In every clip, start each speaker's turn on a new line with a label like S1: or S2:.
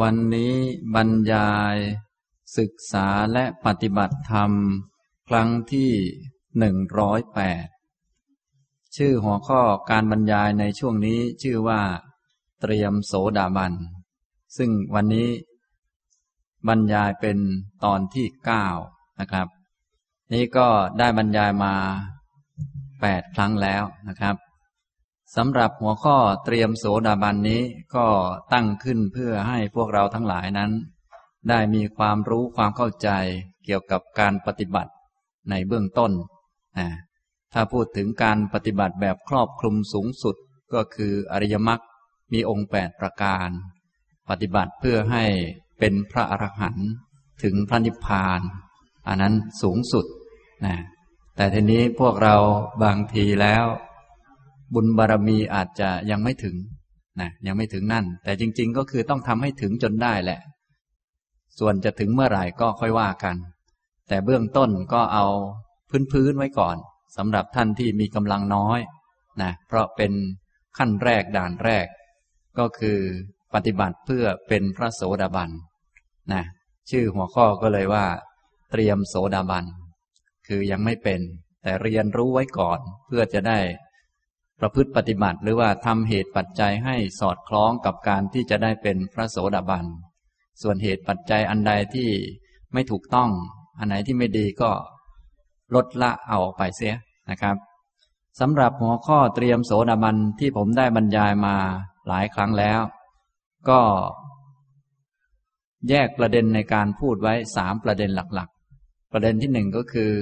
S1: วันนี้บรรยาย ศึกษาและปฏิบัติธรรม ครั้งที่หนึ่งร้อยแปดชื่อหัวข้อการบรรยายในช่วงนี้ชื่อว่า เตรียมโสดาบัน ซึ่งวันนี้บรรยายเป็นตอนที่เก้านะครับ นี่ก็ได้บรรยายมาแปดครั้งแล้วนะครับ สำหรับหัวข้อเตรียมโสดาบันนี้ก็ตั้งขึ้นเพื่อให้พวกเราทั้งหลายนั้น ได้มีความรู้ความเข้าใจเกี่ยวกับการปฏิบัติในเบื้องต้น ถ้าพูดถึงการปฏิบัติแบบครอบคลุมสูงสุดก็คืออริยมรรคมีองค์แปดประการ ปฏิบัติเพื่อให้เป็นพระอรหันต์ถึงพระนิพพาน อันนั้นสูงสุดนะแต่ทีนี้พวกเราบางทีแล้ว บุญบารมีอาจจะยังไม่ถึงนะยังไม่ถึงนั่น แต่จริง ๆ ก็คือต้องทำให้ถึงจนได้แหละ ส่วนจะถึงเมื่อไหร่ก็ค่อยว่ากัน แต่เบื้องต้นก็เอาพื้นๆไว้ก่อนสำหรับท่านที่มีกำลังน้อยนะเพราะเป็นขั้นแรกด่านแรก ก็คือปฏิบัติเพื่อเป็นพระโสดาบันนะชื่อหัวข้อก็เลยว่า เตรียมโสดาบัน คือยังไม่เป็น แต่เรียนรู้ไว้ก่อนเพื่อจะได้ ประพฤติปฏิบัติหรือว่าทำเหตุปัจจัยให้สอดคล้องกับการที่จะได้เป็นพระโสดาบัน ส่วนเหตุปัจจัยอันใดที่ไม่ถูกต้อง อันไหนที่ไม่ดีก็ลดละเอาออกไปเสียนะครับสำหรับหัวข้อเตรียมโสดาบันที่ผมได้บรรยายมาหลายครั้งแล้ว ก็ แยกประเด็นในการพูดไว้สามประเด็นหลักๆ ประเด็นที่หนึ่งก็คือ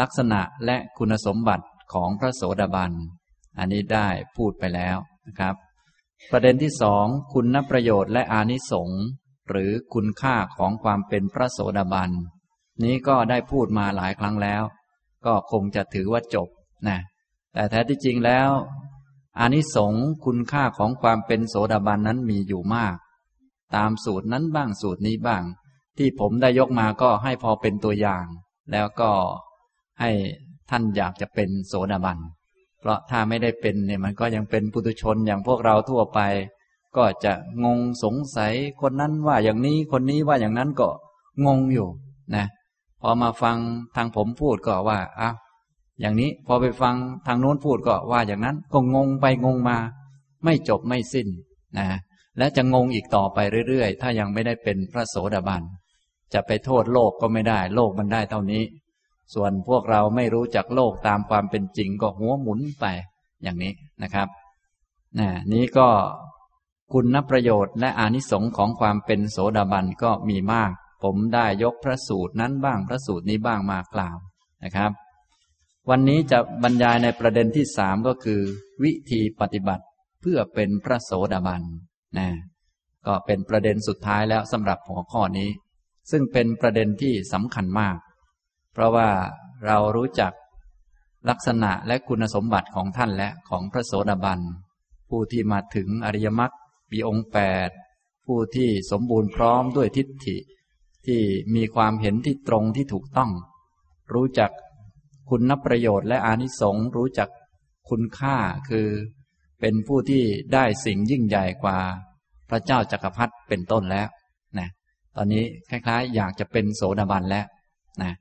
S1: ลักษณะและคุณสมบัติของพระโสดาบัน อันนี้ได้พูดไปแล้วนะครับ ประเด็นที่สองคุณประโยชน์และอานิสงส์หรือคุณค่าของความเป็นพระโสดาบัน นี้ก็ได้พูดมาหลายครั้งแล้ว ก็คงจะถือว่าจบนะแต่แท้ที่จริงแล้วอานิสงส์คุณค่าของความเป็นโสดาบันนั้นมีอยู่มาก ตามสูตรนั้นบ้างสูตรนี้บ้าง ที่ผมได้ยกมาก็ให้พอเป็นตัวอย่าง แล้วก็ให้ท่านอยากจะเป็นโสดาบัน เพราะถ้าไม่ได้เป็นเนี่ยมันก็ยังเป็นปุถุชนอย่างพวกเราทั่วไป ก็จะงงสงสัยคนนั้นว่าอย่างนี้คนนี้ว่าอย่างนั้นก็งงอยู่นะพอมาฟังทางผมพูดก็ว่าอ้าวอย่างนี้พอไปฟังทางโน้นพูดก็ว่าอย่างนั้นก็งงไปงงมา ไม่จบไม่สิ้นนะและจะงงอีกต่อไปเรื่อยๆ ถ้ายังไม่ได้เป็นพระโสดาบันจะไปโทษโลกก็ไม่ได้ โลกมันได้เท่านี้ ส่วนพวกเราไม่รู้จักโลกตามความเป็นจริงก็หัวหมุนไปอย่างนี้นะครับนนี้ก็คุณประโยชน์และอานิสงส์ของความเป็นโสดาบันก็มีมาก ผมได้ยกพระสูตรนั้นบ้างพระสูตรนี้บ้างมากล่าวนะครับ วันนี้จะบรรยายในประเด็นที่สามก็คือ วิธีปฏิบัติเพื่อเป็นพระโสดาบันนะก็เป็นประเด็นสุดท้ายแล้วสำหรับหัวข้อนี้ ซึ่งเป็นประเด็นที่สำคัญมาก เพราะว่าเรารู้จักลักษณะและคุณสมบัติของท่านและของพระโสดาบัน ผู้ที่มาถึงอริยมรรคมีองค์แปดผู้ที่สมบูรณ์พร้อมด้วยทิฏฐิ ที่มีความเห็นที่ตรงที่ถูกต้อง รู้จักคุณนับประโยชน์และอานิสงส์รู้จักคุณค่าคือเป็นผู้ที่ได้สิ่งยิ่งใหญ่กว่า พระเจ้าจักรพรรดิเป็นต้นแล้วนะตอนนี้คล้ายๆ อยากจะเป็นโสดาบันแล้วนะ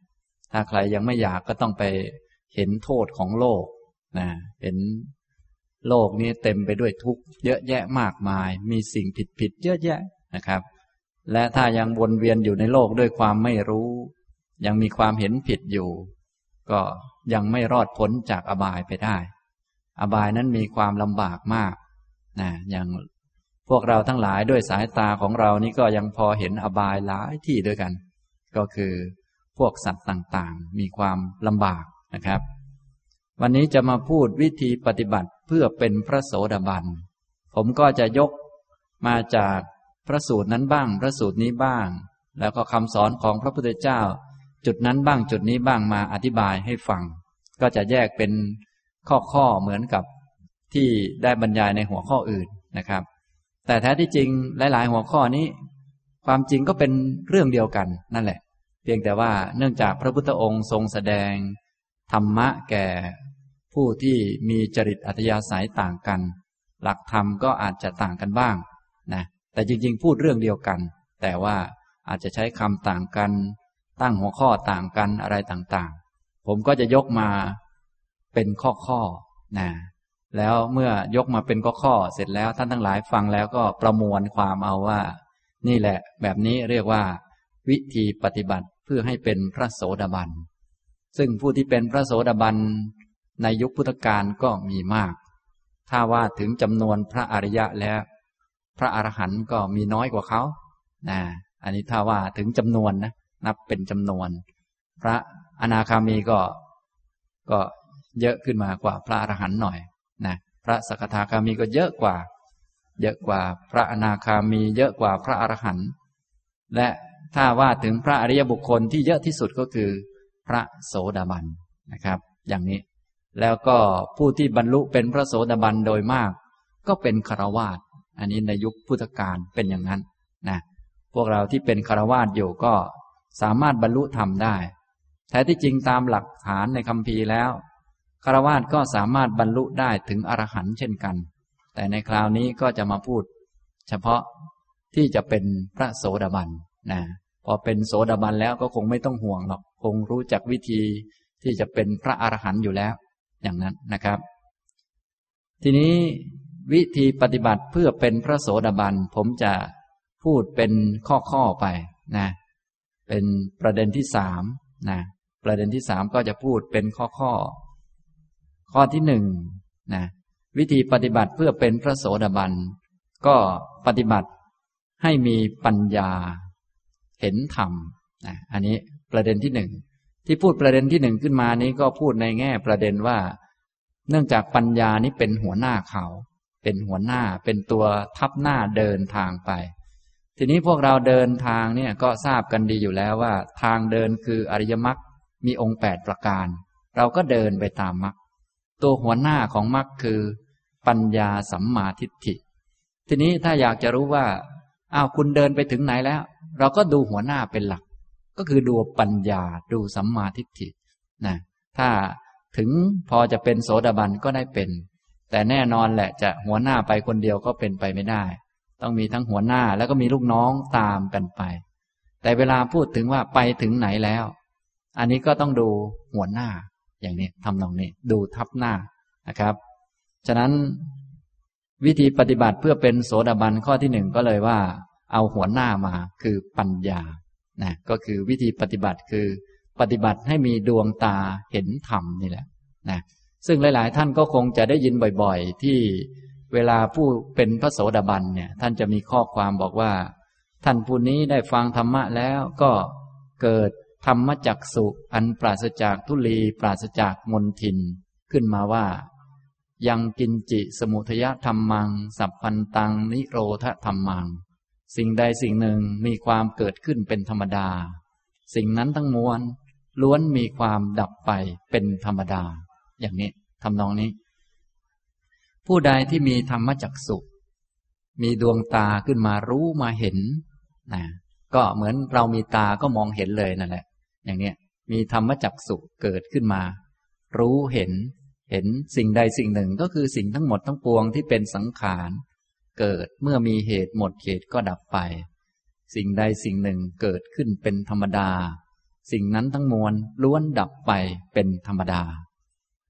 S1: ถ้าใครยังไม่อยากก็ต้องไปเห็นโทษของโลกนะเห็นโลกนี้เต็มไปด้วยทุกข์เยอะแยะมากมาย มีสิ่งผิดผิดเยอะแยะนะครับ และถ้ายังวนเวียนอยู่ในโลกด้วยความไม่รู้ ยังมีความเห็นผิดอยู่ ก็ยังไม่รอดพ้นจากอบายไปได้ อบายนั้นมีความลำบากมากนะอย่างพวกเราทั้งหลายด้วยสายตาของเรานี่ก็ยังพอเห็นอบายหลายที่ด้วยกัน ก็คือ พวกสัตว์ต่างๆ มีความลำบากนะครับ วันนี้จะมาพูดวิธีปฏิบัติเพื่อเป็นพระโสดาบัน ผมก็จะยกมาจากพระสูตรนั้นบ้าง พระสูตรนี้บ้าง แล้วก็คำสอนของพระพุทธเจ้า จุดนั้นบ้างจุดนี้บ้างมาอธิบายให้ฟัง ก็จะแยกเป็นข้อๆเหมือนกับที่ได้บรรยายในหัวข้ออื่นนะครับ แต่แท้ที่จริงหลาย ๆ หัวข้อนี้ ความจริงก็เป็นเรื่องเดียวกันนั่นแหละ พียงแต่ว่าเนื่องจากพระพุทธองค์ทรงแสดง ธรรมะแก่ผู้ที่มีจริตอัธยาศัยต่างกัน หลักธรรมก็อาจจะต่างกันบ้างนะแต่จริงๆ พูดเรื่องเดียวกัน แต่ว่าอาจจะใช้คำต่างกัน ตั้งหัวข้อต่างกันอะไรต่างๆ ผมก็จะยกมาเป็นข้อๆนะแล้วเมื่อยกมาเป็นข้อๆเสร็จแล้วท่านทั้งหลายฟังแล้วก็ประมวลความเอาว่า นี่แหละ แบบนี้เรียกว่า วิธีปฏิบัติ เพื่อให้เป็นพระโสดาบัน ซึ่งผู้ที่เป็นพระโสดาบันในยุคพุทธกาลก็มีมาก ถ้าว่าถึงจำนวนพระอริยะแล้ว พระอรหันต์ก็มีน้อยกว่าเขานะอันนี้ถ้าว่าถึงจำนวนนะนับเป็นจำนวน พระอนาคามีก็ก็เยอะขึ้นมากว่าพระอรหันต์หน่อยนะพระสกทาคามีก็เยอะกว่า เยอะกว่าพระอนาคามี เยอะกว่าพระอรหันต์และ ถ้าว่าถึงพระอริยบุคคลที่เยอะที่สุดก็คือ พระโสดาบันนะครับ อย่างนี้ แล้วก็ผู้ที่บรรลุเป็นพระโสดาบันโดยมาก ก็เป็นคารวาสอันนี้ในยุคพุทธกาลเป็นอย่างนั้นนะพวกเราที่เป็นคารวาสอยู่ก็สามารถบรรลุธรรมได้แท้ที่จริงตามหลักฐานในคำพีแล้วคารวาสก็สามารถบรรลุได้ถึงอรหันต์เช่นกัน แต่ในคราวนี้ก็จะมาพูด เฉพาะที่จะเป็นพระโสดาบัน นะพอเป็นโสดาบันแล้วก็คงไม่ต้องห่วงหรอกคงรู้จักวิธีที่จะเป็นพระอรหันต์อยู่แล้ว อย่างนั้นนะครับ ทีนี้วิธีปฏิบัติเพื่อเป็นพระโสดาบันผมจะพูดเป็นข้อๆไปนะเป็นประเด็นที่สามนะประเด็นที่สามก็จะพูดเป็นข้อข้อ ข้อที่หนึ่งนะวิธีปฏิบัติเพื่อเป็นพระโสดาบันก็ปฏิบัติให้มีปัญญา เห็นธรรมนะอันนี้ประเด็นที่หนึ่งที่พูดประเด็นที่หนึ่งขึ้นมานี้ก็พูดในแง่ประเด็นว่า เนื่องจากปัญญานี้เป็นหัวหน้าเขา เป็นหัวหน้าเป็นตัวทับหน้าเดินทางไป ทีนี้พวกเราเดินทางเนี่ยก็ทราบกันดีอยู่แล้วว่า ทางเดินคืออริยมรรคมีองค์แปดประการ เราก็เดินไปตามมรรคตัวหัวหน้าของมรรคคือ ปัญญาสัมมาทิฏฐิ ทีนี้ถ้าอยากจะรู้ว่าอ้าวคุณเดินไปถึงไหนแล้ว เราก็ดูหัวหน้าเป็นหลัก ก็คือดูปัญญาดูสัมมาทิฏฐินะถ้าถึงพอจะเป็นโสดาบันก็ได้เป็น แต่แน่นอนแหละจะหัวหน้าไปคนเดียวก็เป็นไปไม่ได้ ต้องมีทั้งหัวหน้าแล้วก็มีลูกน้องตามกันไป แต่เวลาพูดถึงว่าไปถึงไหนแล้ว อันนี้ก็ต้องดูหัวหน้าอย่างนี้ทำนองนี้ ดูทับหน้านะครับ ฉะนั้นวิธีปฏิบัติเพื่อเป็นโสดาบันข้อที่หนึ่งก็เลยว่า เอาหัวหน้ามาคือปัญญานะก็คือวิธีปฏิบัติคือ ปฏิบัติให้มีดวงตาเห็นธรรมนี่แหละนะซึ่งหลาย ๆ ท่านก็คงจะได้ยินบ่อย ๆ ที่เวลาผู้เป็นพระโสดาบันเนี่ย ท่านจะมีข้อความบอกว่า ท่านผู้นี้ได้ฟังธรรมะแล้วก็เกิดธรรมจักสุอันปราศจากทุลีปราศจากมนทิน ขึ้นมาว่า ยังกินจิสมุทยธรรมัง สัพพันตังนิโรธธรรมัง สิ่งใดสิ่งหนึ่งมีความเกิดขึ้นเป็นธรรมดา สิ่งนั้นทั้งมวลล้วนมีความดับไปเป็นธรรมดา อย่างนี้ทำนองนี้ ผู้ใดที่มีธรรมจักสุมีดวงตาขึ้นมารู้มาเห็นนะก็เหมือนเรามีตาก็มองเห็นเลยนั่นแหละ อย่างนี้มีธรรมจักสุเกิดขึ้นมา รู้เห็น เห็นสิ่งใดสิ่งหนึ่งก็คือสิ่งทั้งหมดทั้งปวงที่เป็นสังขาร เกิดเมื่อมีเหตุหมดเหตุก็ดับไป สิ่งใดสิ่งหนึ่งเกิดขึ้นเป็นธรรมดา สิ่งนั้นทั้งมวลล้วนดับไปเป็นธรรมดา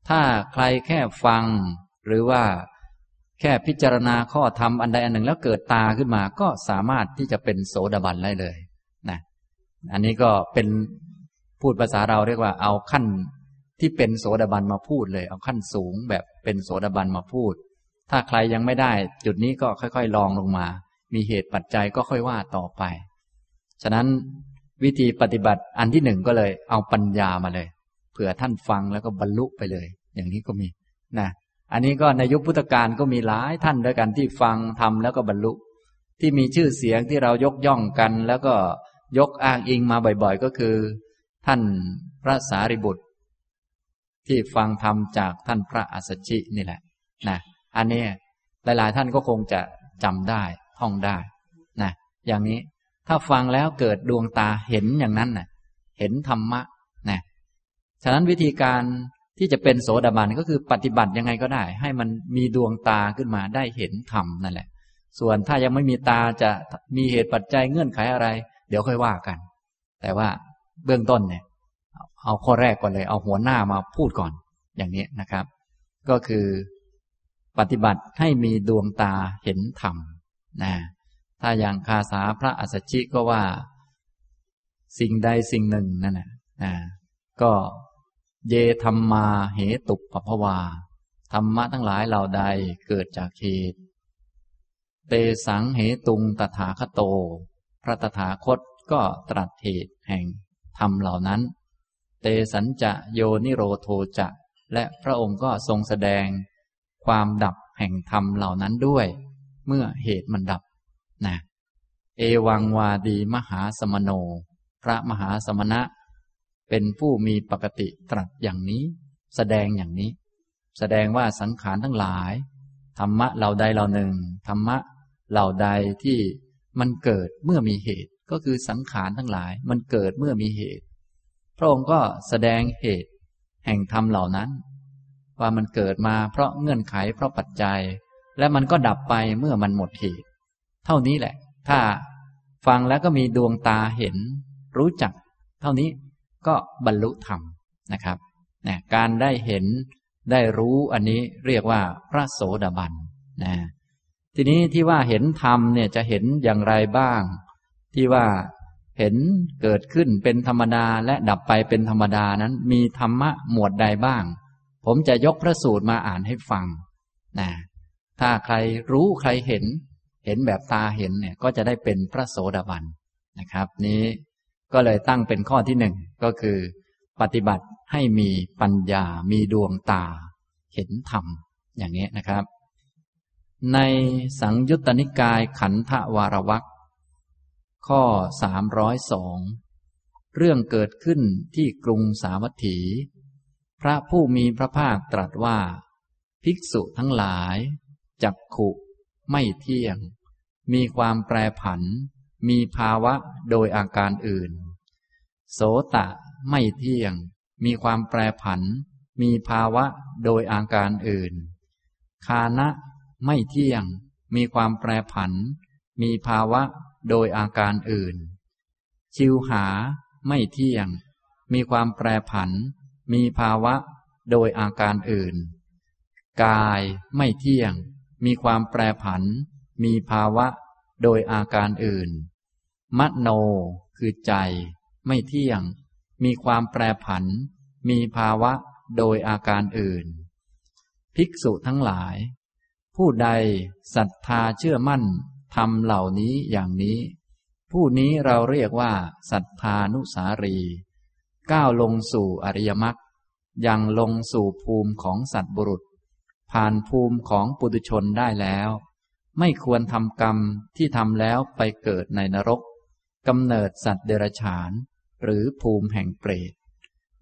S1: ถ้าใครแค่ฟัง หรือว่า แค่พิจารณาข้อธรรมอันใดอันหนึ่งแล้วเกิดตาขึ้นมาก็สามารถที่จะเป็นโสดาบันได้เลยนะอันนี้ก็เป็นพูดภาษาเราเรียกว่าเอาขั้นที่เป็นโสดาบันมาพูดเลย เอาขั้นสูงแบบเป็นโสดาบันมาพูด ถ้าใครยังไม่ได้ จุดนี้ก็ค่อย ๆ ลองลงมา มีเหตุปัจจัยก็ค่อยว่าต่อไป ฉะนั้นวิธีปฏิบัติอันที่หนึ่งก็เลย เอาปัญญามาเลยเผื่อท่านฟังแล้วก็บรรลุไปเลย อย่างนี้ก็มีนะอันนี้ก็ในยุคพุทธกาลก็มีหลายท่านด้วยกันที่ฟังทำแล้วก็บรรลุ ที่มีชื่อเสียงที่เรายกย่องกัน แล้วก็ยกอ้างอิงมาบ่อยๆ ก็คือ ท่านพระสารีบุตร ที่ฟังธรรมจากท่านพระอัสสชินี่แหละนะ อันนี้หลาย ๆ ท่านก็คงจะจำได้ท่องได้นะอย่างนี้ถ้าฟังแล้วเกิดดวงตาเห็นอย่างนั้นนะ่ะ เห็นธรรมะนะฉะนั้นวิธีการที่จะเป็นโสดาบันก็คือปฏิบัติยังไงก็ได้ ให้มันมีดวงตาขึ้นมาได้เห็นธรรมนั่นแหละ ส่วนถ้ายังไม่มีตาจะมีเหตุปัจจัยเงื่อนไขอะไร เดี๋ยวค่อยว่ากัน แต่ว่าเบื้องต้นเนี่ย เอาข้อแรกก่อนเลย เอาหัวหน้ามาพูดก่อนอย่างนี้นะครับ ก็คือ ปฏิบัติให้มีดวงตาเห็นธรรมนะถ้าอย่างคาสาพระอัสสชิก็ว่า สิ่งใดสิ่งหนึ่งนั่นนะนะก็เยธรรมมาเหตุปภวาธรรมะทั้งหลายเหล่าใดเกิดจากเหตุเตสังเหตุงตถาคโต พระตถาคตก็ตรัสเหตุแห่งธรรมเหล่านั้น เตสัญจะโยนิโรโทจะ และพระองค์ก็ทรงแสดง ความดับแห่งธรรมเหล่านั้นด้วย เมื่อเหตุมันดับนะเอวังวาดีมหาสมโน พระมหาสมณะ เป็นผู้มีปกติตรัสอย่างนี้ แสดงอย่างนี้ แสดงว่าสังขารทั้งหลาย ธรรมะเหล่าใดเหล่าหนึ่ง ธรรมะเหล่าใดที่มันเกิดเมื่อมีเหตุก็คือสังขารทั้งหลายมันเกิดเมื่อมีเหตุ พระองค์ก็แสดงเหตุ แห่งธรรมเหล่านั้น ว่ามันเกิดมาเพราะเงื่อนไขเพราะปัจจัย และมันก็ดับไปเมื่อมันหมดเหตุ เท่านี้แหละ ถ้าฟังแล้วก็มีดวงตาเห็น รู้จัก เท่านี้ก็บรรลุธรรมนะครับนะการได้เห็นได้รู้อันนี้เรียกว่าพระโสดาบันนะทีนี้ที่ว่าเห็นธรรมเนี่ยจะเห็นอย่างไรบ้าง ที่ว่าเห็นเกิดขึ้นเป็นธรรมดาและดับไปเป็นธรรมดานั้น มีธรรมะหมวดใดบ้าง ผมจะยกพระสูตรมาอ่านให้ฟังนะถ้าใครรู้ใครเห็น เห็นแบบตาเห็นเนี่ยก็จะได้เป็นพระโสดาบันนะครับ นี้ก็เลยตั้งเป็นข้อที่หนึ่งก็คือ ปฏิบัติให้มีปัญญา มีดวงตา เห็นธรรม อย่างนี้นะครับ ในสังยุตตนิกายขันธวารวักข้อสามร้อยสองเรื่องเกิดขึ้นที่กรุงสาวัตถี พระผู้มีพระภาคตรัสว่า ภิกษุทั้งหลาย จักขุไม่เที่ยง มีความแปรผัน มีภาวะโดยอาการอื่น โสตะไม่เที่ยง มีความแปรผัน มีภาวะโดยอาการอื่น คานะไม่เที่ยง มีความแปรผัน มีภาวะโดยอาการอื่น ชิวหาไม่เที่ยง มีความแปรผัน มีภาวะโดยอาการอื่น กายไม่เที่ยง มีความแปรผัน มีภาวะโดยอาการอื่น มโนคือใจ ไม่เที่ยง มีความแปรผัน มีภาวะโดยอาการอื่น ภิกษุทั้งหลาย ผู้ใดศรัทธาเชื่อมั่นทำเหล่านี้อย่างนี้ ผู้นี้เราเรียกว่าศรัทธานุสารี ก้าวลงสู่อริยมรรคยังลงสู่ภูมิของสัตว์บุรุษ ผ่านภูมิของปุถุชนได้แล้ว ไม่ควรทำกรรมที่ทำแล้วไปเกิดในนรกกำเนิดสัตว์เดรัจฉาน หรือภูมิแห่งเปรต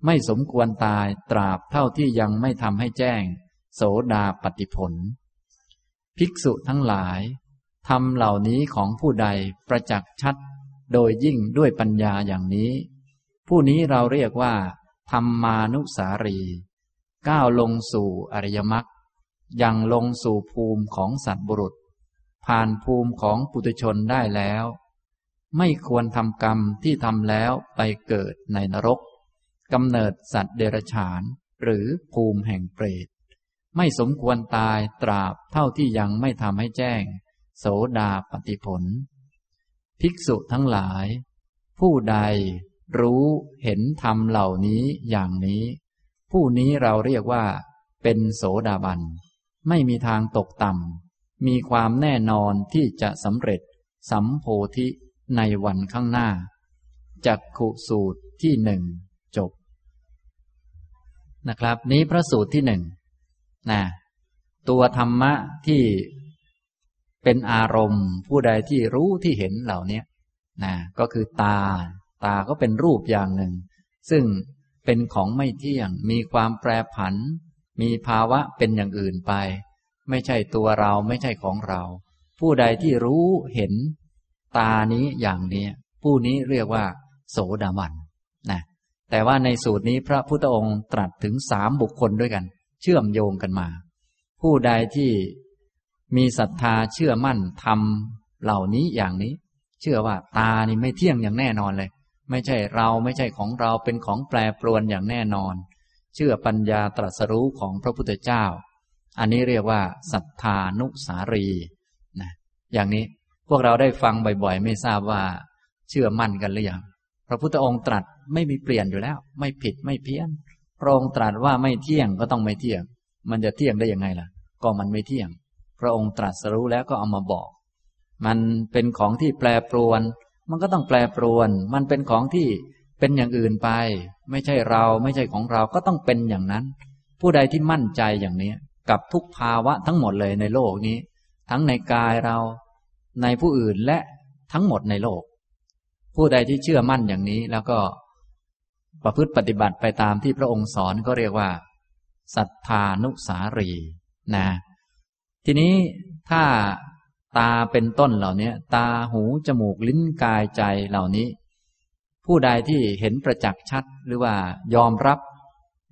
S1: ไม่สมควรตายตราบเท่าที่ยังไม่ทำให้แจ้ง โสดาปฏิผล ภิกษุทั้งหลายทำเหล่านี้ของผู้ใดประจักษ์ชัด โดยยิ่งด้วยปัญญาอย่างนี้ ผู้นี้เราเรียกว่า ธรรมานุสารี ก้าวลงสู่อริยมรรคยังลงสู่ภูมิของสัตว์บุรุษ ผ่านภูมิของปุถุชนได้แล้ว ไม่ควรทำกรรมที่ทำแล้วไปเกิดในนรกกำเนิดสัตว์เดรัจฉาน หรือภูมิแห่งเปรต ไม่สมควรตายตราบเท่าที่ยังไม่ทำให้แจ้ง โสดาปฏิผล ภิกษุทั้งหลาย ผู้ใด รู้เห็นธรรมเหล่านี้อย่างนี้ ผู้นี้เราเรียกว่า เป็นโสดาบัน ไม่มีทางตกต่ำมีความแน่นอนที่จะสำเร็จสัมโพธิในวันข้างหน้า จักขุสูตรที่หนึ่งจบ นะครับ นี้พระสูตรที่หนึ่งนะตัวธรรมะที่เป็นอารมณ์ผู้ใดที่รู้ที่เห็นเหล่านี้นะก็คือตา ตาก็เป็นรูปอย่างหนึ่ง ซึ่งเป็นของไม่เที่ยง มีความแปรผัน มีภาวะเป็นอย่างอื่นไป ไม่ใช่ตัวเราไม่ใช่ของเรา ผู้ใดที่รู้เห็น ตานี้อย่างนี้ผู้นี้เรียกว่า โสดาบันนะแต่ว่าในสูตรนี้พระพุทธองค์ตรัสถึงสามบุคคลด้วยกัน เชื่อมโยงกันมา ผู้ใดที่มีศรัทธาเชื่อมั่นทำเหล่านี้อย่างนี้ เชื่อว่าตานี่ไม่เที่ยงอย่างแน่นอนเลย ไม่ใช่เราไม่ใช่ของเราเป็นของแปรปรวนอย่างแน่นอน เชื่อปัญญาตรัสรู้ของพระพุทธเจ้า อันนี้เรียกว่าศรัทธานุสารีนะอย่างนี้พวกเราได้ฟังบ่อยๆ ไม่ทราบว่า เชื่อมั่นกันหรือยังพระพุทธองค์ตรัสไม่มีเปลี่ยนอยู่แล้ว ไม่ผิดไม่เพี้ยนพระองค์ตรัสว่าไม่เที่ยงก็ต้องไม่เที่ยง มันจะเที่ยงได้ยังไงล่ะ ก็มันไม่เที่ยง พระองค์ตรัสรู้แล้วก็เอามาบอก มันเป็นของที่แปรปรวน มันก็ต้องแปรปรวน มันเป็นของที่เป็นอย่างอื่นไป ไม่ใช่เราไม่ใช่ของเราก็ต้องเป็นอย่างนั้น ผู้ใดที่มั่นใจอย่างนี้ กับทุกภาวะทั้งหมดเลยในโลกนี้ ทั้งในกายเรา ในผู้อื่นและทั้งหมดในโลก ผู้ใดที่เชื่อมั่นอย่างนี้แล้วก็ประพฤติปฏิบัติไปตามที่พระองค์สอนก็เรียกว่าศรัทธานุสารีนะ ทีนี้ถ้า ตาเป็นต้นเหล่านี้ตาหูจมูกลิ้นกายใจเหล่านี้ ผู้ใดที่เห็นประจักษ์ชัดหรือว่ายอมรับ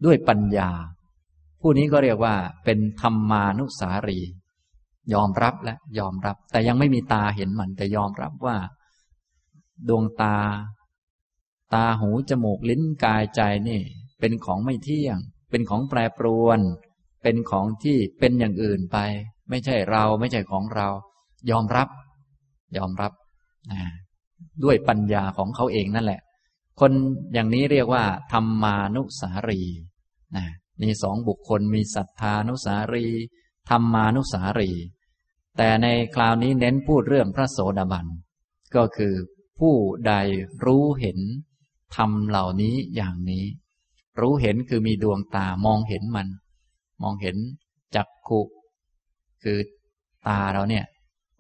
S1: ด้วยปัญญา ผู้นี้ก็เรียกว่าเป็นธรรมานุสารี ยอมรับและยอมรับ แต่ยังไม่มีตาเห็นมันแต่ยอมรับว่า ดวงตา ตาหูจมูกลิ้นกายใจนี่ เป็นของไม่เที่ยง เป็นของแปรปรวน เป็นของที่เป็นอย่างอื่นไป ไม่ใช่เราไม่ใช่ของเรา ยอมรับ ยอมรับนะด้วยปัญญาของเขาเองนั่นแหละ คนอย่างนี้เรียกว่าธรรมานุสารีนะนี่สองบุคคลมีศรัทธานุสารีธรรมานุสารี แต่ในคราวนี้เน้นพูดเรื่องพระโสดาบัน ก็คือผู้ใดรู้เห็นทำเหล่านี้อย่างนี้ รู้เห็นคือมีดวงตามองเห็นมัน มองเห็นจักขุ คือตาเราเนี่ย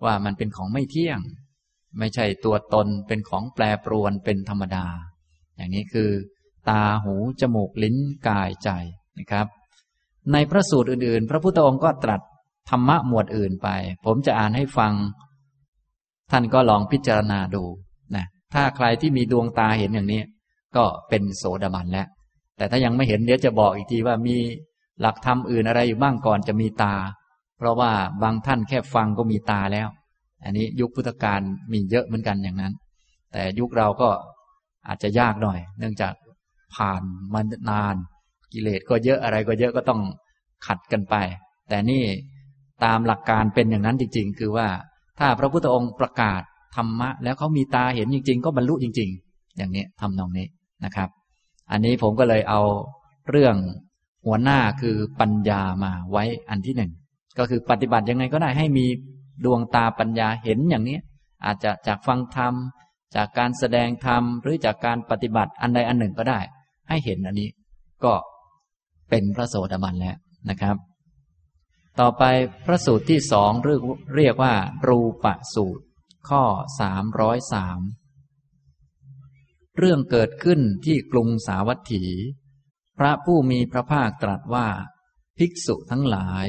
S1: ว่ามันเป็นของไม่เที่ยง ไม่ใช่ตัวตนเป็นของแปรปรวนเป็นธรรมดา อย่างนี้คือ ตาหูจมูกลิ้นกายใจนะครับ ในพระสูตรอื่นๆ พระพุทธองค์ก็ตรัสธรรมะหมวดอื่นไป ผมจะอ่านให้ฟัง ท่านก็ลองพิจารณาดูนะถ้าใครที่มีดวงตาเห็นอย่างนี้ ก็เป็นโสดาบันแล้ว แต่ถ้ายังไม่เห็นเดี๋ยวจะบอกอีกทีว่ามีหลักธรรมอื่นอะไรอยู่บ้างก่อนจะมีตา เพราะว่าบางท่านแค่ฟังก็มีตาแล้ว อันนี้ยุคพุทธกาลมีเยอะเหมือนกันอย่างนั้น แต่ยุคเราก็อาจจะยากหน่อย เนื่องจากผ่านมานาน กิเลสก็เยอะอะไรก็เยอะก็ต้องขัดกันไป แต่นี่ตามหลักการเป็นอย่างนั้นจริง ๆ คือว่าถ้าพระพุทธองค์ประกาศธรรมะ แล้วเขามีตาเห็นจริง ๆ ก็บรรลุจริง ๆ อย่างนี้ทำนองนี้นะครับ อันนี้ผมก็เลยเอาเรื่องหัวหน้าคือปัญญามาไว้อันที่หนึ่ง ก็คือปฏิบัติยังไงก็ได้ให้มีดวงตาปัญญาเห็นอย่างนี้ อาจจะจากฟังธรรม จากการแสดงธรรม หรือจากการปฏิบัติอันใดอันหนึ่งก็ได้ ให้เห็นอันนี้ ก็เป็นพระโสดาบันแล้วนะครับ ต่อไปพระสูตรที่สองเรียกว่า รูปสูตร ข้อสามร้อยสามเรื่องเกิดขึ้นที่กรุงสาวัตถี พระผู้มีพระภาคตรัสว่า ภิกษุทั้งหลาย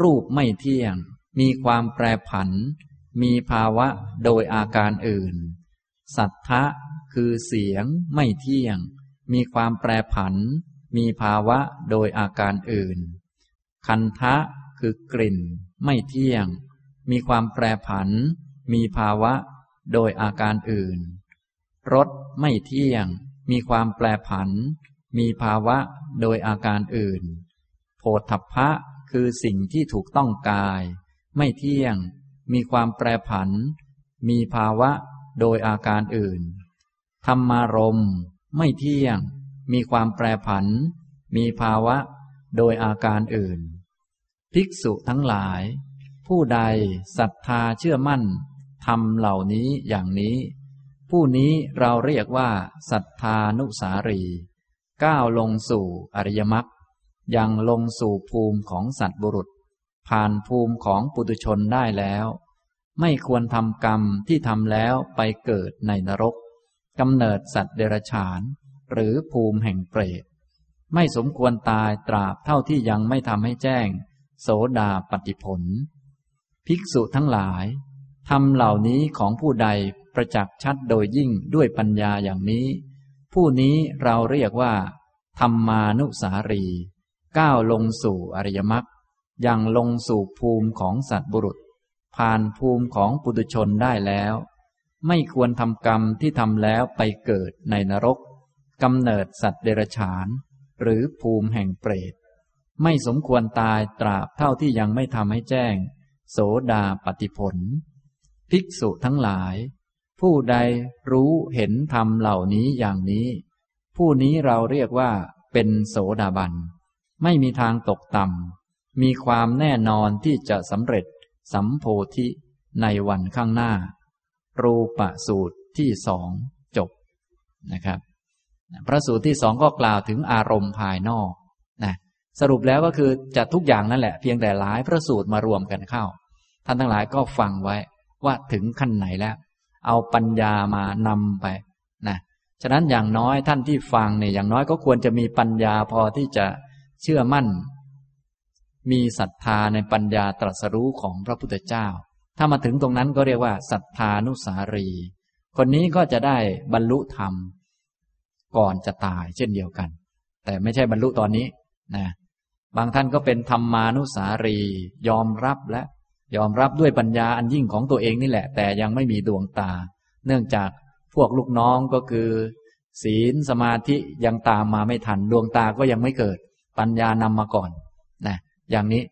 S1: รูปไม่เที่ยง มีความแปรผัน มีภาวะโดยอาการอื่น สัทธะคือเสียงไม่เที่ยง มีความแปรผัน มีภาวะโดยอาการอื่น คันทะคือกลิ่น ไม่เที่ยง มีความแปรผัน มีภาวะโดยอาการอื่น รสไม่เที่ยง มีความแปรผัน มีภาวะโดยอาการอื่นโพพะ คือสิ่งที่ถูกต้องกาย ไม่เที่ยง มีความแปรผัน มีภาวะโดยอาการอื่น ธรรมารมไม่เที่ยง มีความแปรผัน มีภาวะโดยอาการอื่น ภิกษุทั้งหลาย ผู้ใดศรัทธาเชื่อมั่นทำเหล่านี้อย่างนี้ ผู้นี้เราเรียกว่าศรัทธานุสารี ก้าวลงสู่อริยมรรค ยังลงสู่ภูมิของสัตว์บุรุษ ผ่านภูมิของปุตุชนได้แล้ว ไม่ควรทำกรรมที่ทำแล้วไปเกิดในนรกกำเนิดสัตว์เดรัจฉาน หรือภูมิแห่งเปรต ไม่สมควรตายตราบเท่าที่ยังไม่ทำให้แจ้ง โสดาปฏิผล ภิกษุทั้งหลายทำเหล่านี้ของผู้ใดประจักษ์ชัดโดยยิ่งด้วยปัญญาอย่างนี้ ผู้นี้เราเรียกว่า ธรรมานุสารี ก้าวลงสู่อริยมรรคยังลงสู่ภูมิของสัตว์บุรุษ ผ่านภูมิของปุถุชนได้แล้ว ไม่ควรทำกรรมที่ทำแล้วไปเกิดในนรกกำเนิดสัตว์เดรัจฉาน หรือภูมิแห่งเปรต ไม่สมควรตายตราบเท่าที่ยังไม่ทำให้แจ้ง โสดาปฏิผล ภิกษุทั้งหลาย ผู้ใดรู้เห็นธรรมเหล่านี้อย่างนี้ ผู้นี้เราเรียกว่าเป็นโสดาบัน ไม่มีทางตกต่ำ มีความแน่นอนที่จะสำเร็จสัมโพธิในวันข้างหน้า รูปสูตรที่สองจบนะครับ พระสูตรที่สองก็กล่าวถึงอารมณ์ภายนอกนะสรุปแล้วก็คือจะทุกอย่างนั่นแหละเพียงแต่หลายพระสูตรมารวมกันเข้า ท่านทั้งหลายก็ฟังไว้ว่าถึงขั้นไหนแล้ว เอาปัญญามานำไปนะฉะนั้นอย่างน้อยท่านที่ฟังเนี่ยอย่างน้อยก็ควรจะมีปัญญาพอที่จะ ชื่อมั่น มีศรัทธาในปัญญาตรัสรู้ของพระพุทธเจ้า ถ้ามาถึงตรงนั้นก็เรียกว่าศรัทธานุสารี คนนี้ก็จะได้บรรลุธรรม ก่อนจะตายเช่นเดียวกัน แต่ไม่ใช่บรรลุตอนนี้นะบางท่านก็เป็นธรรมานุสารี ยอมรับและยอมรับด้วยปัญญาอันยิ่งของตัวเองนี่แหละ แต่ยังไม่มีดวงตา เนื่องจากพวกลูกน้องก็คือ ศีลสมาธิยังตามมาไม่ทันดวงตาก็ยังไม่เกิด ปัญญานำมาก่อนนะอย่างนี้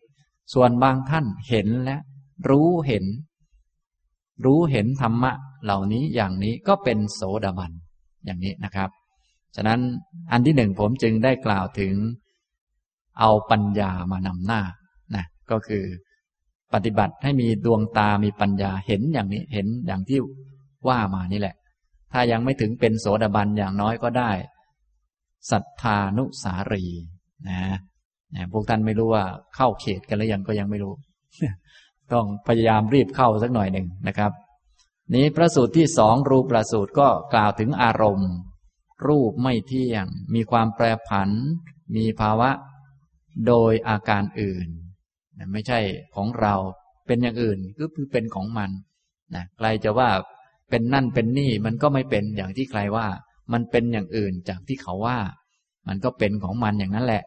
S1: ส่วนบางท่านเห็นและ รู้เห็น รู้เห็นธรรมะ เหล่านี้อย่างนี้ก็เป็นโสดาบันอย่างนี้นะครับ ฉะนั้นอันที่หนึ่งผมจึงได้กล่าวถึง เอาปัญญามานำหน้านะก็คือปฏิบัติให้มีดวงตามีปัญญาเห็นอย่างนี้เห็นอย่างที่ว่ามานี่แหละ ถ้ายังไม่ถึงเป็นโสดาบันอย่างน้อยก็ได้ศรัทธานุสารี นะนะพวกท่านไม่รู้ว่าเข้าเขตกันหรือยังก็ยังไม่รู้ ต้องพยายามรีบเข้าสักหน่อยหนึ่งนะครับ นี้พระสูตรที่สองรูปประสูตรก็กล่าวถึงอารมณ์ รูปไม่เที่ยง มีความแปรผัน มีภาวะ โดยอาการอื่นไม่ใช่ของเราเป็นอย่างอื่นก็คือเป็นของมันนะใครจะว่าเป็นนั่นเป็นนี่มันก็ไม่เป็นอย่างที่ใครว่า มันเป็นอย่างอื่นจากที่เขาว่า มันก็เป็นของมันอย่างนั้นแหละ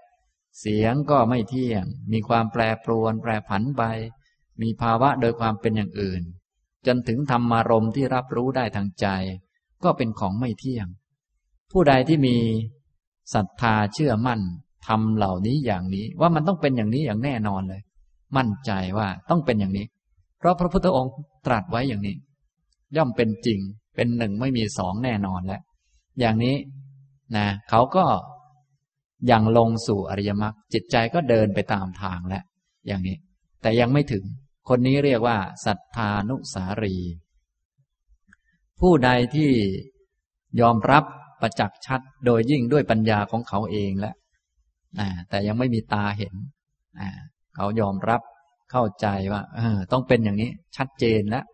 S1: เสียงก็ไม่เที่ยง มีความแปรปรวน แปรผันไป มีภาวะโดยความเป็นอย่างอื่น จนถึงธรรมารมที่รับรู้ได้ทางใจ ก็เป็นของไม่เที่ยง ผู้ใดที่มีศรัทธาเชื่อมั่นทำเหล่านี้อย่างนี้ ว่ามันต้องเป็นอย่างนี้อย่างแน่นอนเลย มั่นใจว่าต้องเป็นอย่างนี้ เพราะพระพุทธองค์ตรัสไว้อย่างนี้ ย่อมเป็นจริงเป็นหนึ่งไม่มีสองแน่นอนแล้วอย่างนี้นะเขาก็ ยังลงสู่อริยมรรคจิตใจก็เดินไปตามทางแล้วอย่างนี้ แต่ยังไม่ถึง คนนี้เรียกว่าศรัทธานุสารี ผู้ใดที่ยอมรับประจักษ์ชัดโดยยิ่งด้วยปัญญาของเขาเองแล้วแต่ยังไม่มีตาเห็นเขายอมรับเข้าใจว่าต้องเป็นอย่างนี้ชัดเจนแล้ว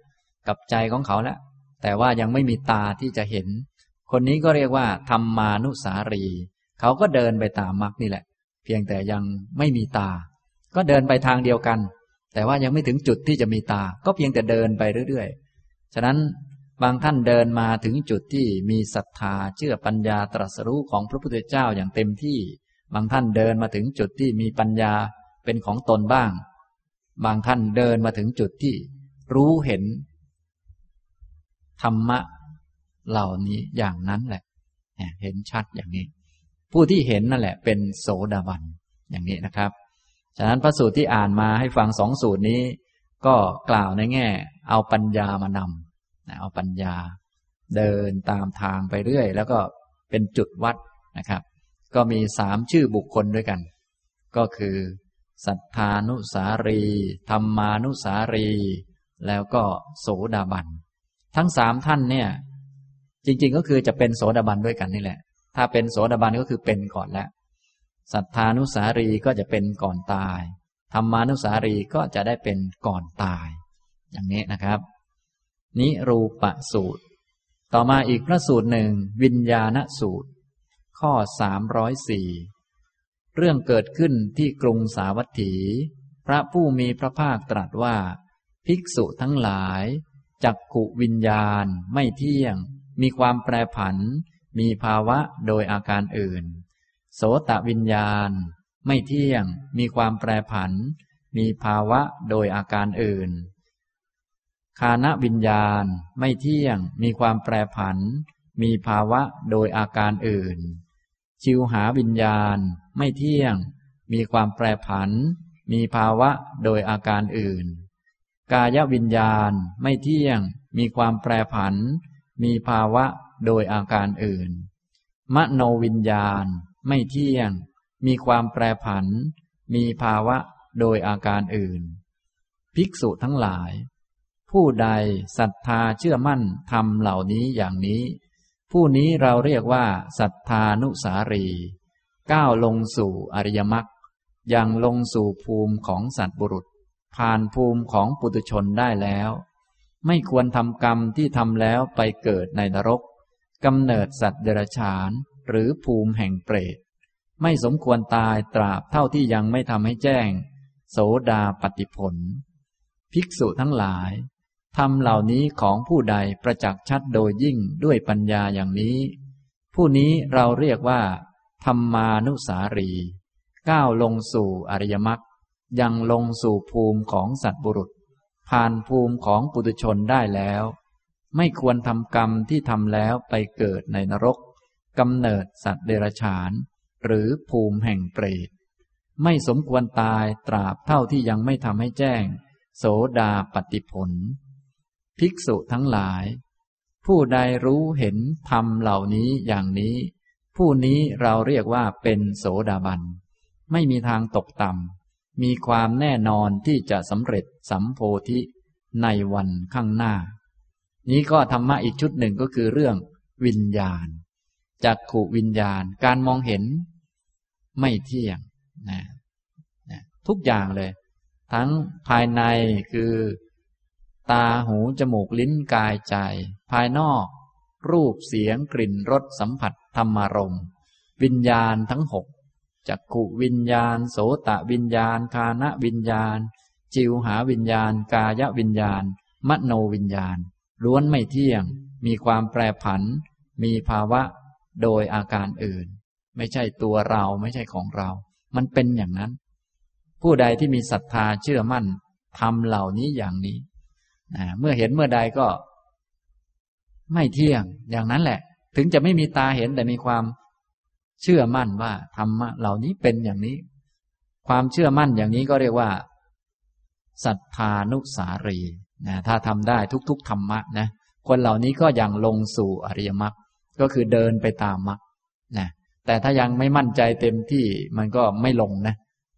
S1: กับใจของเขาแล้วแต่ว่ายังไม่มีตาที่จะเห็น คนนี้ก็เรียกว่าธรรมานุสารี เขาก็เดินไปตามมรรคนี่แหละ เพียงแต่ยังไม่มีตา ก็เดินไปทางเดียวกัน แต่ว่ายังไม่ถึงจุดที่จะมีตา ก็เพียงแต่เดินไปเรื่อยๆ ฉะนั้นบางท่านเดินมาถึงจุดที่มีศรัทธาเชื่อปัญญาตรัสรู้ของพระพุทธเจ้าอย่างเต็มที่ บางท่านเดินมาถึงจุดที่มีปัญญาเป็นของตนบ้าง บางท่านเดินมาถึงจุดที่รู้เห็น ธรรมะเหล่านี้อย่างนั้นแหละ เห็นชัดอย่างนี้ ผู้ที่เห็นนั่นแหละ เป็นโสดาบัน อย่างนี้นะครับ ฉะนั้นพระสูตรที่อ่านมาให้ฟังสองสูตรนี้ ก็กล่าวในแง่ เอาปัญญามานำเอาปัญญา เดินตามทางไปเรื่อย แล้วก็เป็นจุดวัดนะครับ ก็มีสามชื่อบุคคลด้วยกัน ก็คือสัทธานุสารีธรรมานุสารี แล้วก็โสดาบัน ทั้งสามท่านเนี่ย จริง ๆ ก็คือจะเป็นโสดาบันด้วยกันนี่แหละ ถ้าเป็นโสดาบันก็คือเป็นก่อนแล้วสัทธานุสารีก็จะเป็นก่อนตายธรรมานุสารีก็จะได้เป็นก่อนตาย อย่างนี้นะครับ นิรูปสูตร ต่อมาอีกพระสูตรหนึ่ง วิญญาณสูตร ข้อสามร้อยสี่เรื่องเกิดขึ้นที่กรุงสาวัตถี พระผู้มีพระภาคตรัสว่า ภิกษุทั้งหลาย จักขุวิญญาณไม่เที่ยง มีความแปรผัน มีภาวะโดยอาการอื่น โสตวิญญาณ ไม่เที่ยง มีความแปรผัน มีภาวะโดยอาการอื่น คานวิญญาณ ไม่เที่ยง มีความแปรผัน มีภาวะโดยอาการอื่น ชิวหาวิญญาณ ไม่เที่ยง มีความแปรผัน มีภาวะโดยอาการอื่น กายวิญญาณ ไม่เที่ยง มีความแปรผัน มีภาวะ โดยอาการอื่น มโนวิญญาณ ไม่เที่ยง มีความแปรผัน มีภาวะโดยอาการอื่น ภิกษุทั้งหลาย ผู้ใดศรัทธาเชื่อมั่นทำเหล่านี้อย่างนี้ ผู้นี้เราเรียกว่าศรัทธานุสารี ก้าวลงสู่อริยมรรคยังลงสู่ภูมิของสัตบุรุษ ผ่านภูมิของปุตุชนได้แล้ว ไม่ควรทำกรรมที่ทำแล้วไปเกิดในนรก กำเนิดสัตว์เดรัจฉาน หรือภูมิแห่งเปรต ไม่สมควรตายตราบเท่าที่ยังไม่ทำให้แจ้ง โสดาปฏิผล ภิกษุทั้งหลายทำเหล่านี้ของผู้ใดประจักษ์ชัดโดยยิ่งด้วยปัญญาอย่างนี้ ผู้นี้เราเรียกว่า ธรรมานุสารี ก้าวลงสู่อริยมรรคยังลงสู่ภูมิของสัตว์บุรุษ ผ่านภูมิของปุถุชนได้แล้ว ไม่ควรทำกรรมที่ทำแล้วไปเกิดในนรกกำเนิดสัตว์เดรัจฉาน หรือภูมิแห่งเปรตไม่สมควรตายตราบเท่าที่ยังไม่ทำให้แจ้ง โสดาปฏิผล ภิกษุทั้งหลาย ผู้ใดรู้เห็นธรรมเหล่านี้อย่างนี้ ผู้นี้เราเรียกว่าเป็นโสดาบัน ไม่มีทางตกต่ำมีความแน่นอนที่จะสำเร็จสัมโพธิในวันข้างหน้า นี้ก็ธรรมะอีกชุดหนึ่งก็คือเรื่องวิญญาณจักขูวิญญาณ การมองเห็นไม่เที่ยงนะนะทุกอย่างเลย ทั้งภายในคือ ตาหูจมูกลิ้นกายใจ ภายนอก รูปเสียงกลิ่นรสสัมผัสธรรมารมวิญญาณทั้งหกจักขุวิญญาณ โสตะวิญญาณ คานะวิญญาณ จิวหาวิญญาณ กายวิญญาณ มโนวิญญาณ ล้วนไม่เที่ยง มีความแปรผัน มีภาวะโดยอาการอื่น ไม่ใช่ตัวเราไม่ใช่ของเรา มันเป็นอย่างนั้น ผู้ใดที่มีศรัทธาเชื่อมั่นทำเหล่านี้อย่างนี้เมื่อเห็นเมื่อใดก็ ไม่เที่ยงอย่างนั้นแหละ ถึงจะไม่มีตาเห็นแต่มีความเชื่อมั่นว่าธรรมะเหล่านี้เป็นอย่างนี้ ความเชื่อมั่นอย่างนี้ก็เรียกว่าศรัทธานุสารี นะถ้าทำได้ทุกๆธรรมะนะคนเหล่านี้ก็ยังลงสู่อริยมรรคก็คือเดินไปตามมรรคนะแต่ถ้ายังไม่มั่นใจเต็มที่มันก็ไม่ลงนะ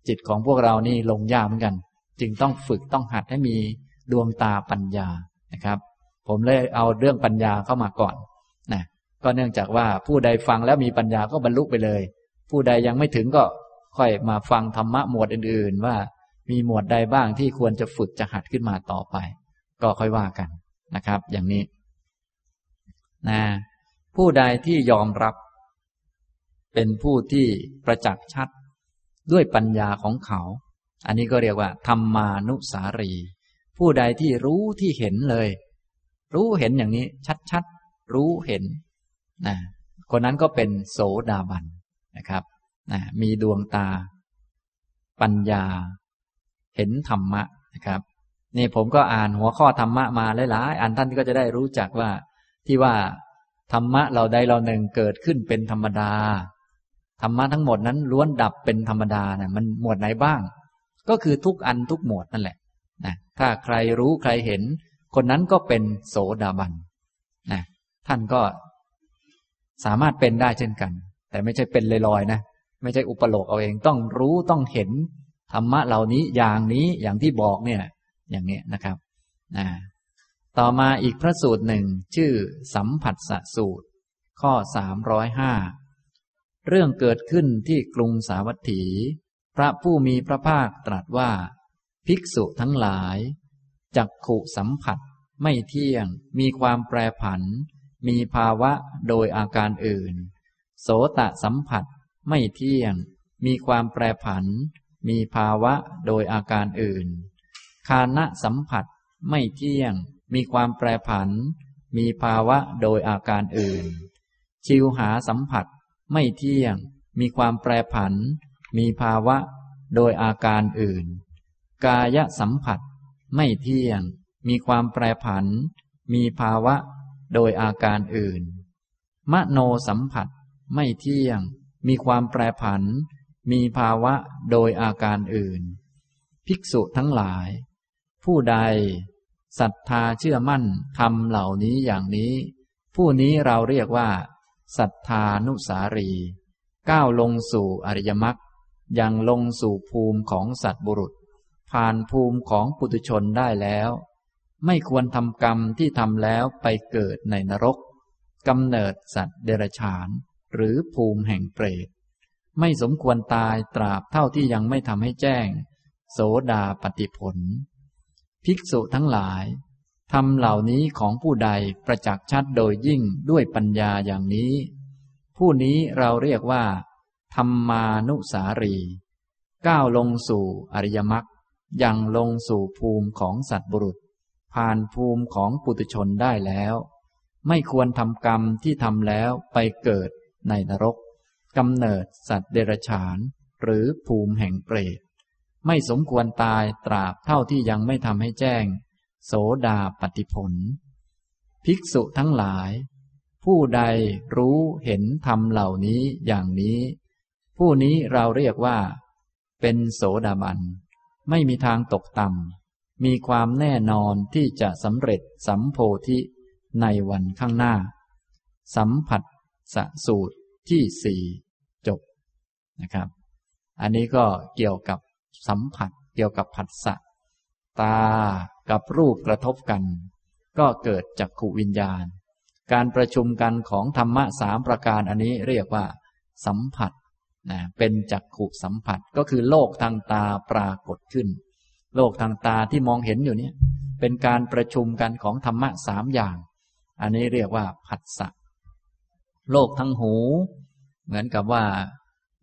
S1: จิตของพวกเรานี่ลงยากเหมือนกัน จึงต้องฝึกต้องหัดให้มีดวงตาปัญญานะครับ ผมเลยเอาเรื่องปัญญาเข้ามาก่อนนะก็เนื่องจากว่าผู้ใดฟังแล้วมีปัญญาก็บรรลุไปเลย ผู้ใดยังไม่ถึงก็ค่อยมาฟังธรรมะหมวดอื่น ๆ ว่ามีหมวดใดบ้างที่ควรจะฝึกจะหัดขึ้นมาต่อไป ก็ค่อยว่ากันนะครับ อย่างนี้นะผู้ใดที่ยอมรับ เป็นผู้ที่ประจักษ์ชัดด้วยปัญญาของเขา อันนี้ก็เรียกว่า ธรรมานุสารี ผู้ใดที่รู้ที่เห็นเลย รู้เห็นอย่างนี้ชัดๆรู้เห็นนะคนนั้นก็เป็นโสดาบันนะครับนะมีดวงตา ปัญญา เห็นธรรมะนะครับ นี่ผมก็อ่านหัวข้อธรรมะมาหลายๆอันท่านก็จะได้รู้จักว่าที่ว่าธรรมะเราใดเราหนึ่งเกิดขึ้นเป็นธรรมดาธรรมะทั้งหมดนั้นล้วนดับเป็นธรรมดาเนี่ยมันหมวดไหนบ้าง ก็คือทุกอันทุกหมวดนั่นแหละนะถ้าใครรู้ใครเห็น คนนั้นก็เป็นโสดาบันนะท่านก็สามารถเป็นได้เช่นกัน แต่ไม่ใช่เป็นลอยๆนะไม่ใช่อุปโลกเอาเองต้องรู้ต้องเห็นธรรมะเหล่านี้อย่างนี้อย่างที่บอกเนี่ย อย่างนี้นะครับนะต่อมาอีกพระสูตรหนึ่งชื่อสัมผัสสสูตร ข้อสามร้อยห้าเรื่องเกิดขึ้นที่กรุงสาวัตถี พระผู้มีพระภาคตรัสว่า ภิกษุทั้งหลาย จักขุสัมผัสไม่เที่ยง มีความแปรผัน มีภาวะโดยอาการอื่น โสตสัมผัสไม่เที่ยง มีความแปรผัน มีภาวะโดยอาการอื่น คานะสัมผัส ไม่เที่ยง มีความแปรผัน มีภาวะโดยอาการอื่น ชิวหาสัมผัส ไม่เที่ยง มีความแปรผัน มีภาวะโดยอาการอื่น กายสัมผัส ไม่เที่ยง มีความแปรผัน มีภาวะโดยอาการอื่น มโนสัมผัส ไม่เที่ยง มีความแปรผัน มีภาวะโดยอาการอื่น ภิกษุทั้งหลาย ผู้ใดศรัทธาเชื่อมั่นทำเหล่านี้อย่างนี้ ผู้นี้เราเรียกว่าศรัทธานุสารี ก้าวลงสู่อริยมรรคยังลงสู่ภูมิของสัตบุรุษ ผ่านภูมิของปุถุชนได้แล้ว ไม่ควรทำกรรมที่ทำแล้วไปเกิดในนรกกำเนิดสัตว์เดรัจฉาน หรือภูมิแห่งเปรตไม่สมควรตายตราบเท่าที่ยังไม่ทำให้แจ้ง โสดาปฏิผล ภิกษุทั้งหลายทำเหล่านี้ของผู้ใดประจักษ์ชัดโดยยิ่งด้วยปัญญาอย่างนี้ ผู้นี้เราเรียกว่า ธรรมานุสารี ก้าวลงสู่อริยมรรคยังลงสู่ภูมิของสัตว์บุรุษ ผ่านภูมิของปุตุชนได้แล้ว ไม่ควรทำกรรมที่ทำแล้วไปเกิดในนรกกำเนิดสัตว์เดรัจฉาน หรือภูมิแห่งเปรต ไม่สมควรตายตราบเท่าที่ยังไม่ทำให้แจ้ง โสดาปฏิผล ภิกษุทั้งหลาย ผู้ใดรู้เห็นธรรมเหล่านี้อย่างนี้ ผู้นี้เราเรียกว่า เป็นโสดาบัน ไม่มีทางตกต่ำมีความแน่นอนที่จะสำเร็จสัมโพธิในวันข้างหน้า สัมผัสสสูตรที่สี่จบนะครับ อันนี้ก็เกี่ยวกับ สัมผัสเกี่ยวกับผัสสะตากับรูปกระทบกัน ก็เกิดจากขูวิญญาณ การประชุมกันของธรรมะสามประการอันนี้เรียกว่า สัมผัสนะเป็นจักขุสัมผัสก็คือโลกทางตาปรากฏขึ้น โลกทางตาที่มองเห็นอยู่เนี่ยเป็นการประชุมกันของธรรมะสามอย่าง อันนี้เรียกว่าผัสสะโลกทางหู เหมือนกับว่า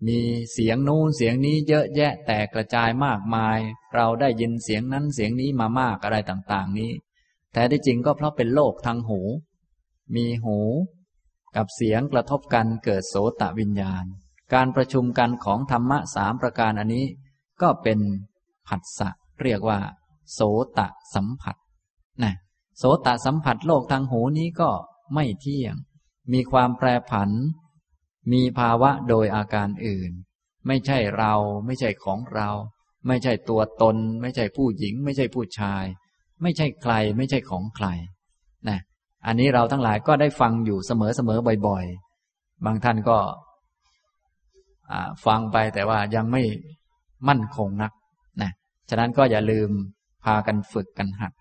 S1: มีเสียงนู้นเสียงนี้เยอะแยะแตกกระจายมากมาย เราได้ยินเสียงนั้นเสียงนี้มามากอะไรต่างๆ นี้ แต่ที่จริงก็เพราะเป็นโลกทางหู มีหู กับเสียงกระทบกันเกิดโสตวิญญาณ การประชุมกันของธรรมะสามประการอันนี้ ก็เป็นผัสสะเรียกว่า โสตสัมผัสนะโสตสัมผัสโลกทางหูนี้ก็ไม่เที่ยง มีความแปรผัน มีภาวะโดยอาการอื่น ไม่ใช่เรา ไม่ใช่ของเรา ไม่ใช่ตัวตน ไม่ใช่ผู้หญิง ไม่ใช่ผู้ชาย ไม่ใช่ใคร ไม่ใช่ของใครนะอันนี้เราทั้งหลายก็ได้ฟังอยู่เสมอๆบ่อย ๆ บางท่านก็ฟังไปแต่ว่ายังไม่มั่นคงนักนะฉะนั้นก็อย่าลืมพากันฝึกกันหัด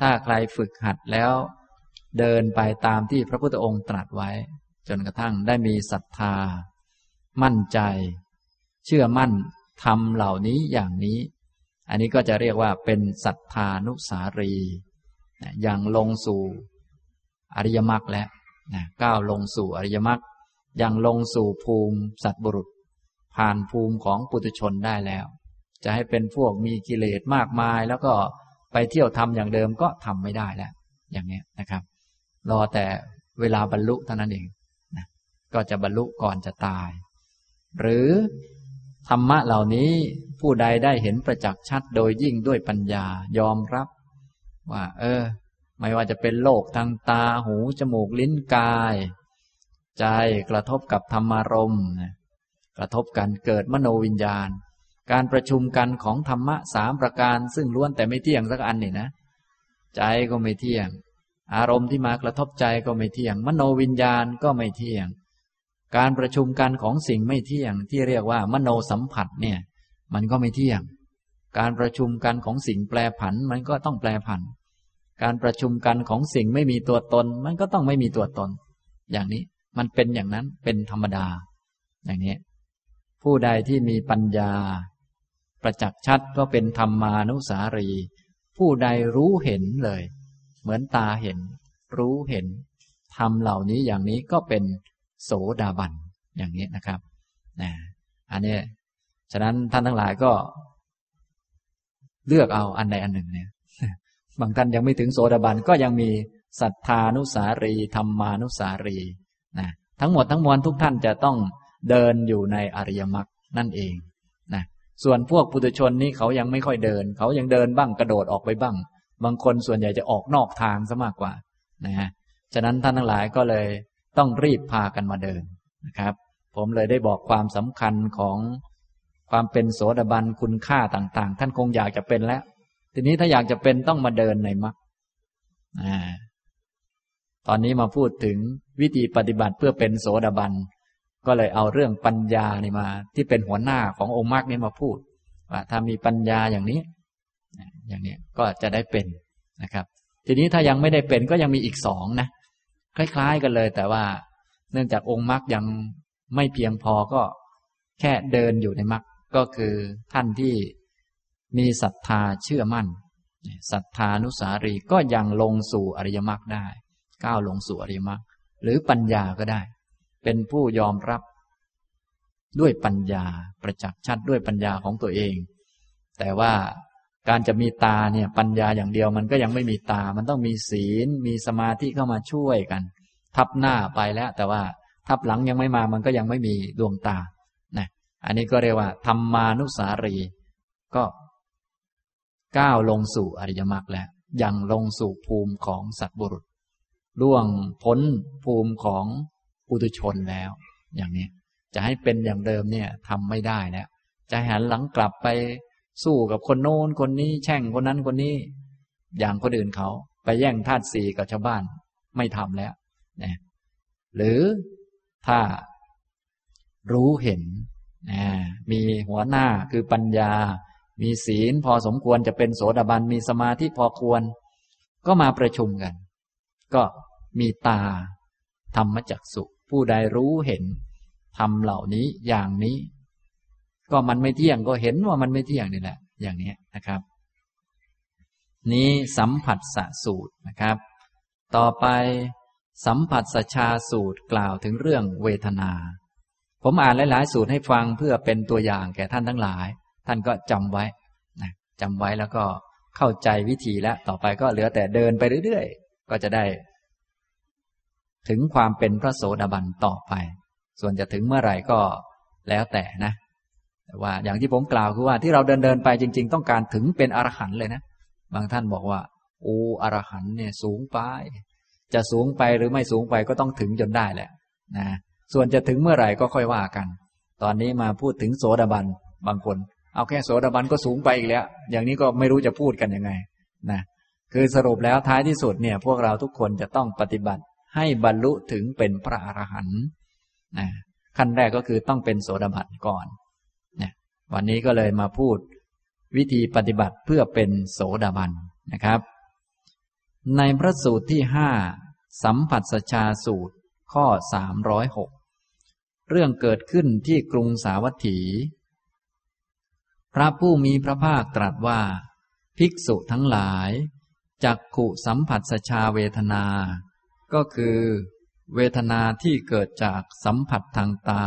S1: ถ้าใครฝึกหัดแล้วเดินไปตามที่พระพุทธองค์ตรัสไว้ จนกระทั่งได้มีศรัทธา มั่นใจ เชื่อมั่นทำเหล่านี้อย่างนี้ อันนี้ก็จะเรียกว่าเป็นศรัทธานุสารีอย่างลงสู่อริยมรรคแล้วก้าวลงสู่อริยมรรคยังลงสู่ภูมิสัตบุรุษ ผ่านภูมิของปุถุชนได้แล้ว จะให้เป็นพวกมีกิเลสมากมาย แล้วก็ไปเที่ยวทำอย่างเดิมก็ทำไม่ได้แล้ว อย่างนี้นะครับ รอแต่เวลาบรรลุเท่านั้นเอง ก็จะบรรลุก่อนจะตาย หรือธรรมะเหล่านี้ผู้ใดได้เห็นประจักษ์ชัดโดยยิ่งด้วยปัญญายอมรับ ว่า เออ ไม่ว่าจะเป็นโลกทางตาหูจมูกลิ้นกาย ใจกระทบกับธรรมารมณ์กระทบกันเกิดมโนวิญญาณ การประชุมกันของธรรมะสามประการ ซึ่งล้วนแต่ไม่เที่ยงสักอันนี่นะ ใจก็ไม่เที่ยง อารมณ์ที่มากระทบใจก็ไม่เที่ยง มโนวิญญาณก็ไม่เที่ยง การประชุมกันของสิ่งไม่เที่ยงที่เรียกว่ามโนสัมผัสเนี่ย มันก็ไม่เที่ยง การประชุมกันของสิ่งแปรผัน มันก็ต้องแปรผัน การประชุมกันของสิ่งไม่มีตัวตน มันก็ต้องไม่มีตัวตน อย่างนี้มันเป็นอย่างนั้นเป็นธรรมดา อย่างนี้ ผู้ใดที่มีปัญญา ประจักษ์ชัดก็เป็นธรรมานุสารี ผู้ใดรู้เห็นเลย เหมือนตาเห็น รู้เห็นทำเหล่านี้อย่างนี้ก็เป็น โสดาบันอย่างนี้นะครับนะอันนี้ฉะนั้นท่านทั้งหลายก็ เลือกเอาอันใดอันหนึ่งเนี่ย บางท่านยังไม่ถึงโสดาบันก็ยังมีศรัทธานุสารีธรรมานุสารีนะทั้งหมดทั้งมวลทุกท่านจะต้องเดินอยู่ในอริยมรรคนั่นเองนะส่วนพวกปุถุชนนี่เขายังไม่ค่อยเดิน เขายังเดินบ้างกระโดดออกไปบ้าง บางคนส่วนใหญ่จะออกนอกทางซะมากกว่านะฮะฉะนั้นท่านทั้งหลายก็เลย ต้องรีบพากันมาเดินนะครับ ผมเลยได้บอกความสำคัญของความเป็นโสดาบันคุณค่าต่าง ๆ ท่านคงอยากจะเป็นแล้ว ทีนี้ถ้าอยากจะเป็นต้องมาเดินในมรรคตอนนี้มาพูดถึงวิธีปฏิบัติเพื่อเป็นโสดาบันก็เลยเอาเรื่องปัญญานี่มา ที่เป็นหัวหน้าขององค์มรรคนี้มาพูด ว่าถ้ามีปัญญาอย่างนี้ อย่างนี้ก็จะได้เป็นนะครับ ทีนี้ถ้ายังไม่ได้เป็นก็ยังมีอีกสองนะ คล้ายๆกันเลย แต่ว่า เนื่องจากองค์มรรคยังไม่เพียงพอก็แค่เดินอยู่ในมรรคก็คือท่านที่มีศรัทธาเชื่อมั่นศรัทธานุสารีก็ยังลงสู่อริยมรรคได้ ก้าวลงสู่อริยมรรคหรือปัญญาก็ได้ เป็นผู้ยอมรับด้วยปัญญาประจักษ์ชัดด้วยปัญญาของตัวเอง แต่ว่า การจะมีตาเนี่ยปัญญาอย่างเดียวมันก็ยังไม่มีตา มันต้องมีศีล มีสมาธิเข้ามาช่วยกัน ทับหน้าไปแล้ว แต่ว่าทับหลังยังไม่มามันก็ยังไม่มีดวงตา นะ อันนี้ก็เรียกว่าธรรมานุสารี ก็ก้าวลงสู่อริยมรรคแล้ว ยังลงสู่ภูมิของสัตบุรุษ ล่วงพ้นภูมิของปุถุชนแล้ว อย่างนี้ จะให้เป็นอย่างเดิมเนี่ยทำไม่ได้แล้วจะหันหลังกลับไป สู้กับคนโน้นคนนี้แช่งคนนั้นคนนี้ อย่างคนอื่นเขา ไปแย่งธาตุสีกับชาวบ้านไม่ทำแล้วนะหรือถ้ารู้เห็นนะมีหัวหน้าคือปัญญา มีศีลพอสมควรจะเป็นโสดาบันมีสมาธิพอควร ก็มาประชุมกัน ก็มีตาธรรมจักสุผู้ใดรู้เห็นทำเหล่านี้อย่างนี้ ก็มันไม่เที่ยงก็เห็นว่ามันไม่เที่ยงนี่แหละ อย่างนี้นะครับ นี้สัมผัสสสูตรนะครับ ต่อไปสัมผัสสชาสูตรกล่าวถึงเรื่องเวทนา ผมอ่านหลาย ๆ สูตรให้ฟังเพื่อเป็นตัวอย่างแก่ท่านทั้งหลาย ท่านก็จำไว้นะจำไว้แล้วก็เข้าใจวิธีแล้วต่อไปก็เหลือแต่เดินไปเรื่อย ๆ ก็จะได้ ถึงความเป็นพระโสดาบันต่อไป ส่วนจะถึงเมื่อไหร่ก็แล้วแต่นะ แต่ว่าอย่างที่ผมกล่าวคือว่าที่เราเดินเดินไปจริง ๆ ต้องการถึงเป็นอรหันต์เลยนะ บางท่านบอกว่า โอ้อรหันต์เนี่ยสูงไป จะสูงไปหรือไม่สูงไปก็ต้องถึงจนได้แหละนะส่วนจะถึงเมื่อไหร่ก็ค่อยว่ากัน ตอนนี้มาพูดถึงโสดาบันบางคน เอาแค่โสดาบันก็สูงไปอีกแล้ว อย่างนี้ก็ไม่รู้จะพูดกันยังไงนะคือสรุปแล้วท้ายที่สุดเนี่ย พวกเราทุกคนจะต้องปฏิบัติให้บรรลุถึงเป็นพระอรหันต์นะขั้นแรกก็คือต้องเป็นโสดาบันก่อน วันนี้ก็เลยมาพูดวิธีปฏิบัติเพื่อเป็นโสดาบันนะครับ ในพระสูตรที่ห้าสัมผัสสชาสูตรข้อสามร้อยหกเรื่องเกิดขึ้นที่กรุงสาวัตถี พระผู้มีพระภาคตรัสว่า ภิกษุทั้งหลาย จักขุสัมผัสสชาเวทนา ก็คือ เวทนาที่เกิดจากสัมผัสทางตา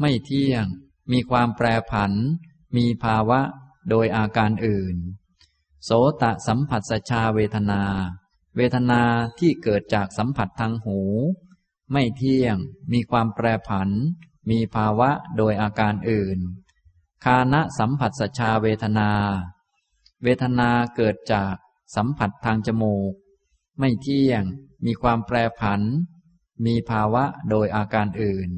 S1: ไม่เที่ยง มีความแปรผัน มีภาวะโดยอาการอื่น โสตสัมผัสสชาเวทนา เวทนาที่เกิดจากสัมผัสทางหู ไม่เที่ยง มีความแปรผัน มีภาวะโดยอาการอื่น คานะสัมผัสสชาเวทนา เวทนาเกิดจากสัมผัสทางจมูก ไม่เที่ยง มีความแปรผัน มีภาวะโดยอาการอื่น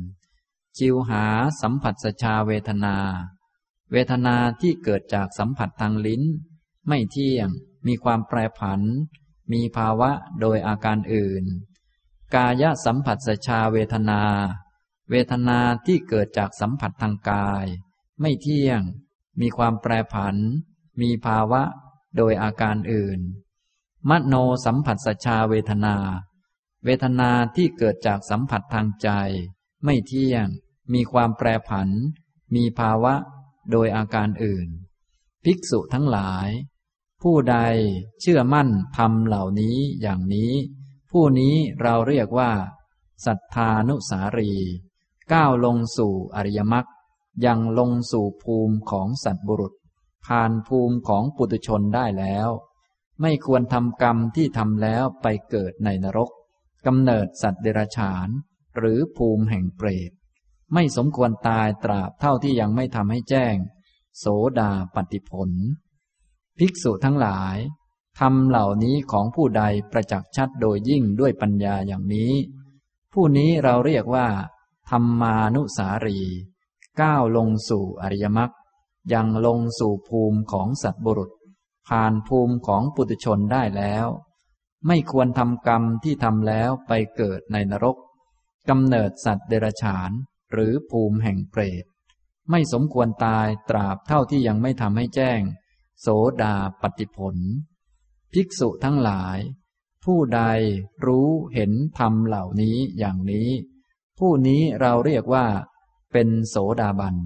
S1: จิวหาสัมผัสสชาเวทนา เวทนาที่เกิดจากสัมผัสทางลิ้น ไม่เที่ยง มีความแปรผัน มีภาวะโดยอาการอื่น กายสัมผัสสชาเวทนา เวทนาที่เกิดจากสัมผัสทางกาย ไม่เที่ยง มีความแปรผัน มีภาวะโดยอาการอื่น มโนสัมผัสสชาเวทนา เวทนาที่เกิดจากสัมผัสทางใจ ไม่เที่ยง มีความแปรผัน มีภาวะโดยอาการอื่น ภิกษุทั้งหลาย ผู้ใดเชื่อมั่นทำเหล่านี้อย่างนี้ ผู้นี้เราเรียกว่า สัทธานุสารี ก้าวลงสู่อริยมรรคยังลงสู่ภูมิของสัตบุรุษ ผ่านภูมิของปุตุชนได้แล้ว ไม่ควรทำกรรมที่ทำแล้วไปเกิดในนรกกำเนิดสัตว์เดรัจฉาน หรือภูมิแห่งเปรต ไม่สมควรตายตราบเท่าที่ยังไม่ทำให้แจ้ง โสดาปฏิผล ภิกษุทั้งหลายทำเหล่านี้ของผู้ใดประจักษ์ชัดโดยยิ่งด้วยปัญญาอย่างนี้ ผู้นี้เราเรียกว่า ธรรมานุสารี ก้าวลงสู่อริยมรรคยังลงสู่ภูมิของสัตบุรุษ ผ่านภูมิของปุถุชนได้แล้ว ไม่ควรทำกรรมที่ทำแล้วไปเกิดในนรก กำเนิดสัตว์เดรัจฉาน หรือภูมิแห่งเปรต ไม่สมควรตายตราบเท่าที่ยังไม่ทำให้แจ้ง โสดาปฏิผล ภิกษุทั้งหลาย ผู้ใดรู้เห็นธรรมเหล่านี้อย่างนี้ ผู้นี้เราเรียกว่า เป็นโสดาบัน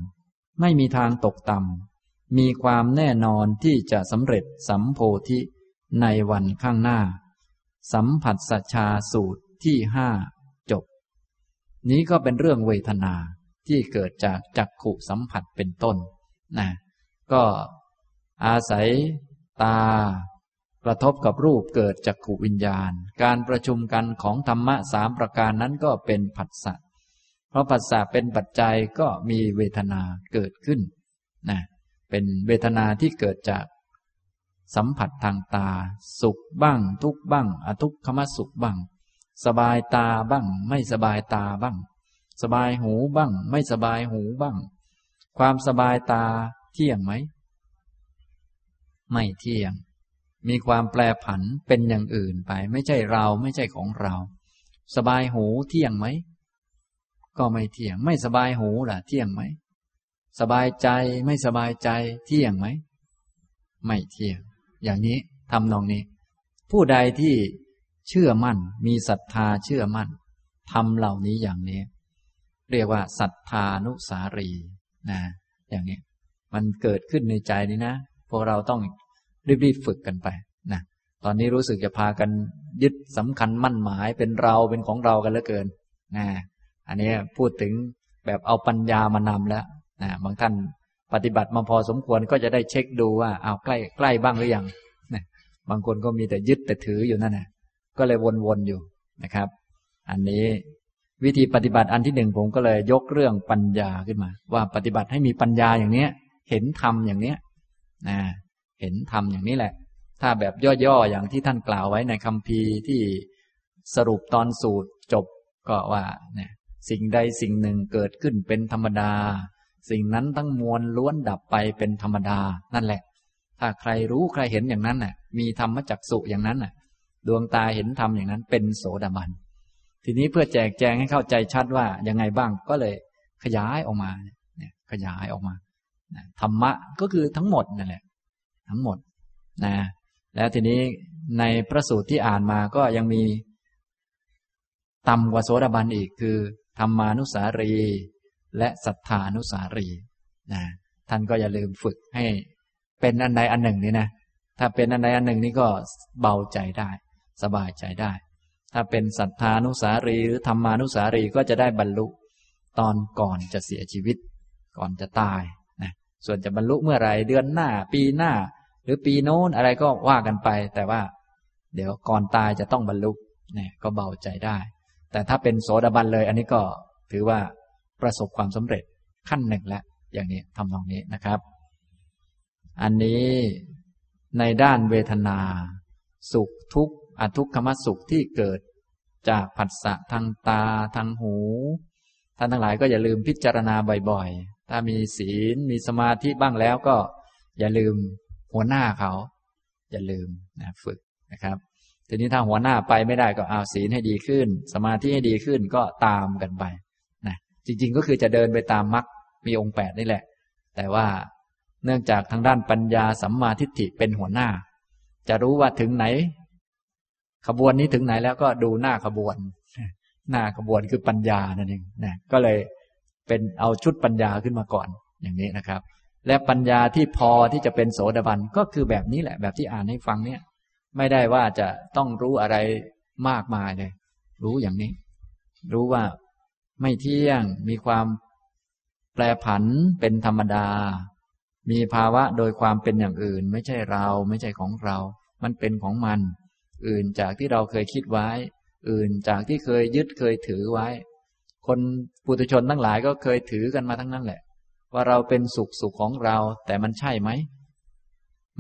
S1: ไม่มีทางตกต่ำมีความแน่นอนที่จะสำเร็จสัมโพธิในวันข้างหน้า สัมผัสสัชชาสูตรที่ห้า นี้ก็เป็นเรื่องเวทนาที่เกิดจากจักขุสัมผัสเป็นต้นนะก็อาศัยตากระทบกับรูปเกิดจักขุวิญญาณ การประชุมกันของธรรมะสามประการนั้นก็เป็นผัสสะ เพราะผัสสะเป็นปัจจัยก็มีเวทนาเกิดขึ้นนะเป็นเวทนาที่เกิดจากสัมผัสทางตา สุขบ้าง ทุกบ้าง อทุกขมสุขบ้าง สบายตาบ้าง ไม่สบายตาบ้าง สบายหูบ้าง ไม่สบายหูบ้าง ความสบายตาเที่ยงไหม ไม่เที่ยง มีความแปรผันเป็นอย่างอื่นไป ไม่ใช่เราไม่ใช่ของเรา สบายหูเที่ยงไหม ก็ไม่เที่ยง ไม่สบายหูล่ะ เที่ยงไหม สบายใจไม่สบายใจเที่ยงไหม ไม่เที่ยง อย่างนี้ทำนองนี้ ผู้ใดที่ เชื่อมั่น มีศรัทธาเชื่อมั่นทำเหล่านี้อย่างนี้ เรียกว่าศรัทธานุสารีนะอย่างนี้ มันเกิดขึ้นในใจนี้นะ พวกเราต้องรีบๆฝึกกันไปนะตอนนี้รู้สึกจะพากันยึดสำคัญมั่นหมายเป็นเราเป็นของเรากันเหลือเกินนะอันนี้พูดถึงแบบเอาปัญญามานำแล้วนะบางท่านปฏิบัติมาพอสมควรก็จะได้เช็คดูว่าเอาใกล้ใกล้บ้างหรือยังนะบางคนก็มีแต่ยึดแต่ถืออยู่นั่นแหละ ก็เลยวนๆอยู่นะครับ อันนี้วิธีปฏิบัติอันที่หนึ่งผมก็เลยยกเรื่องปัญญาขึ้นมา ว่าปฏิบัติให้มีปัญญาอย่างเนี้ย เห็นธรรมอย่างเนี้ยนะเห็นธรรมอย่างนี้แหละ ถ้าแบบย่อๆอย่างที่ท่านกล่าวไว้ในคำพีที่สรุปตอนสูตรจบก็ว่าเนี่ยสิ่งใดสิ่งหนึ่งเกิดขึ้นเป็นธรรมดา สิ่งนั้นทั้งมวลล้วนดับไปเป็นธรรมดานั่นแหละ ถ้าใครรู้ใครเห็นอย่างนั้นน่ะ มีธรรมจักสุอย่างนั้นน่ะ ดวงตาเห็นธรรมอย่างนั้นเป็นโสดาบัน ทีนี้เพื่อแจกแจงให้เข้าใจชัดว่ายังไงบ้างก็เลยขยายออกมาเนี่ยขยายออกมาธรรมะก็คือทั้งหมดนั่นแหละ ทั้งหมดนะแล้วทีนี้ในพระสูตรที่อ่านมาก็ยังมีต่ำกว่าโสดาบันอีกคือ ธรรมานุสารี และสัทธานุสารีนะท่านก็อย่าลืมฝึกให้เป็นอันใดอันหนึ่งนี่นะถ้าเป็นอันใดอันหนึ่งนี่ก็เบาใจได้ สบายใจได้ ถ้าเป็นศรัทธานุสารีหรือธรรมานุสารีก็จะได้บรรลุ ตอนก่อนจะเสียชีวิต ก่อนจะตายนะส่วนจะบรรลุเมื่อไรเดือนหน้า ปีหน้า หรือปีโน้นอะไรก็ว่ากันไป แต่ว่า เดี๋ยวก่อนตายจะต้องบรรลุเนี่ยก็เบาใจได้ แต่ถ้าเป็นโสดาบันเลย อันนี้ก็ถือว่าประสบความสำเร็จขั้นหนึ่งแล้วอย่างนี้ทำตรงนี้นะครับ อันนี้ในด้านเวทนา สุขทุกข์ อทุกขมสุขที่เกิด จากผัสสะทางตาทางหู ท่านทั้งหลายก็อย่าลืมพิจารณาบ่อยๆ ถ้ามีศีลมีสมาธิบ้างแล้วก็อย่าลืมหัวหน้าเขา อย่าลืมนะฝึกนะครับ ทีนี้ถ้าหัวหน้าไปไม่ได้ก็เอาศีลให้ดีขึ้น สมาธิให้ดีขึ้นก็ตามกันไปนะจริงๆก็คือจะเดินไปตามมรรคมีองค์แปดนี่แหละ แต่ว่าเนื่องจากทางด้านปัญญาสัมมาทิฏฐิเป็นหัวหน้า จะรู้ว่าถึงไหน ขบวนนี้ถึงไหนแล้วก็ดูหน้าขบวน หน้าขบวนคือปัญญานั่นเองนะก็เลยเป็นเอาชุดปัญญาขึ้นมาก่อนอย่างนี้นะครับ และปัญญาที่พอที่จะเป็นโสดาบันก็คือแบบนี้แหละ แบบที่อ่านให้ฟังเนี่ย ไม่ได้ว่าจะต้องรู้อะไรมากมายเลย รู้อย่างนี้ รู้ว่าไม่เที่ยงมีความแปรผันเป็นธรรมดา มีภาวะโดยความเป็นอย่างอื่น ไม่ใช่เรา ไม่ใช่ของเรา มันเป็นของมัน อื่นจากที่เราเคยคิดไว้ อื่นจากที่เคยยึดเคยถือไว้ คนปุถุชนทั้งหลายก็เคยถือกันมาทั้งนั้นแหละ ว่าเราเป็นสุขสุขของเรา แต่มันใช่ไหม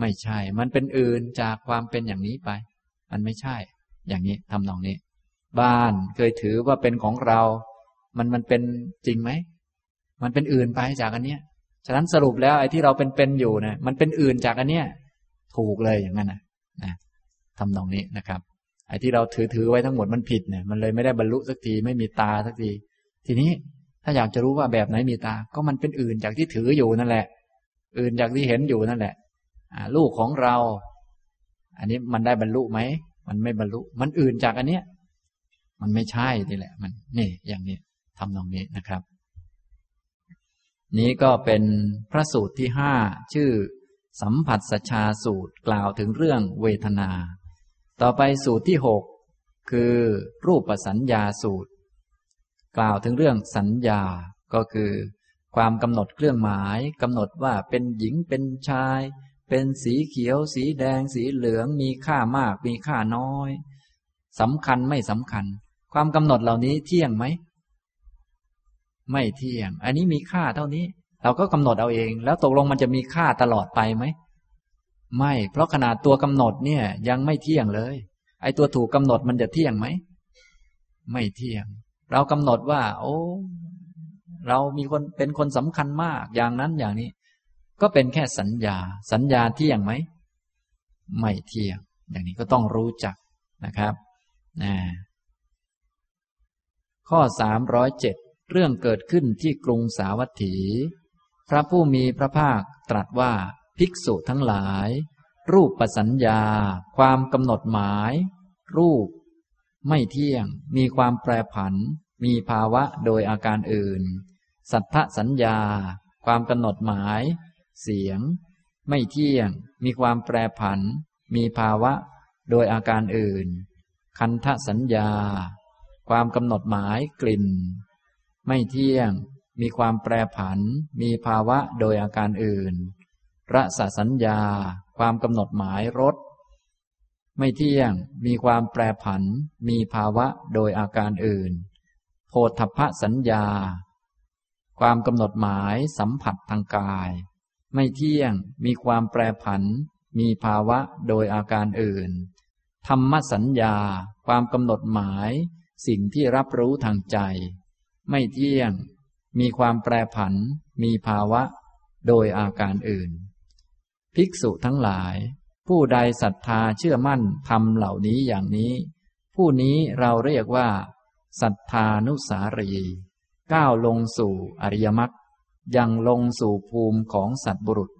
S1: ไม่ใช่ มันเป็นอื่นจากความเป็นอย่างนี้ไป มันไม่ใช่ อย่างนี้ทำนองนี้ บ้านเคยถือว่าเป็นของเรา มันมันเป็นจริงไหม มันเป็นอื่นไปจากอันเนี้ยฉะนั้นสรุปแล้วไอ้ที่เราเป็นเป็นอยู่เนะี่ยมันเป็นอื่นจากอันเนี้ยถูกเลยอย่างนั้นนะนะ ทำนองนี้นะครับ ไอ้ที่เราถือถือไว้ทั้งหมดมันผิดเนี่ยมันเลยไม่ได้บรรลุสักทีไม่มีตาสักที ทีนี้ถ้าอยากจะรู้ว่าแบบไหนมีตา ก็มันเป็นอื่นจากที่ถืออยู่นั่นแหละ อื่นจากที่เห็นอยู่นั่นแหละลูกของเรา อันนี้มันได้บรรลุไหมมันไม่บรรลุ มันอื่นจากอันเนี้ย มันไม่ใช่นี่แหละ มันนี่อย่างนี้ทำตรงนี้นะครับ นี้ก็เป็นพระสูตรที่ห้าชื่อ สัมผัสสชาสูตรกล่าวถึงเรื่องเวทนา ต่อไปสูตรที่หกคือรูปสัญญาสูตร กล่าวถึงเรื่องสัญญาก็คือ ความกำหนดเครื่องหมายกำหนดว่าเป็นหญิงเป็นชาย เป็นสีเขียว สีแดง สีเหลือง มีค่ามาก มีค่าน้อยสำคัญไม่สำคัญ ความกำหนดเหล่านี้เที่ยงไหม ไม่เที่ยง อันนี้มีค่าเท่านี้ เราก็กำหนดเอาเอง แล้วตกลงมันจะมีค่าตลอดไปไหม ไม่ เพราะขนาดตัวกำหนดเนี่ย ยังไม่เที่ยงเลย ไอ้ตัวถูกกำหนดมันจะเที่ยงไหม ไม่เที่ยง เรากำหนดว่า โอ้ เรามีคนเป็นคนสำคัญมากอย่างนั้นอย่างนี้ ก็เป็นแค่สัญญา สัญญาเที่ยงไหม ไม่เที่ยง อย่างนี้ก็ต้องรู้จักนะครับนะข้อสามร้อยเจ็ดเรื่องเกิดขึ้นที่กรุงสาวัตถี พระผู้มีพระภาคตรัสว่า ภิกษุทั้งหลาย รูปประสัญญา ความกำหนดหมาย รูป ไม่เที่ยง มีความแปรผัน มีภาวะโดยอาการอื่น สัทธสัญญา ความกำหนดหมาย เสียง ไม่เที่ยง มีความแปรผัน มีภาวะ โดยอาการอื่น คันทสัญญา ความกำหนดหมายกลิ่น ไม่เที่ยง มีความแปรผัน มีภาวะโดยอาการอื่น รสสัญญา ความกำหนดหมายรสไม่เที่ยงมีความแปรผัน มีภาวะโดยอาการอื่น โพธพสัญญา ความกำหนดหมายสัมผัสทางกาย ไม่เที่ยงมีความแปรผัน มีภาวะโดยอาการอื่น ธรรมสัญญา ความกำหนดหมาย สิ่งที่รับรู้ทางใจ ไม่เที่ยง มีความแปรผัน มีภาวะ โดยอาการอื่น ภิกษุทั้งหลาย ผู้ใดศรัทธาเชื่อมั่นทำเหล่านี้อย่างนี้ ผู้นี้เราเรียกว่าศรัทธานุสารี ก้าวลงสู่อริยมรรคยังลงสู่ภูมิของสัตบุรุษ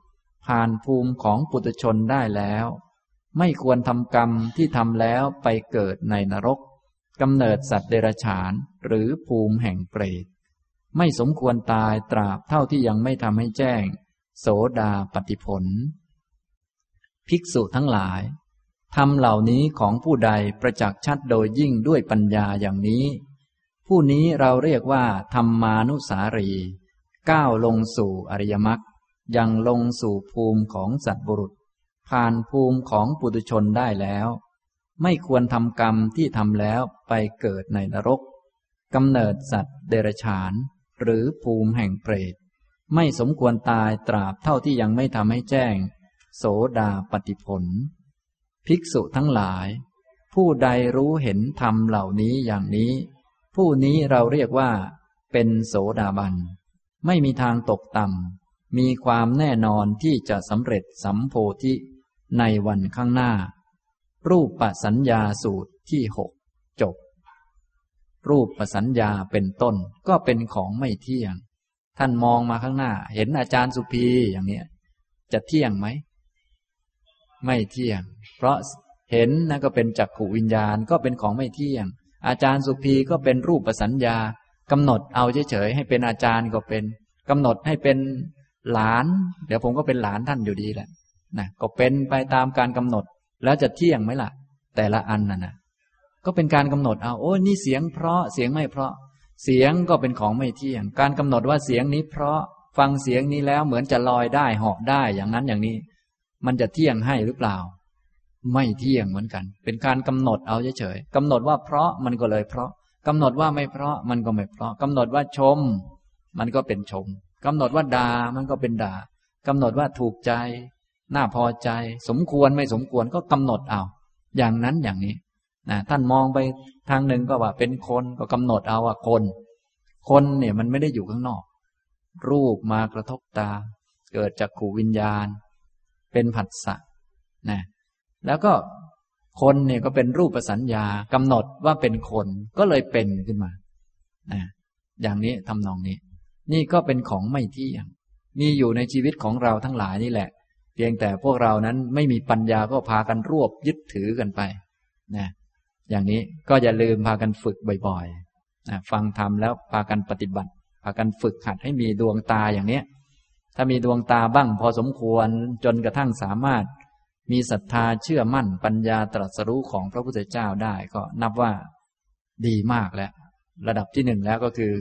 S1: ผ่านภูมิของปุถุชนได้แล้ว ไม่ควรทำกรรมที่ทำแล้วไปเกิดในนรกกำเนิดสัตว์เดรัจฉานหรือภูมิแห่งเปรต ไม่สมควรตายตราบเท่าที่ยังไม่ทำให้แจ้ง โสดาปฏิผล ภิกษุทั้งหลายทำเหล่านี้ของผู้ใดประจักษ์ชัดโดยยิ่งด้วยปัญญาอย่างนี้ ผู้นี้เราเรียกว่า ธรรมานุสารี ก้าวลงสู่อริยมรรคยังลงสู่ภูมิของสัตว์บุรุษ ผ่านภูมิของปุถุชนได้แล้ว ไม่ควรทำกรรมที่ทำแล้วไปเกิดในนรกกำเนิดสัตว์เดรัจฉาน หรือภูมิแห่งเปรต ไม่สมควรตายตราบเท่าที่ยังไม่ทำให้แจ้ง โสดาปฏิผล ภิกษุทั้งหลาย ผู้ใดรู้เห็นธรรมเหล่านี้อย่างนี้ ผู้นี้เราเรียกว่า เป็นโสดาบัน ไม่มีทางตกต่ำมีความแน่นอนที่จะสำเร็จสัมโพธิในวันข้างหน้า รูปปัสัญญาสูตรที่หกจบ รูปปัสัญญาเป็นต้นก็เป็นของไม่เที่ยง ท่านมองมาข้างหน้า เห็นอาจารย์สุภีอย่างเนี้ยจะเที่ยงไหม ไม่เที่ยง เพราะเห็นนั่นก็เป็นจักขูวิญญาณก็เป็นของไม่เที่ยง อาจารย์สุภีก็เป็นรูปปัสัญญากำหนดเอาเฉยๆให้เป็นอาจารย์ก็เป็นกำหนดให้เป็นหลาน เดี๋ยวผมก็เป็นหลานท่านอยู่ดีแหละนะก็เป็นไปตามการกำหนด แล้วจะเที่ยงไหมล่ะ แต่ละอันน่ะนะก็เป็นการกำหนดเอาโอ้นี่เสียงเพราะเสียงไม่เพราะ เสียงก็เป็นของไม่เที่ยง การกำหนดว่าเสียงนี้เพราะฟังเสียงนี้แล้วเหมือนจะลอยได้เหาะได้อย่างนั้นอย่างนี้ มันจะเที่ยงให้หรือเปล่า ไม่เที่ยงเหมือนกัน เป็นการกำหนดเอาเฉยๆกำหนดว่าเพราะมันก็เลยเพราะกำหนดว่าไม่เพราะมันก็ไม่เพราะกำหนดว่าชม มันก็เป็นชมกำหนดว่าด่ามันก็เป็นด่ากำหนดว่าถูกใจ น่าพอใจ สมควรไม่สมควรก็กำหนดเอา อย่างนั้นอย่างนี้นะท่านมองไปทางหนึ่งก็ว่าเป็นคนก็กำหนดเอาว่าคน คนเนี่ยมันไม่ได้อยู่ข้างนอก รูปมากระทบตา เกิดจากขู่วิญญาณ เป็นผัสสะนะแล้วก็คนเนี่ยก็เป็นรูปสัญญากำหนดว่าเป็นคนก็เลยเป็นขึ้นมานะอย่างนี้ทำนองนี้ นี่ก็เป็นของไม่เที่ยง มีอยู่ในชีวิตของเราทั้งหลายนี่แหละ เพียงแต่พวกเรานั้นไม่มีปัญญาก็พากันรวบยึดถือกันไปนะอย่างนี้ก็อย่าลืมพากันฝึกบ่อยๆนะฟังธรรมแล้วพากันปฏิบัติ พากันฝึกหัดให้มีดวงตาอย่างนี้ ถ้ามีดวงตาบ้างพอสมควรจนกระทั่งสามารถ มีศรัทธาเชื่อมั่นปัญญาตรัสรู้ของพระพุทธเจ้าได้ก็นับว่าดีมากแล้ว ระดับที่หนึ่งแล้วก็คือ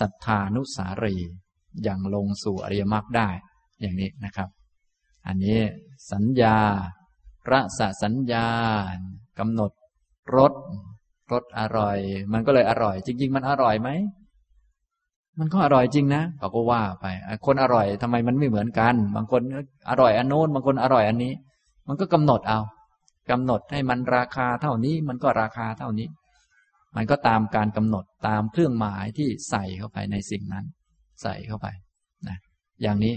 S1: ศรัทธานุสารีอย่างลงสู่อริยมรรคได้ อย่างนี้นะครับ อันนี้สัญญาระสสัญญากำหนดรสรสอร่อย มันก็เลยอร่อย จริง ๆ มันอร่อยไหม มันก็อร่อยจริงนะเขาก็ว่าไป คนอร่อยทำไมมันไม่เหมือนกัน บางคนอร่อยอันโน้นบางคนอร่อยอันนี้ มันก็กำหนดเอากำหนดให้มันราคาเท่านี้ มันก็ราคาเท่านี้ มันก็ตามการกำหนดตามเครื่องหมายที่ใส่เข้าไปในสิ่งนั้น ใส่เข้าไปนะอย่างนี้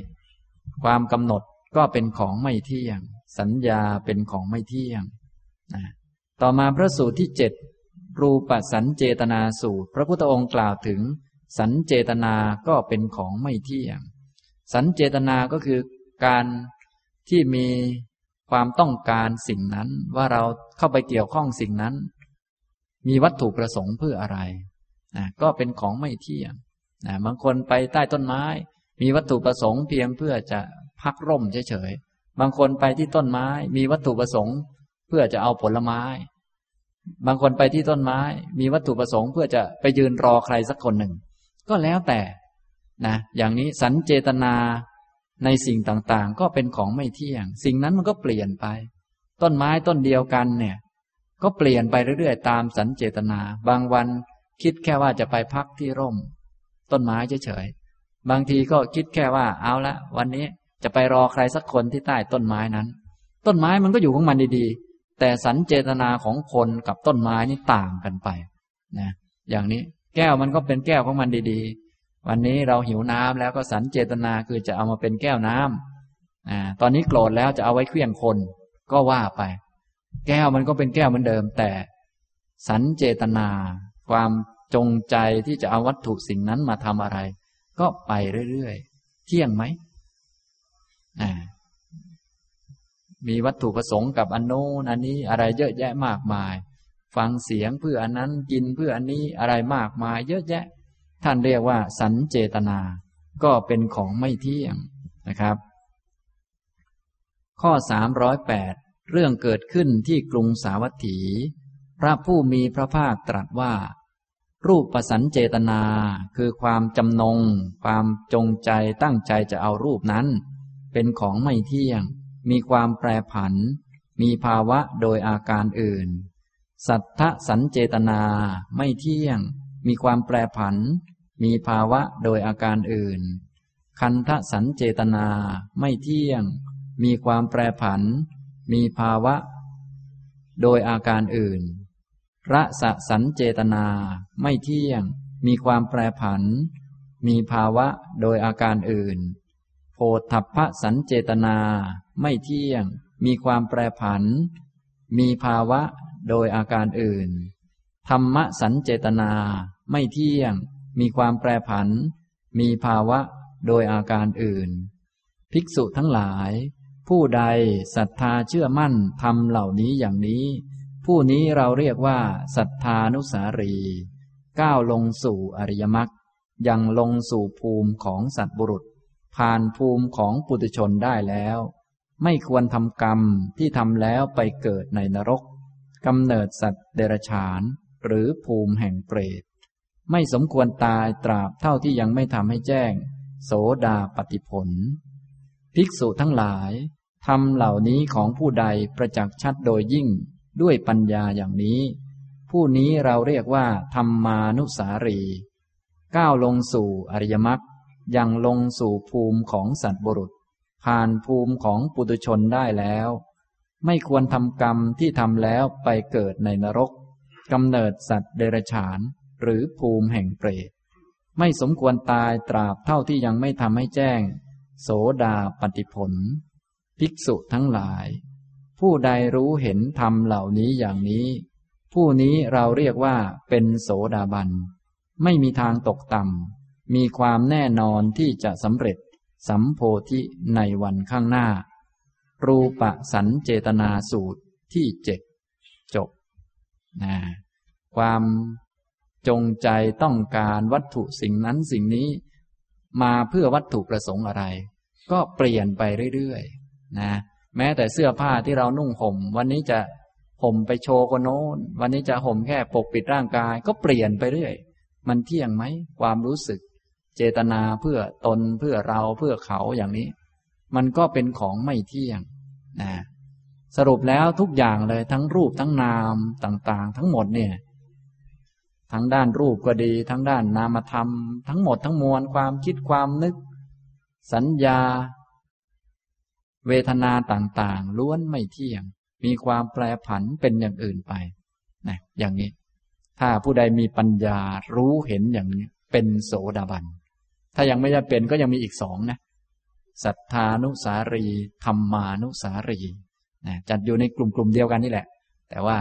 S1: ความกำหนดก็เป็นของไม่เที่ยง สัญญาเป็นของไม่เที่ยงนะต่อมาพระสูตรที่เจ็ดรูปสัญเจตนาสูตร พระพุทธองค์กล่าวถึง สัญเจตนาก็เป็นของไม่เที่ยง สัญเจตนาก็คือการที่มีความต้องการสิ่งนั้นว่าเราเข้าไปเกี่ยวข้องสิ่งนั้น มีวัตถุประสงค์เพื่ออะไรนะก็เป็นของไม่เที่ยงนะบางคนไปใต้ต้นไม้ มีวัตถุประสงค์เพียงเพื่อจะพักร่มเฉยๆบางคนไปที่ต้นไม้ มีวัตถุประสงค์เพื่อจะเอาผลไม้ บางคนไปที่ต้นไม้ มีวัตถุประสงค์เพื่อจะไปยืนรอใครสักคนหนึ่ง ก็แล้วแต่นะอย่างนี้สันเจตนาในสิ่งต่างๆ ก็เป็นของไม่เที่ยง สิ่งนั้นมันก็เปลี่ยนไป ต้นไม้ต้นเดียวกันเนี่ย ก็เปลี่ยนไปเรื่อยๆ ตามสันเจตนา บางวันคิดแค่ว่าจะไปพักที่ร่ม ต้นไม้เฉยๆบางทีก็คิดแค่ว่าเอาละ วันนี้จะไปรอใครสักคนที่ใต้ต้นไม้นั้น ต้นไม้มันก็อยู่ของมันดีๆ แต่สันเจตนาของคนกับต้นไม้นี่ต่างกันไปนะอย่างนี้ แก้วมันก็เป็นแก้วของมันดีๆ วันนี้เราหิวน้ำแล้วก็สันเจตนาคือจะเอามาเป็นแก้วน้ำอ่าตอนนี้โกรธแล้วจะเอาไว้เคลื่องคนก็ว่าไป แก้วมันก็เป็นแก้วเหมือนเดิม แต่สันเจตนา ความจงใจที่จะเอาวัตถุสิ่งนั้นมาทำอะไร ก็ไปเรื่อยๆ เที่ยงไหมมีวัตถุประสงค์กับอันโน้นอันนี้อะไรเยอะแยะมากมาย ฟังเสียงเพื่ออันนั้นกินเพื่ออันนี้อะไรมากมายเยอะแยะ ท่านเรียกว่า สัญเจตนา ก็เป็นของไม่เที่ยงนะครับ ข้อสามร้อยแปดเรื่องเกิดขึ้นที่กรุงสาวัตถี พระผู้มีพระภาคตรัสว่า รูปประสัญเจตนาคือความจำนง ความจงใจตั้งใจจะเอารูปนั้น เป็นของไม่เที่ยง มีความแปรผัน มีภาวะโดยอาการอื่น สัทธสัญเจตนา ไม่เที่ยง มีความแปรผัน มีภาวะโดยอาการอื่น คันทสัญเจตนา ไม่เที่ยง มีความแปรผัน มีภาวะ โดยอาการอื่นระสะสัญเจตนา ไม่เที่ยง มีความแปรผัน มีภาวะโดยอาการอื่น โพธพะสัญเจตนา ไม่เที่ยง มีความแปรผัน มีภาวะ โดยอาการอื่น ธรรมสัญเจตนา ไม่เที่ยง มีความแปรผัน มีภาวะโดยอาการอื่น ภิกษุทั้งหลาย ผู้ใดศรัทธาเชื่อมั่นทำเหล่านี้อย่างนี้ ผู้นี้เราเรียกว่าศรัทธานุสารี ก้าวลงสู่อริยมรรคยังลงสู่ภูมิของสัตบุรุษ ผ่านภูมิของปุถุชนได้แล้ว ไม่ควรทำกรรมที่ทำแล้วไปเกิดในนรก กำเนิดสัตว์เดรัจฉาน หรือภูมิแห่งเปรต ไม่สมควรตายตราบเท่าที่ยังไม่ทำให้แจ้ง โสดาปฏิผล ภิกษุทั้งหลายทำเหล่านี้ของผู้ใดประจักษ์ชัดโดยยิ่งด้วยปัญญาอย่างนี้ ผู้นี้เราเรียกว่าธรรมานุสารี ก้าวลงสู่อริยมรรคยังลงสู่ภูมิของสัตว์บุรุษ ผ่านภูมิของปุตุชนได้แล้ว ไม่ควรทำกรรมที่ทำแล้วไปเกิดในนรกกำเนิดสัตว์เดรัจฉาน หรือภูมิแห่งเปรตไม่สมควรตายตราบเท่าที่ยังไม่ทำให้แจ้ง โสดาปฏิผล ภิกษุทั้งหลาย ผู้ใดรู้เห็นธรรมเหล่านี้อย่างนี้ ผู้นี้เราเรียกว่าเป็นโสดาบัน ไม่มีทางตกต่ำมีความแน่นอนที่จะสำเร็จสัมโพธิในวันข้างหน้า รูปสันเจตนาสูตรที่เจ็ดจบนะความจงใจต้องการวัตถุสิ่งนั้นสิ่งนี้ มาเพื่อวัตถุประสงค์อะไร ก็เปลี่ยนไปเรื่อยๆนะแม้แต่เสื้อผ้าที่เรานุ่งห่ม วันนี้จะห่มไปโชว์คนโน้น วันนี้จะห่มแค่ปกปิดร่างกาย ก็เปลี่ยนไปเรื่อย มันเที่ยงไหมความรู้สึก เจตนาเพื่อตนเพื่อเราเพื่อเขาอย่างนี้ มันก็เป็นของไม่เที่ยง นะสรุปแล้วทุกอย่างเลยทั้งรูปทั้งนามต่างๆ ทั้งหมดเนี่ยทั้งด้านรูปก็ดี ทั้งด้านนามธรรม ทั้งหมดทั้งมวลความคิดความนึก สัญญา เวทนาต่างๆ ล้วนไม่เที่ยง มีความแปรผันเป็นอย่างอื่นไปนะอย่างนี้ ถ้าผู้ใดมีปัญญารู้เห็นอย่างนี้ เป็นโสดาบัน ถ้ายังไม่ได้เป็นก็ยังมีอีกสองนะ ศรัทธานุสารีธรรมานุสารีนะจัดอยู่ในกลุ่มกลุ่มเดียวกันนี่แหละ แต่ว่า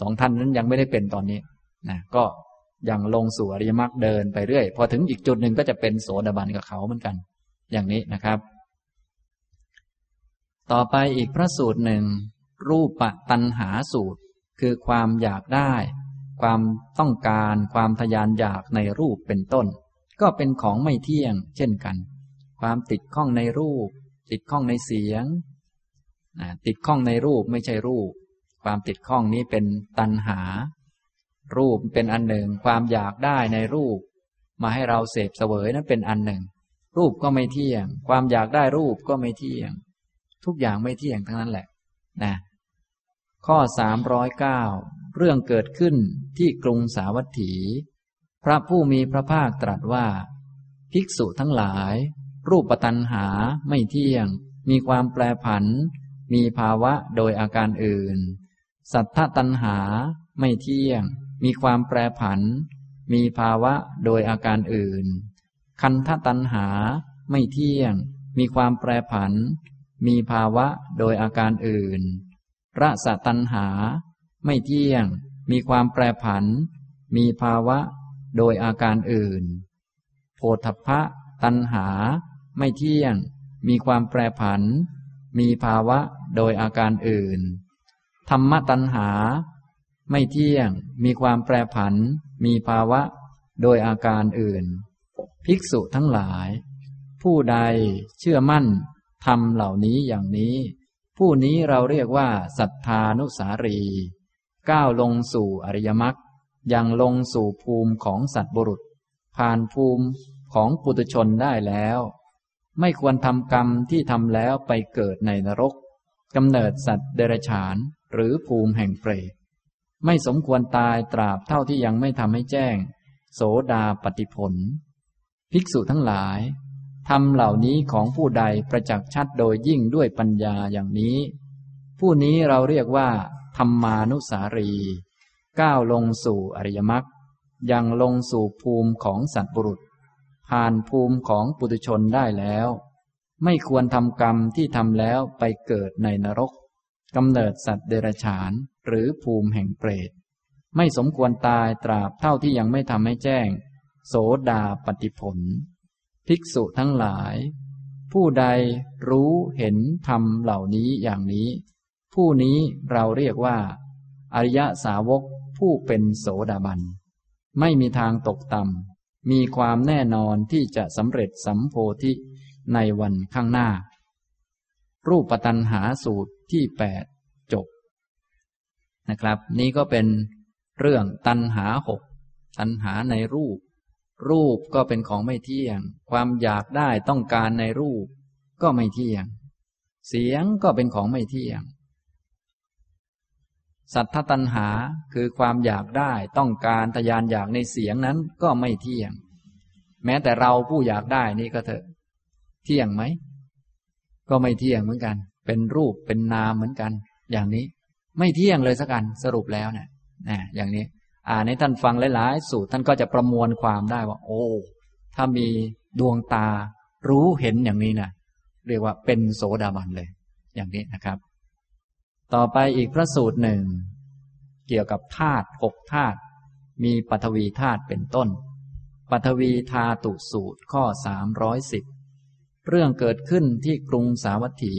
S1: สองท่านนั้นยังไม่ได้เป็นตอนนี้นะก็ยังลงสู่อริยมรรคเดินไปเรื่อย พอถึงอีกจุดหนึ่งก็จะเป็นโสดาบันกับเขาเหมือนกัน อย่างนี้นะครับ ต่อไปอีกพระสูตรหนึ่ง รูปตัณหาสูตร คือความอยากได้ ความต้องการ ความทยานอยากในรูปเป็นต้น ก็เป็นของไม่เที่ยง เช่นกัน ความติดข้องในรูป ติดข้องในเสียง ติดข้องในรูปไม่ใช่รูป ความติดข้องนี้เป็นตัณหา รูปเป็นอันหนึ่ง ความอยากได้ในรูป มาให้เราเสพเสวยนั้นเป็นอันหนึ่ง รูปก็ไม่เที่ยง ความอยากได้รูปก็ไม่เที่ยง ทุกอย่างไม่เที่ยงทั้งนั้นแหละนะข้อสามร้อยเก้าเรื่องเกิดขึ้นที่กรุงสาวัตถี พระผู้มีพระภาคตรัสว่า ภิกษุทั้งหลาย รูปตันหาไม่เที่ยง มีความแปรผัน มีภาวะโดยอาการอื่น สัทธตัณหาไม่เที่ยง มีความแปรผัน มีภาวะโดยอาการอื่น คันธตัณหาไม่เที่ยง มีความแปรผัน มีภาวะโดยอาการอื่นรสตัณหา ไม่เที่ยง มีความแปรผัน มีภาวะโดยอาการอื่น โพธพะตัณหา ไม่เที่ยง มีความแปรผัน มีภาวะโดยอาการอื่น ธรรมตัณหา ไม่เที่ยง มีความแปรผัน มีภาวะโดยอาการอื่น ภิกษุทั้งหลาย ผู้ใดเชื่อมั่นทำเหล่านี้อย่างนี้ ผู้นี้เราเรียกว่าศรัทธานุสารี ก้าวลงสู่อริยมรรคยังลงสู่ภูมิของสัตว์บุรุษ ผ่านภูมิของปุตุชนได้แล้ว ไม่ควรทำกรรมที่ทำแล้วไปเกิดในนรกกำเนิดสัตว์เดรัจฉาน หรือภูมิแห่งเปรตไม่สมควรตายตราบเท่าที่ยังไม่ทำให้แจ้ง โสดาปฏิผล ภิกษุทั้งหลายทำเหล่านี้ของผู้ใดประจักษ์ชัดโดยยิ่งด้วยปัญญาอย่างนี้ ผู้นี้เราเรียกว่าธรรมานุสารี ก้าวลงสู่อริยมรรคยังลงสู่ภูมิของสัตว์บุรุษ ผ่านภูมิของปุถุชนได้แล้ว ไม่ควรทำกรรมที่ทำแล้วไปเกิดในนรกกำเนิดสัตว์เดรัจฉานหรือภูมิแห่งเปรต ไม่สมควรตายตราบเท่าที่ยังไม่ทำให้แจ้ง โสดาปฏิผล ภิกษุทั้งหลาย ผู้ใดรู้เห็นธรรมเหล่านี้อย่างนี้ ผู้นี้เราเรียกว่า อริยสาวกผู้เป็นโสดาบัน ไม่มีทางตกต่ำ มีความแน่นอนที่จะสำเร็จสัมโพธิในวันข้างหน้า รูปปัตันหาสูตรที่แปดจบนะครับ นี่ก็เป็นเรื่องตันหาหกตันหาในรูป รูปก็เป็นของไม่เที่ยง ความอยากได้ต้องการในรูป ก็ไม่เที่ยง เสียงก็เป็นของไม่เที่ยง สัทธตัณหาคือความอยากได้ต้องการทยานอยากในเสียงนั้นก็ไม่เที่ยง แม้แต่เราผู้อยากได้นี่ก็เถอะ เที่ยงไหม ก็ไม่เที่ยงเหมือนกัน เป็นรูปเป็นนามเหมือนกัน อย่างนี้ ไม่เที่ยงเลยสักกันสรุปแล้วเนี่ยนะอย่างนี้ อ่านให้ท่านฟังหลายๆสูตรท่านก็จะประมวลความได้ว่า โอ้ ถ้ามีดวงตารู้เห็นอย่างนี้นะเรียกว่าเป็นโสดาบันเลย อย่างนี้นะครับ ต่อไปอีกพระสูตรหนึ่ง เกี่ยวกับธาตุหกธาตุมีปฐวีธาตุเป็นต้นปฐวีธาตุสูตรข้อสามร้อยสิบเรื่องเกิดขึ้นที่กรุงสาวัตถี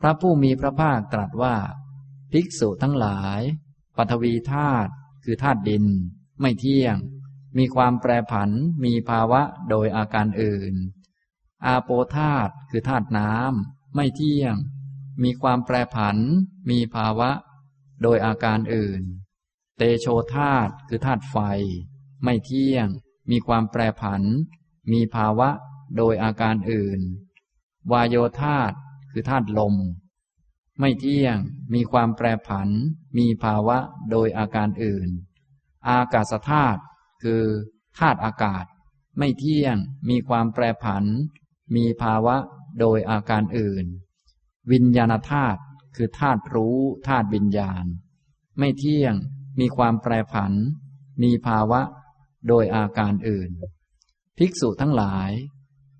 S1: พระผู้มีพระภาคตรัสว่า ภิกษุทั้งหลายปฐวีธาตุคือธาตุดิน ไม่เที่ยง มีความแปรผันมีภาวะโดยอาการอื่น อาโปธาตุคือธาตุน้ำไม่เที่ยง มีความแปรผัน มีภาวะ โดยอาการอื่น เตโชธาตุคือธาตุไฟ ไม่เที่ยง มีความแปรผัน มีภาวะ โดยอาการอื่น วายโยธาตุคือธาตุลม ไม่เที่ยง มีความแปรผัน มีภาวะ โดยอาการอื่น อากาศธาตุคือธาตุอากาศ ไม่เที่ยง มีความแปรผัน มีภาวะ โดยอาการอื่น วิญญาณธาตุคือธาตุรู้ธาตุวิญญาณ ไม่เที่ยงมีความแปรผัน มีภาวะ โดยอาการอื่น ภิกษุทั้งหลาย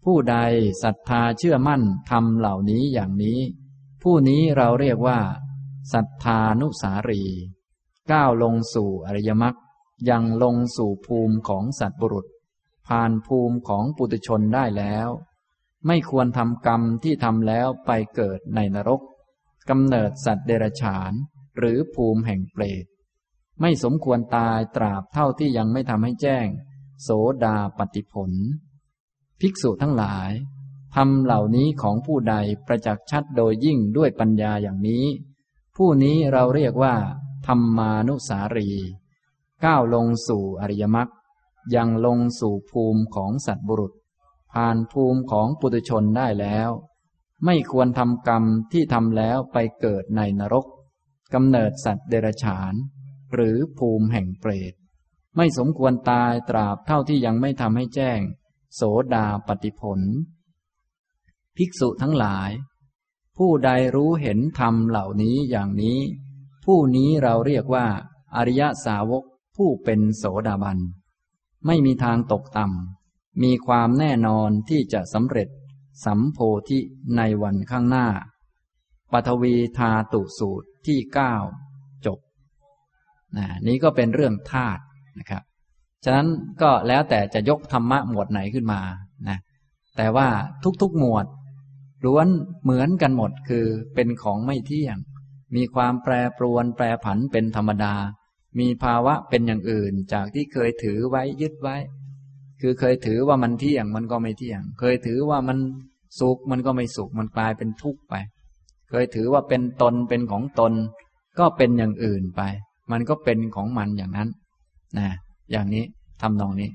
S1: ผู้ใดศรัทธาเชื่อมั่นทำเหล่านี้อย่างนี้ ผู้นี้เราเรียกว่าศรัทธานุสารี ก้าวลงสู่อริยมรรคยังลงสู่ภูมิของสัตบุรุษ ผ่านภูมิของปุตุชนได้แล้ว ไม่ควรทำกรรมที่ทำแล้วไปเกิดในนรกกำเนิดสัตว์เดรัจฉาน หรือภูมิแห่งเปรตไม่สมควรตายตราบเท่าที่ยังไม่ทำให้แจ้ง โสดาปฏิผล ภิกษุทั้งหลายทำเหล่านี้ของผู้ใดประจักษ์ชัดโดยยิ่งด้วยปัญญาอย่างนี้ ผู้นี้เราเรียกว่า ธรรมานุสารี ก้าวลงสู่อริยมรรคยังลงสู่ภูมิของสัตว์บุรุษ ผ่านภูมิของปุถุชนได้แล้ว ไม่ควรทำกรรมที่ทำแล้วไปเกิดในนรกกำเนิดสัตว์เดรัจฉาน หรือภูมิแห่งเปรต ไม่สมควรตายตราบเท่าที่ยังไม่ทำให้แจ้ง โสดาปฏิผล ภิกษุทั้งหลาย ผู้ใดรู้เห็นธรรมเหล่านี้อย่างนี้ ผู้นี้เราเรียกว่า อริยสาวกผู้เป็นโสดาบัน ไม่มีทางตกต่ำ มีความแน่นอนที่จะสำเร็จสัมโพธิในวันข้างหน้าปฐวีธาตุสูตรที่เก้าจบนะนี้ก็เป็นเรื่องธาตุนะครับ ฉะนั้นก็แล้วแต่จะยกธรรมะหมวดไหนขึ้นมานะแต่ว่าทุกๆหมวดล้วนเหมือนกันหมดคือเป็นของไม่เที่ยง มีความแปรปรวนแปรผันเป็นธรรมดา มีภาวะเป็นอย่างอื่นจากที่เคยถือไว้ยึดไว้ คือเคยถือว่ามันเที่ยงมันก็ไม่เที่ยง เคยถือว่ามันสุขมันก็ไม่สุขมันกลายเป็นทุกข์ไป เคยถือว่าเป็นตนเป็นของตน ก็เป็นอย่างอื่นไป มันก็เป็นของมันอย่างนั้นนะอย่างนี้ทำนองนี้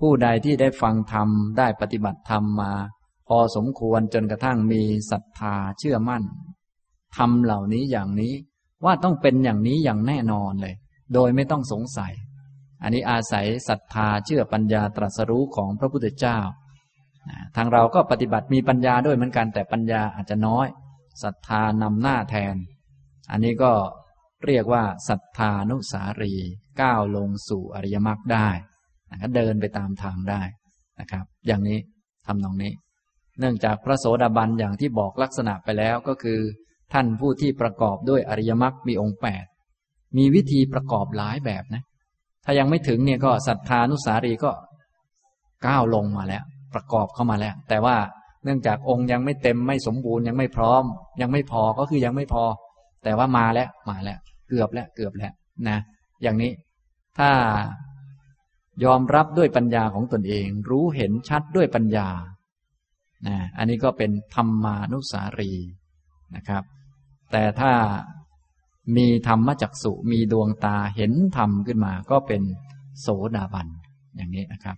S1: ผู้ใดที่ได้ฟังธรรมได้ปฏิบัติธรรมมา พอสมควรจนกระทั่งมีศรัทธาเชื่อมั่นทำเหล่านี้อย่างนี้ว่าต้องเป็นอย่างนี้อย่างแน่นอนเลย โดยไม่ต้องสงสัย อันนี้อาศัยศรัทธาเชื่อปัญญาตรัสรู้ของพระพุทธเจ้า ทางเราก็ปฏิบัติมีปัญญาด้วยเหมือนกันแต่ปัญญาอาจจะน้อยศรัทธานำหน้าแทน อันนี้ก็เรียกว่าศรัทธานุสารีก้าวลงสู่อริยมรรคได้นะเดินไปตามทางได้นะครับ อย่างนี้ทำนองนี้ เนื่องจากพระโสดาบันอย่างที่บอกลักษณะไปแล้วก็คือ ท่านผู้ที่ประกอบด้วยอริยมรรคมีองค์แปดมีวิธีประกอบหลายแบบนะ ถ้ายังไม่ถึงเนี่ยก็ศรัทธานุสารีก็ก้าวลงมาแล้ว ประกอบเข้ามาแล้ว แต่ว่าเนื่องจากองค์ยังไม่เต็มไม่สมบูรณ์ยังไม่พร้อม ยังไม่พอก็คือยังไม่พอ แต่ว่ามาแล้วมาแล้ว เกือบแล้วเกือบแล้วนะ อย่างนี้ถ้ายอมรับด้วยปัญญาของตนเอง รู้เห็นชัดด้วยปัญญานะอันนี้ก็เป็นธรรมานุสารีนะครับ แต่ถ้า มีธรรมจักสุมีดวงตาเห็นธรรมขึ้นมาก็เป็นโสดาบันอย่างนี้นะครับ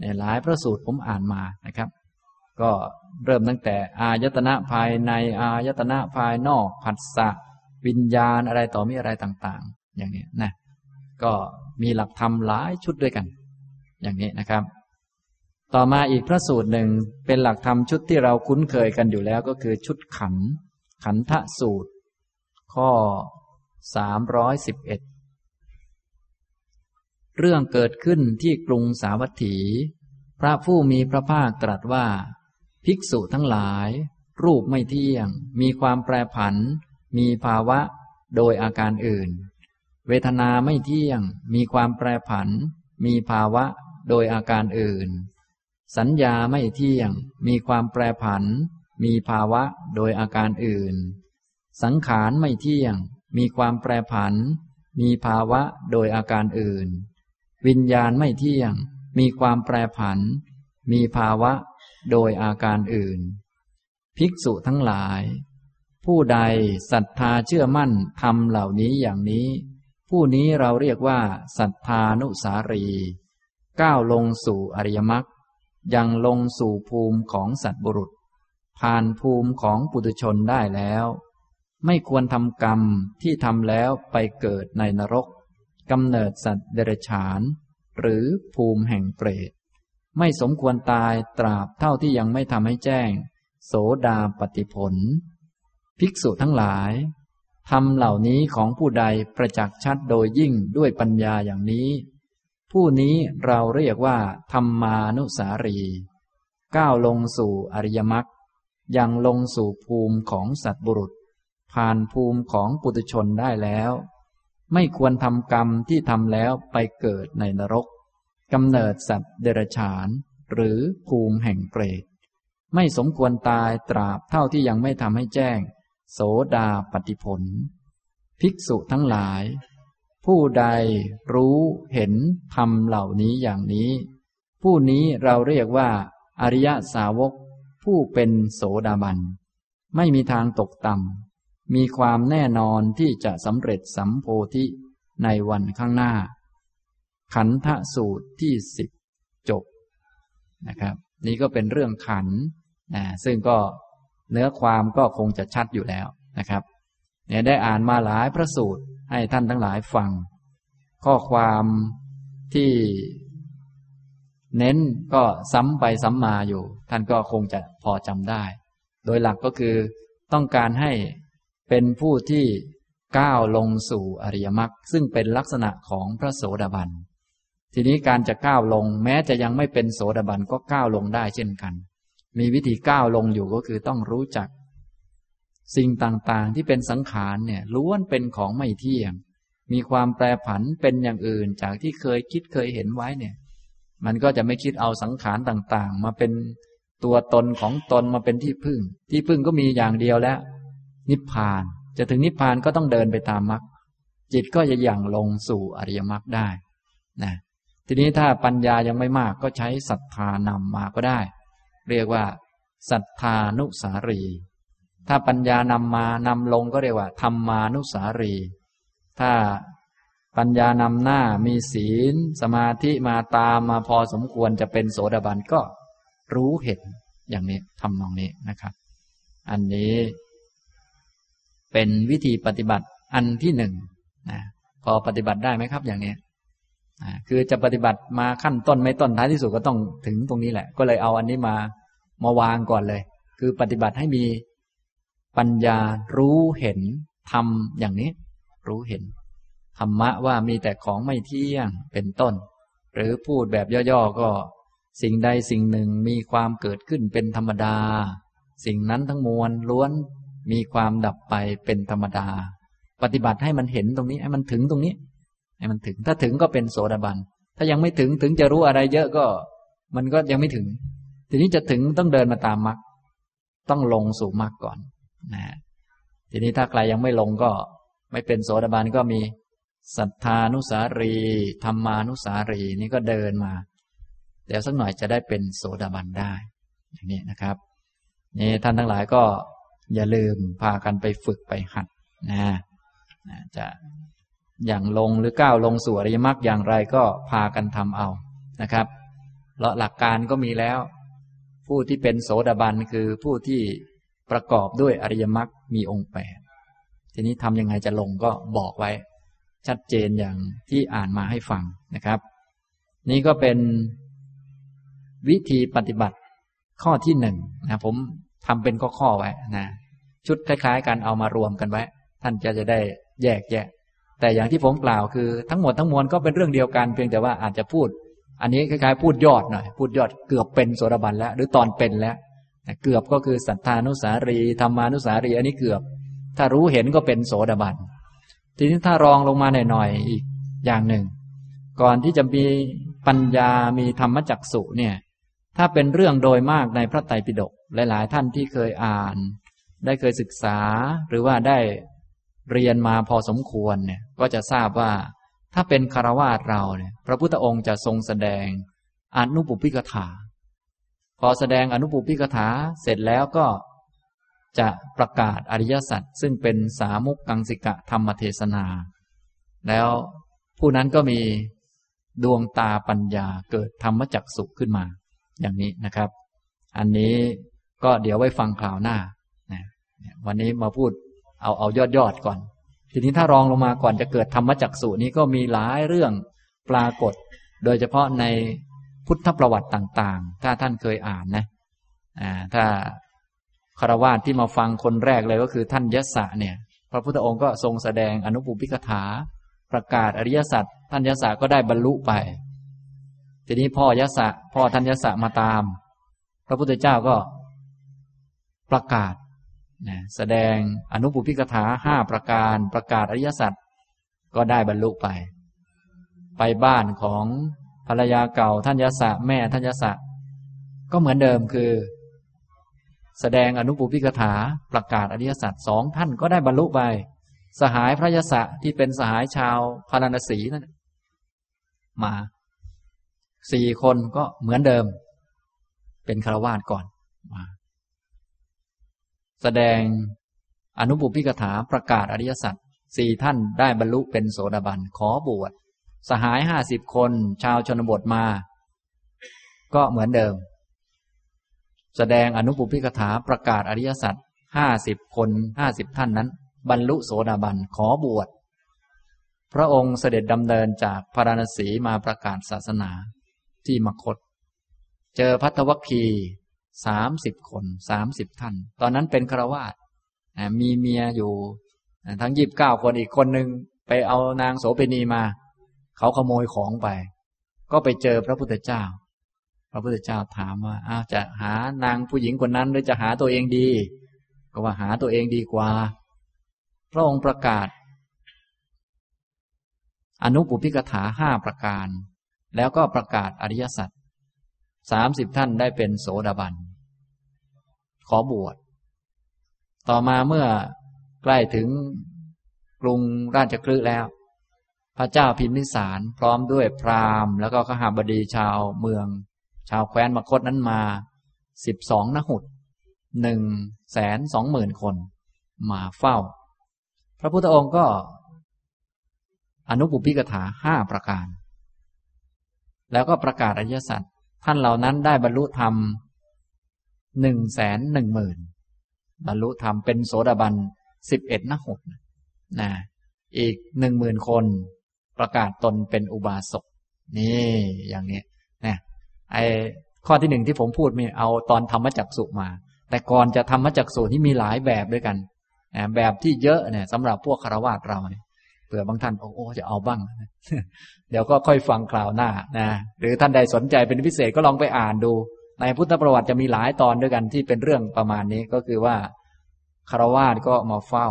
S1: ในหลายพระสูตรผมอ่านมานะครับ ก็เริ่มตั้งแต่อายตนะภายในอายตนะภายนอกผัสสะวิญญาณอะไรต่อมีอะไรต่างๆ อย่างนี้นะก็มีหลักธรรมหลายชุดด้วยกัน อย่างนี้นะครับ ต่อมาอีกพระสูตรหนึ่งเป็นหลักธรรมชุดที่เราคุ้นเคยกันอยู่แล้วก็คือชุดขัน ขันทะสูตร ข้อสามร้อยสิบเอ็ดเรื่องเกิดขึ้นที่กรุงสาวัตถี พระผู้มีพระภาคตรัสว่า ภิกษุทั้งหลาย รูปไม่เที่ยง มีความแปรผัน มีภาวะ โดยอาการอื่น เวทนาไม่เที่ยง มีความแปรผัน มีภาวะ โดยอาการอื่น สัญญาไม่เที่ยง มีความแปรผัน มีภาวะ โดยอาการอื่น สังขารไม่เที่ยง มีความแปรผัน มีภาวะโดยอาการอื่น วิญญาณไม่เที่ยง มีความแปรผัน มีภาวะโดยอาการอื่น ภิกษุทั้งหลาย ผู้ใดศรัทธาเชื่อมั่นทำเหล่านี้อย่างนี้ ผู้นี้เราเรียกว่าศรัทธานุสารี ก้าวลงสู่อริยมรรคยังลงสู่ภูมิของสัตบุรุษ ผ่านภูมิของปุถุชนได้แล้ว ไม่ควรทำกรรมที่ทำแล้วไปเกิดในนรกกำเนิดสัตว์เดรัจฉาน หรือภูมิแห่งเปรต ไม่สมควรตายตราบเท่าที่ยังไม่ทำให้แจ้ง โสดาปฏิผล ภิกษุทั้งหลายทำเหล่านี้ของผู้ใดประจักษ์ชัดโดยยิ่งด้วยปัญญาอย่างนี้ ผู้นี้เราเรียกว่า ธรรมานุสารี ก้าวลงสู่อริยมรรคยังลงสู่ภูมิของสัตบุรุษ ผ่านภูมิของปุถุชนได้แล้ว ไม่ควรทำกรรมที่ทำแล้วไปเกิดในนรกกำเนิดสัตว์เดรัจฉาน หรือภูมิแห่งเปรตไม่สมควรตายตราบเท่าที่ยังไม่ทำให้แจ้ง โสดาปฏิผล ภิกษุทั้งหลาย ผู้ใดรู้เห็นทำเหล่านี้อย่างนี้ ผู้นี้เราเรียกว่า อริยสาวก ผู้เป็นโสดาบัน ไม่มีทางตกต่ำ มีความแน่นอนที่จะสำเร็จสัมโพธิในวันข้างหน้า ขันธสูตรที่สิบจบนะครับ นี่ก็เป็นเรื่องขันนะซึ่งก็เนื้อความก็คงจะชัดอยู่แล้วนะครับเนี่ยได้อ่านมาหลายพระสูตรให้ท่านทั้งหลายฟัง ข้อความที่เน้นก็ซ้ำไปซ้ำมาอยู่ ท่านก็คงจะพอจำได้ โดยหลักก็คือต้องการให้ เป็นผู้ที่ก้าวลงสู่อริยมรรคซึ่งเป็นลักษณะของพระโสดาบัน ทีนี้การจะก้าวลงแม้จะยังไม่เป็นโสดาบันก็ก้าวลงได้เช่นกัน มีวิธีก้าวลงอยู่ก็คือต้องรู้จัก สิ่งต่างๆที่เป็นสังขารเนี่ยล้วนเป็นของไม่เที่ยง มีความแปรผันเป็นอย่างอื่นจากที่เคยคิดเคยเห็นไว้เนี่ย มันก็จะไม่คิดเอาสังขารต่างๆ มาเป็นตัวตนของตนมาเป็นที่พึ่ง ที่พึ่งก็มีอย่างเดียวแล้ว นิพพาน จะถึงนิพพานก็ต้องเดินไปตามมรรคจิตก็จะย่างลงสู่อริยมรรคได้นะทีนี้ถ้าปัญญายังไม่มากก็ใช้ศรัทธานำมาก็ได้ เรียกว่าศรัทธานุสารี ถ้าปัญญานำมานำลงก็เรียกว่าธรรมานุสารี ถ้าปัญญานำหน้ามีศีล สมาธิมาตามมาพอสมควรจะเป็นโสดาบันก็รู้เห็นอย่างนี้ทำนองนี้นะครับ อันนี้ เป็นวิธีปฏิบัติอันที่หนึ่งนะพอปฏิบัติได้ไหมครับ อย่างนี้คือจะปฏิบัติมาขั้นต้นไม่ต้นท้ายที่สุดก็ต้องถึงตรงนี้แหละ ก็เลยเอาอันนี้มามาวางก่อนเลย คือปฏิบัติให้มีปัญญารู้เห็นทำอย่างนี้ รู้เห็นธรรมะว่ามีแต่ของไม่เที่ยงเป็นต้น หรือพูดแบบย่อๆก็ สิ่งใดสิ่งหนึ่งมีความเกิดขึ้นเป็นธรรมดา สิ่งนั้นทั้งมวลล้วน มีความดับไปเป็นธรรมดา ปฏิบัติให้มันเห็นตรงนี้ ให้มันถึงตรงนี้ ให้มันถึง ถ้าถึงก็เป็นโสดาบัน ถ้ายังไม่ถึงถึงจะรู้อะไรเยอะก็ มันก็ยังไม่ถึง ทีนี้จะถึงต้องเดินมาตามมรรค ต้องลงสู่มรรคก่อน นะ ทีนี้ถ้าใครยังไม่ลงก็ ไม่เป็นโสดาบันก็มีศรัทธานุสารีธรรมานุสารีนี่ก็เดินมาเดี๋ยวสักหน่อยจะได้เป็นโสดาบันได้ อย่างนี้นะครับ นี่ท่านทั้งหลายก็ อย่าลืมพากันไปฝึกไปหัดนะจะอย่างลงหรือก้าวลงสู่อริยมรรคอย่างไรก็พากันทำเอานะครับแล้วหลักการก็มีแล้ว ผู้ที่เป็นโสดาบันคือผู้ที่ประกอบด้วยอริยมรรคมีองค์แปดทีนี้ทำยังไงจะลงก็บอกไว้ ชัดเจนอย่างที่อ่านมาให้ฟังนะครับ นี่ก็เป็น
S2: วิธีปฏิบัติข้อที่หนึ่งนะผม ทำเป็นข้อๆไว้นะชุดคล้ายๆกันเอามารวมกันไว้ ท่านจะจะได้แยกแยะ แต่อย่างที่ผมกล่าวคือทั้งหมดทั้งมวลก็เป็นเรื่องเดียวกัน เพียงแต่ว่าอาจจะพูด อันนี้คล้ายๆ พูดยอดหน่อยพูดยอดเกือบเป็นโสดาบันแล้ว หรือตอนเป็นแล้วเกือบก็คือสัทธานุสารีธรรมานุสารีอันนี้เกือบ ถ้ารู้เห็นก็เป็นโสดาบันทีนี้ถ้ารองลงมาหน่อยๆอีกอย่างหนึ่ง ก่อนที่จะมีปัญญามีธรรมจักสุเนี่ย ถ้าเป็นเรื่องโดยมากในพระไตรปิฎก หลาย ๆ ท่านที่เคยอ่าน ได้เคยศึกษา หรือว่าได้เรียนมาพอสมควรเนี่ยก็จะทราบว่าถ้าเป็นคารวาสเราเนี่ยพระพุทธองค์จะทรงแสดงอนุปุพิกถา พอแสดงอนุปุพิกถาเสร็จแล้วก็จะประกาศอริยสัจซึ่งเป็นสามุกกังสิกะธรรมเทศนา แล้วผู้นั้นก็มีดวงตาปัญญาเกิดธรรมจักสุขขึ้นมา อย่างนี้นะครับ อันนี้ ก็เดี๋ยวไว้ฟังคราวหน้านะวันนี้มาพูดเอาเอายอดยอดก่อน ทีนี้ถ้ารองลงมาก่อนจะเกิดธรรมจักสุนี้ก็มีหลายเรื่องปรากฏ โดยเฉพาะในพุทธประวัติต่างๆ ถ้าท่านเคยอ่านนะถ้าคารวาสที่มาฟังคนแรกเลยก็คือท่านยศะเนี่ย พระพุทธองค์ก็ทรงแสดงอนุปุพิกถา ประกาศอริยสัจท่านยศะก็ได้บรรลุไป ทีนี้พ่อยศะพ่อท่านยศะมาตาม พระพุทธเจ้าก็ ประกาศนะแสดงอนุปุพิกถาห้าประการประกาศอริยสัจก็ได้บรรลุไป ไปบ้านของภรรยาเก่าท่านยศะแม่ท่านยศะก็เหมือนเดิมคือ แสดงอนุปุพิกถาประกาศอริยสัจสองท่านก็ได้บรรลุไป สหายพระยศที่เป็นสหายชาวพาราณสีนั่นมาสี่คนก็เหมือนเดิม เป็นคารวาสก่อน แสดงอนุปุพิกถาประกาศอริยสัจสี่ท่านได้บรรลุเป็นโสดาบันขอบวช สหายห้าสิบคนชาวชนบทมา ก็เหมือนเดิม แสดงอนุปุพิกถาประกาศอริยสัจห้าสิบคนห้าสิบท่านนั้น บรรลุโสดาบันขอบวช พระองค์เสด็จดำเนินจากพาราณสีมาประกาศศาสนาที่มคต เจอพัทวคี สามสิบคนสามสิบท่าน ตอนนั้นเป็นฆราวาสมีเมียอยู่ทั้งยีบเก้าคนอีกคนหนึ่งไปเอานางโสเภณีมา เขาขโมยของไป ก็ไปเจอพระพุทธเจ้า พระพุทธเจ้าถามว่าอ้าวจะหานางผู้หญิงคนนั้นหรือจะหาตัวเองดี ก็ว่าหาตัวเองดีกว่า พระองค์ประกาศ อนุปุพิกถาห้าประการ แล้วก็ประกาศอริยสัจ สามสิบท่านได้เป็นโสดาบัน ขอบวช ต่อมาเมื่อใกล้ถึงกรุงราชกฤห์แล้ว พระเจ้าพิมพิสารพร้อมด้วยพราหมณ์ แล้วก็ขหาบดีชาวเมือง ชาวแคว้นมคตนั้นมาสิบสองนหุดหนึ่งแสนสองหมื่นคน มาเฝ้า พระพุทธองค์ก็ อนุปุพิกถาห้าประการ แล้วก็ประกาศอริยสัจ ท่านเหล่านั้นได้บรรลุธรรมหนึ่งแสนหนึ่งหมื่นบรรลุธรรมเป็นโสดาบันสิบเอ็ดนหุดนะอีกหนึ่งหมื่นคนประกาศตนเป็นอุบาสกนี่อย่างนี้นะไอ้ข้อที่หนึ่งที่ผมพูดมีเอาตอนธรรมจักสุมา แต่ก่อนจะธรรมจักสุที่มีหลายแบบด้วยกันแบบที่เยอะเนี่ยสำหรับพวกคารวะเราเนี่ย เผื่อบางท่านโอ้จะเอาบ้าง เดี๋ยวก็ค่อยฟังคราวหน้านะหรือท่านใดสนใจเป็นพิเศษก็ลองไปอ่านดู ในพุทธประวัติจะมีหลายตอนด้วยกันที่เป็นเรื่องประมาณนี้ก็คือว่าคารวะก็มาเฝ้า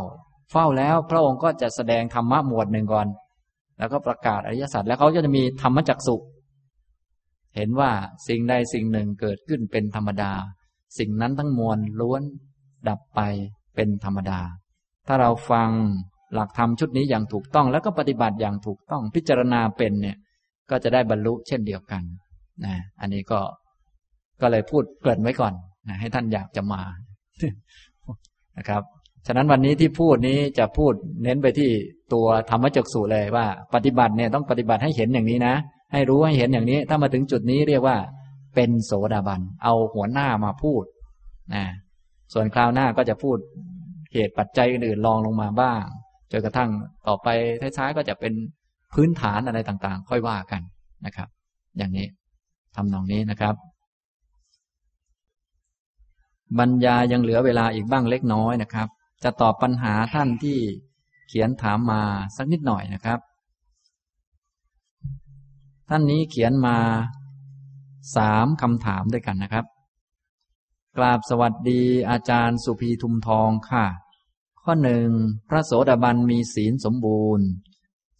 S2: เฝ้าแล้วพระองค์ก็จะแสดงธรรมะหมวดหนึ่งก่อน แล้วก็ประกาศอริยสัจแล้วเขาจะมีธรรมจักสุเห็นว่าสิ่งใดสิ่งหนึ่งเกิดขึ้นเป็นธรรมดา สิ่งนั้นทั้งมวลล้วนดับไปเป็นธรรมดา ถ้าเราฟัง หลักธรรมชุดนี้อย่างถูกต้อง แล้วก็ปฏิบัติอย่างถูกต้องพิจารณาเป็นเนี่ย ก็จะได้บรรลุเช่นเดียวกันนะอันนี้ก็ก็เลยพูดเกริ่นไว้ก่อนนะให้ท่านอยากจะมานะครับ ฉะนั้นวันนี้ที่พูดนี้จะพูดเน้นไปที่ตัวธรรมจักสุเลยว่า ปฏิบัติเนี่ยต้องปฏิบัติให้เห็นอย่างนี้นะ ให้รู้ให้เห็นอย่างนี้ ถ้ามาถึงจุดนี้เรียกว่า เป็นโสดาบัน เอาหัวหน้ามาพูดนะส่วนคราวหน้าก็จะพูดเหตุปัจจัยอื่นๆลองลงมาบ้าง จนกระทั่งต่อไปท้ายๆก็จะเป็นพื้นฐานอะไรต่างๆ ค่อยว่ากันนะครับ อย่างนี้ทำนองนี้นะครับ
S1: บรรยายยังเหลือเวลาอีกบ้างเล็กน้อยนะครับ จะตอบปัญหาท่านที่เขียนถามมาสักนิดหน่อยนะครับ ท่านนี้เขียนมาสามคำถามด้วยกันนะครับ กราบสวัสดีอาจารย์สุภีทุมทองค่ะ ข้อหนึ่งพระโสดาบันมีศีลสมบูรณ์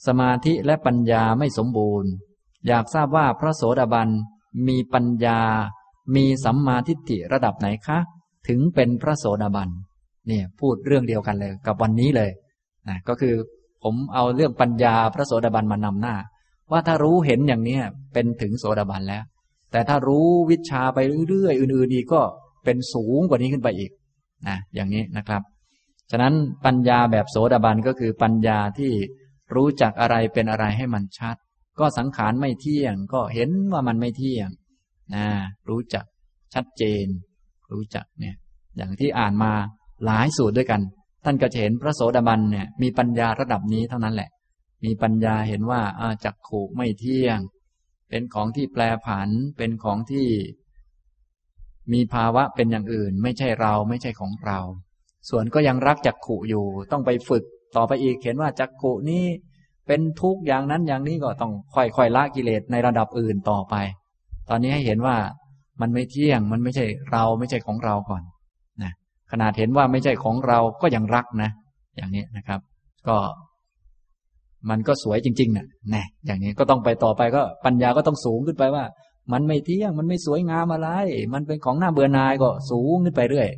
S1: สมาธิและปัญญาไม่สมบูรณ์ อยากทราบว่าพระโสดาบันมีปัญญา มีสัมมาทิฏฐิระดับไหนคะ ถึงเป็นพระโสดาบันเนี่ยพูดเรื่องเดียวกันเลยกับวันนี้เลยนะก็คือผมเอาเรื่องปัญญาพระโสดาบันมานำหน้า ว่าถ้ารู้เห็นอย่างนี้เป็นถึงโสดาบันแล้ว แต่ถ้ารู้วิชาไปเรื่อยๆ อื่นๆอีกก็เป็นสูงกว่านี้ขึ้นไปอีกนะอย่างนี้นะครับ ฉะนั้นปัญญาแบบโสดาบันก็คือปัญญาที่รู้จักอะไรเป็นอะไรให้มันชัด ก็สังขารไม่เที่ยง ก็เห็นว่ามันไม่เที่ยงนะรู้จักชัดเจน รู้จักเนี่ย อย่างที่อ่านมาหลายสูตรด้วยกัน ท่านก็จะเห็นพระโสดาบันเนี่ยมีปัญญาระดับนี้เท่านั้นแหละ มีปัญญาเห็นว่าจักขู่ไม่เที่ยง เป็นของที่แปรผัน เป็นของที่ มีภาวะเป็นอย่างอื่น ไม่ใช่เราไม่ใช่ของเรา ส่วนก็ยังรักจักขู่อยู่ ต้องไปฝึกต่อไปอีกเห็นว่าจักขู่นี้เป็นทุกอย่างนั้นอย่างนี้ก็ต้องค่อยๆละกิเลสในระดับอื่นต่อไป ตอนนี้ให้เห็นว่ามันไม่เที่ยง มันไม่ใช่เราไม่ใช่ของเราก่อนขนาดเห็นว่าไม่ใช่ของเราก็ยังรักนะ อย่างนี้นะครับ ก็ มันก็สวยจริงๆนะน่อย่างนี้ก็ต้องไปต่อไปก็ปัญญาก็ต้องสูงขึ้นไปว่า มันไม่เที่ยง มันไม่สวยงามอะไร มันเป็นของหน้าเบื่อนายก็สูงขึ้นไปเรื่อย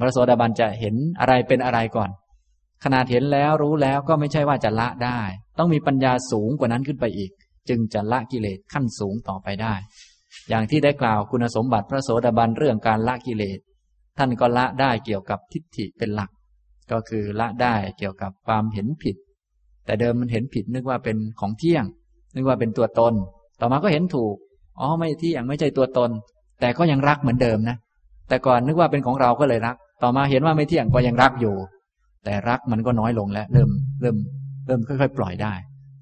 S1: พระโสดาบันจะเห็นอะไรเป็นอะไรก่อน ขนาดเห็นแล้วรู้แล้วก็ไม่ใช่ว่าจะละได้ ต้องมีปัญญาสูงกว่านั้นขึ้นไปอีก จึงจะละกิเลสขั้นสูงต่อไปได้ อย่างที่ได้กล่าวคุณสมบัติพระโสดาบันเรื่องการละกิเลส ท่านก็ละได้เกี่ยวกับทิฏฐิเป็นหลัก ก็คือละได้เกี่ยวกับความเห็นผิด แต่เดิมมันเห็นผิดนึกว่าเป็นของเที่ยง นึกว่าเป็นตัวตน ต่อมาก็เห็นถูกอ๋อไม่เที่ยงไม่ใช่ตัวตน แต่ก็ยังรักเหมือนเดิมนะ แต่ก่อนนึกว่าเป็นของเราก็เลยรัก ต่อมาเห็นว่าไม่เที่ยงก็ยังรักอยู่ แต่รักมันก็น้อยลงแล้วเริ่มเริ่มเริ่มค่อยๆ ปล่อยได้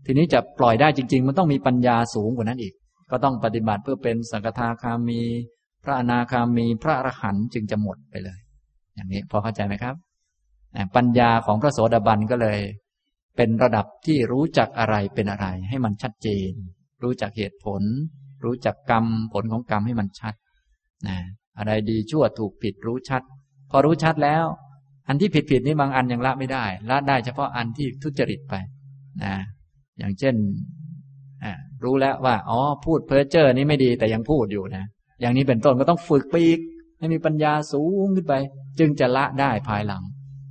S1: ทีนี้จะปล่อยได้จริง ๆ มันต้องมีปัญญาสูงกว่านั้นอีก ก็ต้องปฏิบัติเพื่อเป็นสังฆทาคามี พระอนาคามี พระอรหันต์จึงจะหมดไปเลย อย่างนี้พอเข้าใจไหมครับ ปัญญาของพระโสดาบันก็เลย เป็นระดับที่รู้จักอะไรเป็นอะไร ให้มันชัดเจน รู้จักเหตุผล รู้จักกรรมผลของกรรมให้มันชัดนะ อะไรดีชั่วถูกผิดรู้ชัด พอรู้ชัดแล้ว อันที่ผิดผิดนี่บางอันยังละไม่ได้ละได้เฉพาะอันที่ทุจริตไปนะอย่างเช่นรู้แล้วว่าอ๋อพูดเพ้อเจ้อนี่ไม่ดีแต่ยังพูดอยู่นะอย่างนี้เป็นต้นก็ต้องฝึกไปอีกให้มีปัญญาสูงขึ้นไป จึงจะละได้ภายหลัง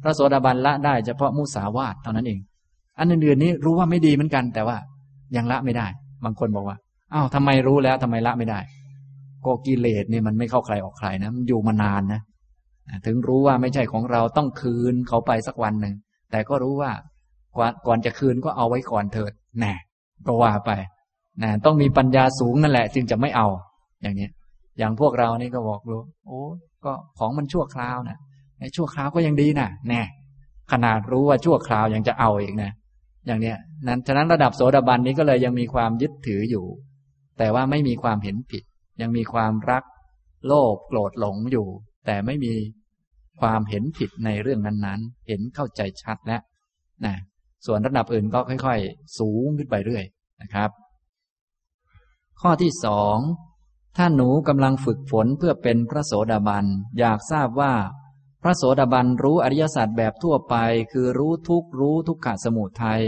S1: พระโสดาบันละได้เฉพาะมุสาวาทเท่านั้นเอง อันอื่นๆนี้รู้ว่าไม่ดีเหมือนกัน แต่ว่ายังละไม่ได้ บางคนบอกว่าอ้าวทาไมรู้แล้วทำไมละไม่ได้ ก็กิเลสเนี่ยมันไม่เข้าใครออกใครนะมันอยู่มานานนะถึงรู้ว่าไม่ใช่ของเราต้องคืนเขาไปสักวันหนึ่งแต่ก็รู้ว่าก่อนจะคืนก็เอาไว้ก่อนเถิดแน่ก็ว่าไปนะต้องมีปัญญาสูงนั่นแหละ จึงจะไม่เอา อย่างนี้อย่างพวกเรานี่ก็บอกรู้โอ้ก็ของมันชั่วคราวนะไอ้ชั่วคราวก็ยังดีนะแน่ขนาดรู้ว่าชั่วคราวยังจะเอาอีกนะอย่างเนี้ยนั้นฉะนั้นระดับโสดาบันนี้ก็เลยยังมีความยึดถืออยู่ แต่ว่าไม่มีความเห็นผิด ยังมีความรัก โลภโกรธหลงอยู่ แต่ไม่มีความเห็นผิดในเรื่องนั้นๆ เห็นเข้าใจชัดแล้วนะส่วนระดับอื่นก็ค่อย ๆ สูงขึ้นไปเรื่อยนะครับ ข้อที่สองถ้าหนูกำลังฝึกฝนเพื่อเป็นพระโสดาบันอยากทราบว่า พระโสดาบันรู้อริยสัจแบบทั่วไป คือรู้ทุกรู้ทุกขะสมุทัย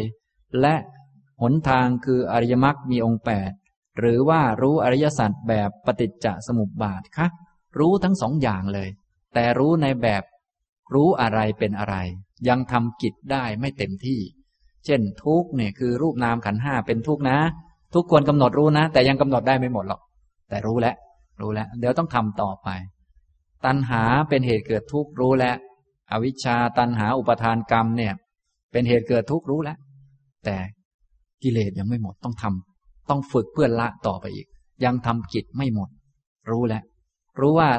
S1: และหนทางคืออริยมรรคมีองค์แปด หรือว่ารู้อริยสัจแบบปฏิจจสมุปบาทคะ รู้ทั้งสองอย่างเลย แต่รู้ในแบบรู้อะไรเป็นอะไร ยังทำกิจได้ไม่เต็มที่ เช่นทุกเนี่ยคือรูปนามขันห้าเป็นทุกนะ ทุกควรกำหนดรู้นะ แต่ยังกำหนดได้ไม่หมดหรอก แต่รู้แล้วรู้แล้ว เดี๋ยวต้องทำต่อไป ตัณหาเป็นเหตุเกิดทุกข์รู้แล้วอวิชชาตัณหาอุปทานกรรมเนี่ย เป็นเหตุเกิดทุกข์รู้แล้วแต่กิเลสยังไม่หมดต้องทำ ต้องฝึกเพื่อละต่อไปอีก ยังทำกิจไม่หมด รู้แล้ว รู้ว่า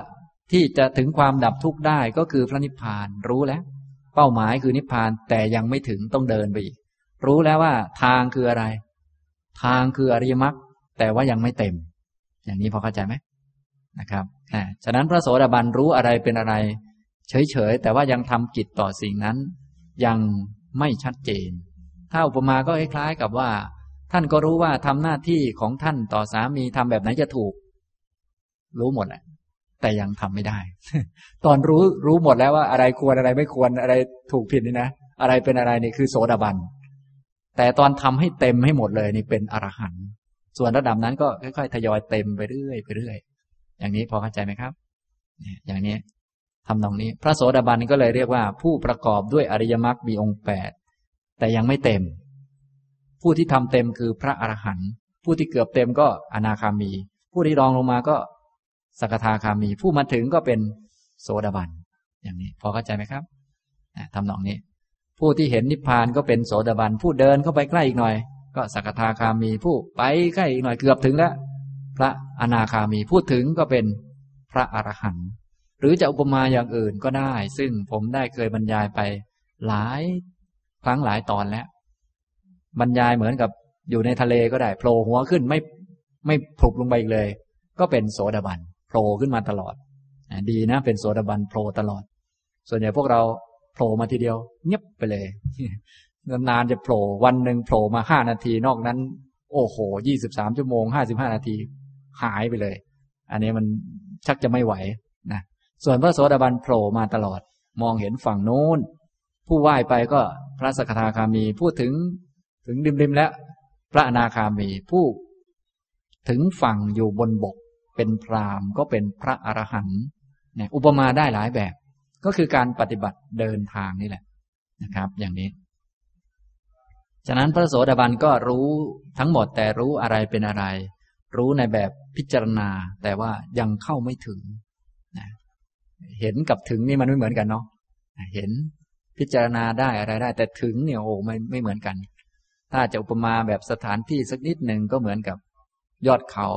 S1: ที่จะถึงความดับทุกข์ได้ก็คือพระนิพพานรู้แล้ว เป้าหมายคือนิพพานแต่ยังไม่ถึงต้องเดินไปอีก รู้แล้วว่าทางคืออะไร ทางคืออริยมรรคแต่ว่ายังไม่เต็ม อย่างนี้พอเข้าใจไหม
S2: นะครับฉะนั้นพระโสดาบันรู้อะไรเป็นอะไร เฉยๆแต่ว่ายังทำกิจต่อสิ่งนั้น ยังไม่ชัดเจน ถ้าอุปมาก็คล้ายๆกับว่า ท่านก็รู้ว่าทำหน้าที่ของท่านต่อสามีทำแบบไหนจะถูก รู้หมดแหละแต่ยังทำไม่ได้ ตอนรู้รู้หมดแล้วว่าอะไรควรอะไรไม่ควรอะไรถูกผิดนี่นะอะไรเป็นอะไรนี่คือโสดาบัน แต่ตอนทำให้เต็มให้หมดเลยนี่เป็นอรหันต์ส่วนระดับนั้นก็ค่อยๆทยอยเต็มไปเรื่อยไปเรื่อยอย่างนี้พอเข้าใจไหมครับอย่างนี้ทำตรงนี้ พระโสดาบันก็เลยเรียกว่า ผู้ประกอบด้วยอริยมรรคมีองค์แปดแต่ยังไม่เต็ม ผู้ที่ทำเต็มคือพระอรหันต์ผู้ที่เกือบเต็มก็อนาคามี ผู้ที่รองลงมาก็สกทาคามี ผู้มาถึงก็เป็นโสดาบันอย่างนี้ พอเข้าใจไหมครับทำนองนี้ ผู้ที่เห็นนิพพานก็เป็นโสดาบันผู้เดินเข้าไปใกล้อีกหน่อย ก็สกทาคามี ผู้ไปใกล้อีกหน่อยเกือบถึงแล้วพระอนาคามีพูดถึงก็เป็นพระอรหันต์หรือจะอุปมาอย่างอื่นก็ได้ ซึ่งผมได้เคยบรรยายไปหลายครั้งหลายตอนแล้ว บรรยายเหมือนกับอยู่ในทะเลก็ได้โผล่หัวขึ้นไม่ไม่พลุบลงไปอีกเลย ก็เป็นโสดาบันโผล่ขึ้นมาตลอดดีนะ เป็นโสดาบันโผล่ตลอด ส่วนใหญ่พวกเราโผล่มาทีเดียว เงียบไปเลยนานๆจะโผล่วันหนึ่งโผล่มาห้านาทีนอกนั้น โอ้โหยี่สิบสามชั่วโมงห้าสิบห้านาที หายไปเลย อันนี้มันชักจะไม่ไหวนะส่วนพระโสดาบันโผล่มาตลอด มองเห็นฝั่งโน้น ผู้ไหว้ไปก็พระสกทาคามีพูดถึง ถึงริมๆแล้ว พระอนาคามีผู้ถึงฝั่งอยู่บนบก เป็นพรามก็เป็นพระอรหันต์เนี่ยอุปมาได้หลายแบบ ก็คือการปฏิบัติเดินทางนี่แหละนะครับ อย่างนี้ ฉะนั้นพระโสดาบันก็รู้ทั้งหมดแต่รู้อะไรเป็นอะไร รู้ในแบบพิจารณา แต่ว่ายังเข้าไม่ถึงนะเห็นกับถึงนี่มันไม่เหมือนกันเนาะเห็นพิจารณาได้อะไรได้ แต่ถึงเนี่ยโอ้ไม่ไม่เหมือนกัน ถ้าจะอุปมาแบบสถานที่สักนิดหนึ่งก็เหมือนกับ ยอดเขา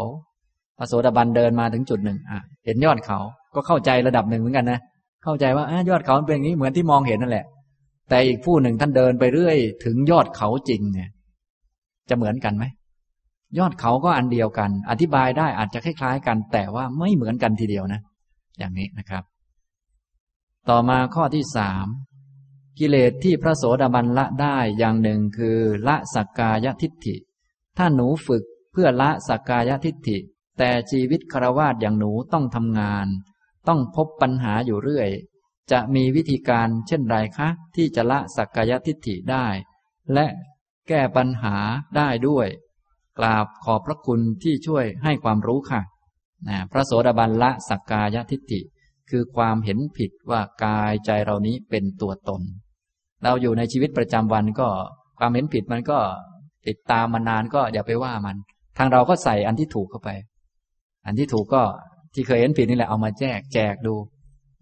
S2: พระโสดาบันเดินมาถึงจุดหนึ่งอะเห็นยอดเขาก็เข้าใจระดับหนึ่งเหมือนกันนะเข้าใจว่าอยอดเขาเป็นอย่างนี้เหมือนที่มองเห็นนั่นแหละ แต่อีกผู้หนึ่งท่านเดินไปเรื่อย ถึงยอดเขาจริงเนี่ย จะเหมือนกันไหมยอดเขาก็อันเดียวกัน อธิบายได้อาจจะคล้ายๆกัน แต่ว่าไม่เหมือนกันทีเดียวนะ อย่างนี้นะครับ ต่อมาข้อที่สาม กิเลสที่พระโสดาบันละได้อย่างหนึ่งคือละสักกายทิฏฐิ ถ้าหนูฝึกเพื่อละสักกายทิฏฐิ แต่ชีวิตคารวาสอย่างหนูต้องทำงาน ต้องพบปัญหาอยู่เรื่อย จะมีวิธีการเช่นไรคะ ที่จะละสักกายทิฏฐิได้ และแก้ปัญหาได้ด้วย กราบขอบพระคุณที่ช่วยให้ความรู้ค่ะนะพระโสดาบันละสักกายทิฏฐิ คือความเห็นผิดว่ากายใจเรานี้เป็นตัวตน เราอยู่ในชีวิตประจำวันก็ความเห็นผิดมันก็ติดตามมานานก็อย่าไปว่ามัน ทางเราก็ใส่อันที่ถูกเข้าไป อันที่ถูกก็ที่เคยเห็นผิดนี่แหละเอามาแจกแจกดู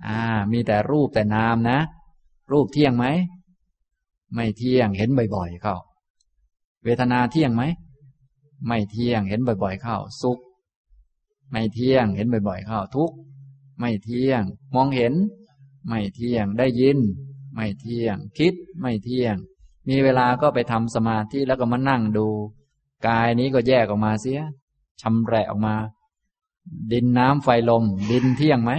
S2: อ่า มีแต่รูปแต่นามนะ รูปเที่ยงไหม ไม่เที่ยงเห็นบ่อยๆเข้า เวทนาเที่ยงไหม ไม่เที่ยงเห็นบ่อยๆเข้า สุข ไม่เที่ยงเห็นบ่อยๆเข้า ทุกข์ไม่เที่ยง มองเห็น ไม่เที่ยงได้ยิน ไม่เที่ยง คิดไม่เที่ยง มีเวลาก็ไปทำสมาธิแล้วก็มานั่งดู กายนี้ก็แยกออกมาเสียชำแระออกมา ดินน้ำไฟลม ดินเที่ยงไหม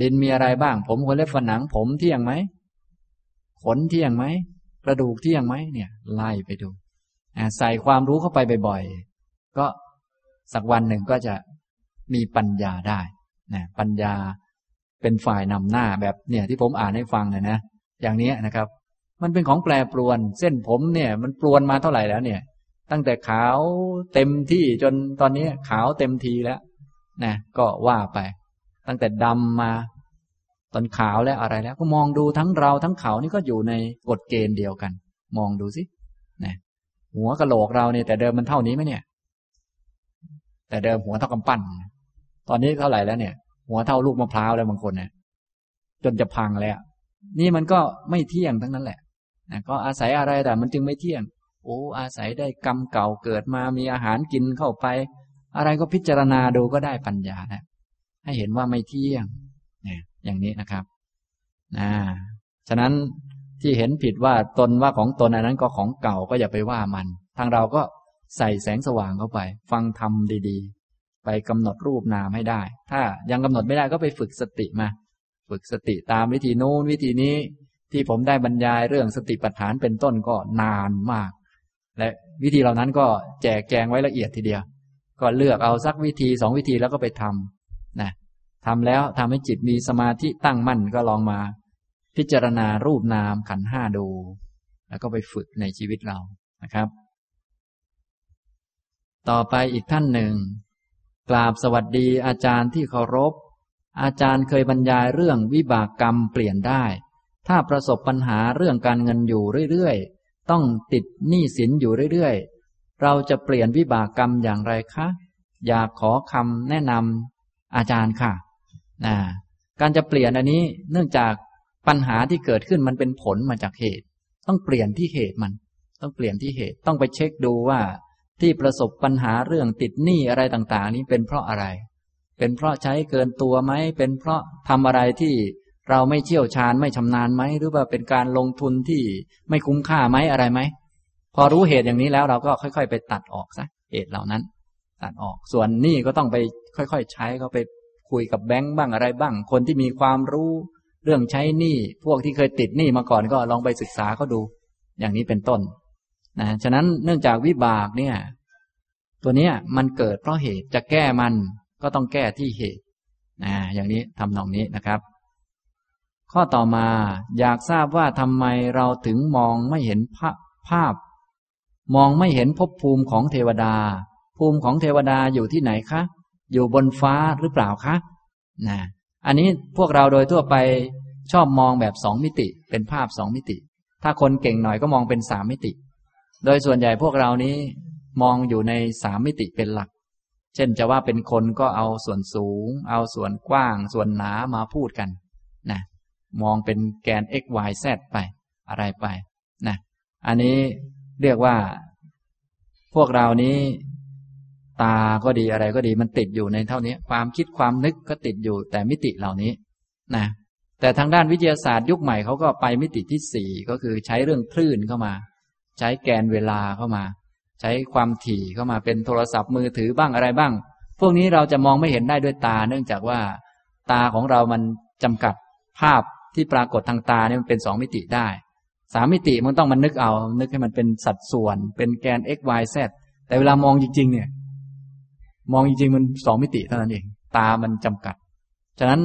S2: ดินมีอะไรบ้าง ผมคนเล็บฝันหนัง ผมเที่ยงไหม ขนเที่ยงไหม กระดูกเที่ยงไหมเนี่ย ไล่ไปดูใส่ความรู้เข้าไปบ่อยๆ ก็สักวันหนึ่งก็จะมีปัญญาได้นะปัญญา เป็นฝ่ายนำหน้าแบบเนี่ยที่ผมอ่านให้ฟังเลยนะอย่างนี้นะครับ มันเป็นของแปรปรวน เส้นผมเนี่ย มันปรวนมาเท่าไหร่แล้วเนี่ย ตั้งแต่ขาวเต็มที่จนตอนนี้ขาวเต็มทีแล้วนะก็ว่าไป ตั้งแต่ดำมา ตอนขาวแล้วอะไรแล้ว ก็มองดูทั้งเราทั้งเขานี่ก็อยู่ในกฎเกณฑ์เดียวกัน มองดูสินะหัวกะโหลกเราเนี่ยแต่เดิมมันเท่านี้ไหมเนี่ย แต่เดิมหัวเท่ากำปั้น ตอนนี้เท่าไหร่แล้วเนี่ย หัวเท่าลูกมะพร้าวแล้วบางคนเนี่ยจนจะพังแล้ว นี่มันก็ไม่เที่ยงทั้งนั้นแหละนะก็อาศัยอะไรแต่มันจึงไม่เที่ยง โอ้ อาศัยได้กรรมเก่าเกิดมามีอาหารกินเข้าไป อะไรก็พิจารณาดูก็ได้ปัญญานะให้เห็นว่าไม่เที่ยงเนี่ยอย่างนี้นะครับนะฉะนั้นที่เห็นผิดว่าตนว่าของตนอันนั้นก็ของเก่าก็อย่าไปว่ามัน ทางเราก็ใส่แสงสว่างเข้าไป ฟังธรรมดีๆ ไปกำหนดรูปนามให้ได้ ถ้ายังกำหนดไม่ได้ก็ไปฝึกสติมา ฝึกสติตามวิธีโน้นวิธีนี้ที่ผมได้บรรยายเรื่องสติปัฏฐานเป็นต้นก็นานมาก และวิธีเหล่านั้นก็แจกแจงไว้ละเอียดทีเดียว ก็เลือกเอาสักวิธีสองวิธีแล้วก็ไปทำนะทำแล้วทำให้จิตมีสมาธิตั้งมั่นก็ลองมา พิจารณารูปนามขันห้าดู แล้วก็ไปฝึกในชีวิตเรานะครับ ต่อไปอีกท่านหนึ่ง กราบสวัสดีอาจารย์ที่เคารพ อาจารย์เคยบรรยายเรื่องวิบากกรรมเปลี่ยนได้ ถ้าประสบปัญหาเรื่องการเงินอยู่เรื่อยๆ ต้องติดหนี้สินอยู่เรื่อยๆ เราจะเปลี่ยนวิบากกรรมอย่างไรคะ อยากขอคำแนะนำอาจารย์ค่ะนะการจะเปลี่ยนอันนี้เนื่องจากปัญหาที่เกิดขึ้นมันเป็นผลมาจากเหตุ ต้องเปลี่ยนที่เหตุมัน ต้องเปลี่ยนที่เหตุ ต้องไปเช็คดูว่า ที่ประสบปัญหาเรื่องติดหนี้อะไรต่างๆ นี้เป็นเพราะอะไร เป็นเพราะใช้เกินตัวไหม เป็นเพราะทำอะไรที่เราไม่เชี่ยวชาญไม่ชำนาญไหม หรือว่าเป็นการลงทุนที่ไม่คุ้มค่าไหมอะไรไหม พอรู้เหตุอย่างนี้แล้วเราก็ค่อย ๆ ไปตัดออกซะเหตุเหล่านั้น ตัดออก ส่วนหนี้ก็ต้องไปค่อยๆ ใช้เขาไปคุยกับแบงค์บ้างอะไรบ้าง คนที่มีความรู้เรื่องใช้หนี้พวกที่เคยติดหนี้มาก่อนก็ลองไปศึกษาเขาดู อย่างนี้เป็นต้น นะฉะนั้นเนื่องจากวิบากเนี่ย ตัวเนี้ยมันเกิดเพราะเหตุจะแก้มันก็ต้องแก้ที่เหตุนะอย่างนี้ทำนองนี้นะครับ ข้อต่อมาอยากทราบว่าทำไมเราถึงมองไม่เห็นภาพภาพ มองไม่เห็นภพภูมิของเทวดา ภูมิของเทวดาอยู่ที่ไหนคะ อยู่บนฟ้าหรือเปล่าคะนะอันนี้พวกเราโดยทั่วไปชอบมองแบบสองมิติ เป็นภาพสองมิติ ถ้าคนเก่งหน่อยก็มองเป็นสามมิติ โดยส่วนใหญ่พวกเรานี้มองอยู่ในสามมิติเป็นหลัก เช่นจะว่าเป็นคนก็เอาส่วนสูง เอาส่วนกว้าง ส่วนหนามาพูดกันนะมองเป็นแกน x y z ไป อะไรไปนะอันนี้เรียกว่า พวกเรานี้ ตาก็ดีอะไรก็ดีมันติดอยู่ในเท่านี้ ความคิดความนึกก็ติดอยู่แต่มิติเหล่านี้นะแต่ทางด้านวิทยาศาสตร์ยุคใหม่เขาก็ไปมิติที่สี่ก็คือใช้เรื่องคลื่นเข้ามา ใช้แกนเวลาเข้ามา ใช้ความถี่เข้ามาเป็นโทรศัพท์มือถือบ้างอะไรบ้าง พวกนี้เราจะมองไม่เห็นได้ด้วยตา เนื่องจากว่า ตาของเรามันจำกัดภาพที่ปรากฏทางตาเนี่ยมันเป็นสองมิติได้สามมิติมันต้องมันนึกเอา นึกให้มันเป็นสัดส่วน เป็นแกน x y z แต่เวลามองจริง ๆ เนี่ย มองจริง ๆ มันสองมิติเท่านั้นเอง ตามันจำกัด ฉะนั้น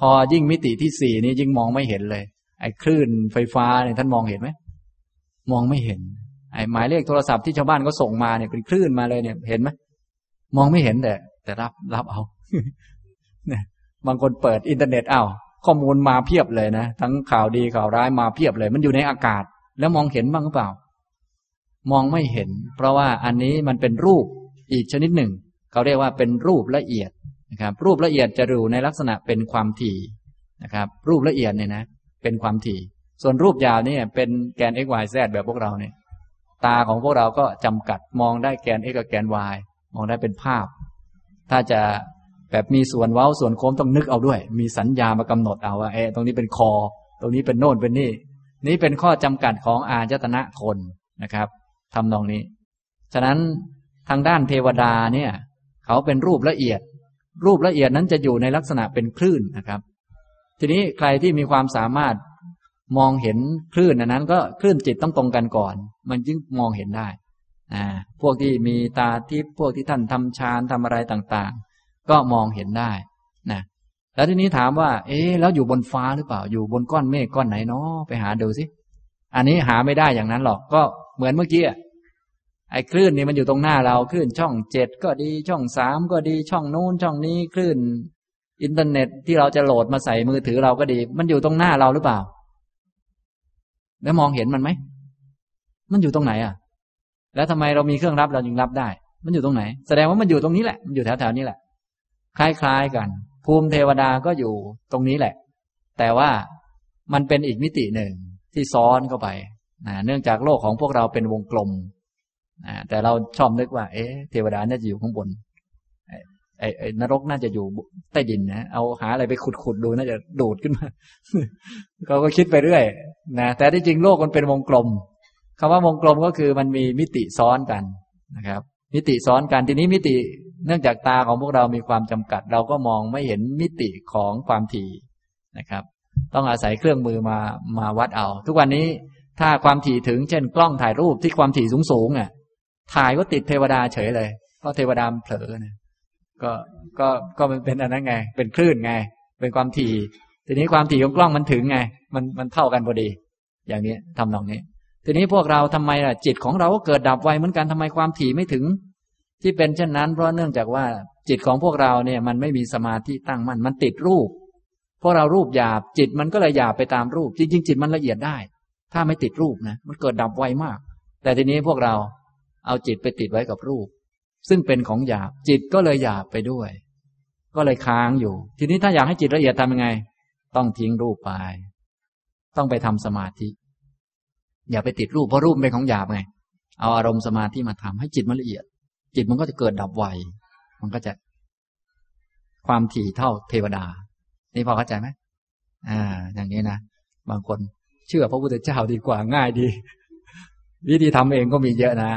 S2: พอยิ่งมิติที่สี่นี้ยิ่งมองไม่เห็นเลย ไอ้คลื่นไฟฟ้าเนี่ยท่านมองเห็นไหม มองไม่เห็น ไอ้หมายเลขโทรศัพท์ที่ชาวบ้านก็ส่งมาเนี่ยเป็นคลื่นมาเลยเนี่ย เห็นไหมมองไม่เห็นแต่ แต่รับรับเอาเนี่ยบางคนเปิดอินเทอร์เน็ตเอาข้อมูลมาเพียบเลยนะ ทั้งข่าวดีข่าวร้ายมาเพียบเลย มันอยู่ในอากาศ แล้วมองเห็นบ้างหรือเปล่า มองไม่เห็น เพราะว่าอันนี้มันเป็นรูปอีกชนิดหนึ่ง เขาเรียกว่าเป็นรูปละเอียดนะครับ รูปละเอียดจะดูในลักษณะเป็นความถี่นะครับ รูปละเอียดเนี่ยนะ เป็นความถี่ ส่วนรูปยาวนี่เป็นแกน x y z แบบพวกเราเนี่ย ตาของพวกเราก็จำกัดมองได้แกน x กับแกน y มองได้เป็นภาพ ถ้าจะแบบมีส่วนเว้าส่วนโค้งต้องนึกเอาด้วย มีสัญญามากำหนดเอาว่าเอตรงนี้เป็นคอ ตรงนี้เป็นโน่นเป็นนี่ นี่เป็นข้อจำกัดของอาจตนะคนนะครับทำนองนี้ ฉะนั้นทางด้านเทวดาเนี่ย เขาเป็นรูปละเอียด รูปละเอียดนั้นจะอยู่ในลักษณะเป็นคลื่นนะครับ ทีนี้ใครที่มีความสามารถ มองเห็นคลื่นอันนั้น ก็คลื่นจิตต้องตรงกันก่อน มันจึงมองเห็นได้อ่าพวกที่มีตาทิพย์พวกที่ท่านทำฌานทำอะไรต่างๆ ก็มองเห็นได้นะแล้วทีนี้ถามว่า เอ๊แล้วอยู่บนฟ้าหรือเปล่า อยู่บนก้อนเมฆก้อนไหนเนาะไปหาดูสิอันนี้หาไม่ได้อย่างนั้นหรอกก็เหมือนเมื่อกี้ไอ้คลื่นนี่มันอยู่ตรงหน้าเราคลื่นช่องเจ็ดก็ดีช่องสามก็ดีช่องนู้นช่องนี้คลื่น อินเทอร์เน็ตที่เราจะโหลดมาใส่มือถือเราก็ดี มันอยู่ตรงหน้าเราหรือเปล่า แล้วมองเห็นมันไหม มันอยู่ตรงไหนอะ แล้วทำไมเรามีเครื่องรับเราจึงรับได้ มันอยู่ตรงไหน แสดงว่ามันอยู่ตรงนี้แหละ มันอยู่แถวๆนี้แหละ คล้ายๆกัน ภูมิเทวดาก็อยู่ตรงนี้แหละ แต่ว่ามันเป็นอีกมิติหนึ่งที่ซ้อนเข้าไปนะเนื่องจากโลกของพวกเราเป็นวงกลมนะแต่เราชอบนึกว่า เอ๊ะ เทวดาน่าจะอยู่ข้างบน ไอ้ไอ้นรกน่าจะอยู่ใต้ดินนะเอาหาอะไรไปขุดขุดดูน่าจะดูดขึ้นมาเขาก็คิดไปเรื่อยนะแต่ที่จริงโลกมันเป็นวงกลมคำว่าวงกลมก็คือมันมีมิติซ้อนกันนะครับ มิติซ้อนกันทีนี้มิติเนื่องจากตาของพวกเรามีความจำกัด เราก็มองไม่เห็นมิติของความถี่นะครับ ต้องอาศัยเครื่องมือมามาวัดเอา ทุกวันนี้ถ้าความถี่ถึงเช่นกล้องถ่ายรูปที่ความถี่สูงสูงอะถ่ายก็ติดเทวดาเฉยเลยก็เทวดาเผลอนะ ก็ก็ก็มันเป็นอันนั้นไง เป็นคลื่นไง เป็นความถี่ ทีนี้ความถี่ของกล้องมันถึงไง มันมันเท่ากันพอดี อย่างนี้ทำนองนี้ ทีนี้พวกเราทำไมล่ะจิตของเราก็เกิดดับไวเหมือนกันทำไมความถี่ไม่ถึง ที่เป็นเช่นนั้น เพราะเนื่องจากว่าจิตของพวกเราเนี่ย มันไม่มีสมาธิตั้งมั่นมันติดรูปพวกเรารูปหยาบจิตมันก็เลยหยาบไปตามรูป จริงๆจิตมันละเอียดได้ ถ้าไม่ติดรูปนะมันเกิดดับไวมาก แต่ทีนี้พวกเราเอาจิตไปติดไว้กับรูป ซึ่งเป็นของหยาบ จิตก็เลยหยาบไปด้วย ก็เลยค้างอยู่ ทีนี้ถ้าอยากให้จิตละเอียดทำยังไง ต้องทิ้งรูปไป ต้องไปทำสมาธิ อย่าไปติดรูปเพราะรูปเป็นของหยาบไง เอาอารมณ์สมาธิมาทำให้จิตมันละเอียด จิตมันก็จะเกิดดับไว มันก็จะ ความถี่เท่าเทวดา นี่พอเข้าใจไหมอ่า อย่างนี้นะบางคนเชื่อพระพุทธเจ้าดีกว่าง่ายดี วิธีทำเองก็มีเยอะนะ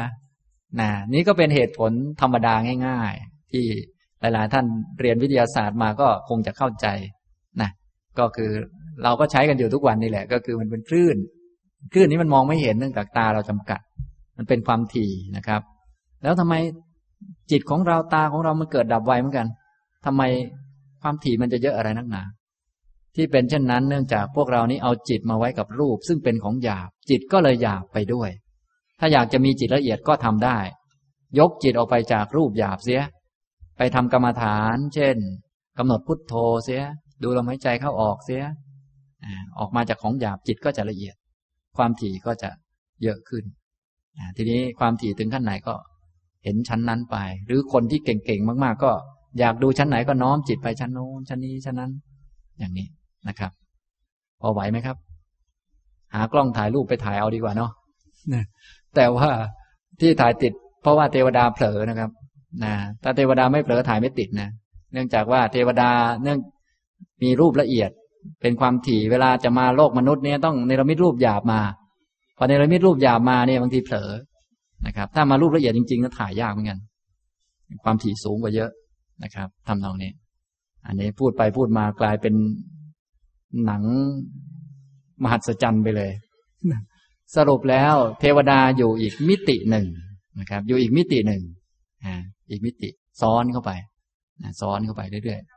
S2: นะนี่ก็เป็นเหตุผลธรรมดาง่าย ๆ ที่หลายๆ ท่านเรียนวิทยาศาสตร์มาก็คงจะเข้าใจนะก็คือเราก็ใช้กันอยู่ทุกวันนี่แหละ ก็คือมันเป็นคลื่น คลื่นนี้มันมองไม่เห็นเนื่องจากตาเราจำกัด มันเป็นความถี่นะครับ แล้วทำไมจิตของเราตาของเรามันเกิดดับไวเหมือนกันทำไมความถี่มันจะเยอะอะไรนักหนาที่เป็นเช่นนั้นเนื่องจากพวกเรานี้เอาจิตมาไว้กับรูป ซึ่งเป็นของหยาบจิตก็เลยหยาบไปด้วย ถ้าอยากจะมีจิตละเอียดก็ทำได้ ยกจิตออกไปจากรูปหยาบเสีย ไปทำกรรมฐาน เช่นกำหนดพุทโธเสีย ดูลมหายใจเข้าออกเสีย ออกมาจากของหยาบจิตก็จะละเอียด ความถี่ก็จะเยอะขึ้น ทีนี้ความถี่ถึงขั้นไหนก็เห็นชั้นนั้นไป หรือคนที่เก่งๆมาก ๆ ก็อยากดูชั้นไหนก็น้อมจิตไปชั้นโน้นชั้นนี้ชั้นนั้น อย่างนี้นะครับ พอไหวไหมครับ หากล้องถ่ายรูปไปถ่ายเอาดีกว่าเนาะ แต่ว่าที่ถ่ายติด เพราะว่าเทวดาเผลอนะครับนะถ้าเทวดาไม่เผลอถ่ายไม่ติดนะเนื่องจากว่าเทวดาเนื่องมีรูปละเอียด เป็นความถี่เวลาจะมาโลกมนุษย์เนี่ยต้องเนรมิตรูปหยาบมาพอเนรมิตรูปหยาบมาเนี่ยบางทีเผลอนะครับ ถ้ามารูปละเอียดจริงๆก็ถ่ายยากเหมือนกันความถี่สูงกว่าเยอะนะครับทำตรงนี้ อันนี้พูดไปพูดมากลายเป็นหนังมหัศจรรย์ไปเลย สรุปแล้ว เทวดาอยู่อีกมิติหนึ่งนะครับ อยู่อีกมิติหนึ่งอ่าอีกมิติซ้อนเข้าไปนะซ้อนเข้าไปเรื่อยๆ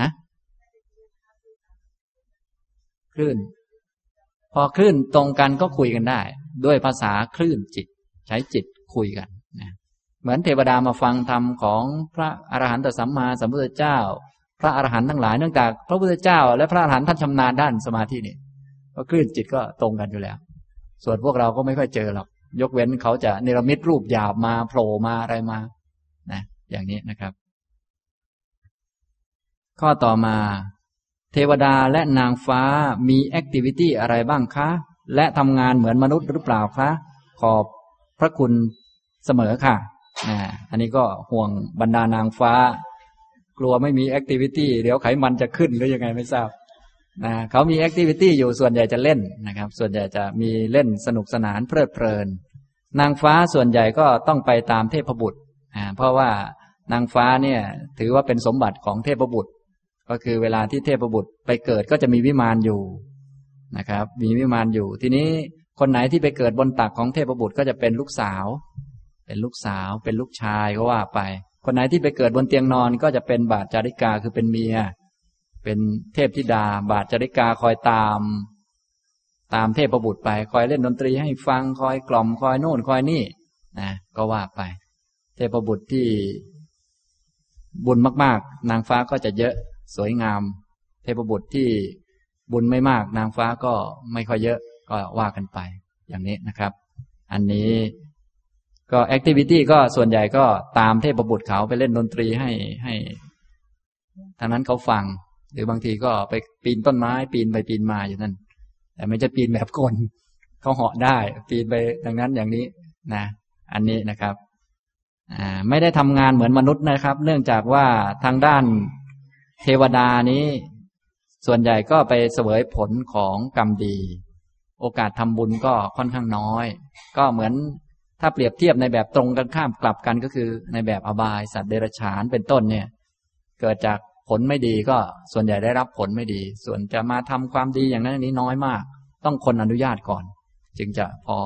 S2: ฮะคลื่น พอคลื่นตรงกันก็คุยกันได้ ด้วยภาษาคลื่นจิต ใช้จิตคุยกันนะเหมือนเทวดามาฟังธรรมของพระอรหันตสัมมาสัมพุทธเจ้า พระอรหันต์ทั้งหลายเนื่องจากพระพุทธเจ้า และพระอรหันต์ท่านชำนาญด้านสมาธินี่ก็คลื่นจิตก็ตรงกันอยู่แล้ว ส่วนพวกเราก็ไม่ค่อยเจอหรอกยกเว้นเขาจะเนรมิตรูปหยาบมาโผล่มาอะไรมานะอย่างนี้นะครับ ข้อต่อมา เทวดาและนางฟ้ามี activity อะไรบ้างคะ และทำงานเหมือนมนุษย์หรือเปล่าคะขอบพระคุณเสมอค่ะนะอันนี้ก็ห่วงบรรดานางฟ้า กลัวไม่มี activity เดี๋ยวไขมันจะขึ้นหรือยังไงไม่ทราบนะเขามี activity อยู่ส่วนใหญ่จะเล่นนะครับ ส่วนใหญ่จะมีเล่นสนุกสนานเพลิดเพลิน นางฟ้าส่วนใหญ่ก็ต้องไปตามเทพบุตรอ่าเพราะว่านางฟ้าเนี่ยถือว่าเป็นสมบัติของเทพบุตร ก็คือเวลาที่เทพบุตรไปเกิดก็จะมีวิมานอยู่นะครับ มีวิมานอยู่ ทีนี้คนไหนที่ไปเกิดบนตักของเทพบุตรก็จะเป็นลูกสาว เป็นลูกสาว เป็นลูกชายก็ว่าไป คนไหนที่ไปเกิดบนเตียงนอนก็จะเป็นบาทบริจาริกาคือเป็นเมีย เป็นเทพธิดา บาทจาริกาคอยตาม ตามเทพประบุตรไป คอยเล่นดนตรีให้ฟังคอยกล่อมคอยโน่นคอยนี่นะก็ว่าไป เทพประบุตรที่บุญมากๆ นางฟ้าก็จะเยอะสวยงาม เทพบุตรที่บุญไม่มาก นางฟ้าก็ไม่ค่อยเยอะก็ว่ากันไป อย่างนี้นะครับ อันนี้ ก็แอคทิวิตี้ก็ส่วนใหญ่ก็ตามเทพบุตรเขาไปเล่นดนตรีให้ให้ทางนั้นเขาฟัง หรือบางทีก็ไปปีนต้นไม้ ปีนไปปีนมาอยู่นั่น แต่ไม่จะปีนแบบคนเขาเหาะได้ ปีนไปดังนั้นอย่างนี้นะ อันนี้นะครับไม่ได้ทำงานเหมือนมนุษย์นะครับ เนื่องจากว่าทางด้านเทวดานี้ ส่วนใหญ่ก็ไปเสวยผลของกรรมดี โอกาสทำบุญก็ค่อนข้างน้อย ก็เหมือน ถ้าเปรียบเทียบในแบบตรงกันข้ามกลับกันก็คือในแบบอบายสัตว์เดรัจฉานเป็นต้นเนี่ย เกิดจากผลไม่ดีก็ส่วนใหญ่ได้รับผลไม่ดี ส่วนจะมาทำความดีอย่างนั้นนี้น้อยมาก ต้องคนอนุญาตก่อน จึงจะพอ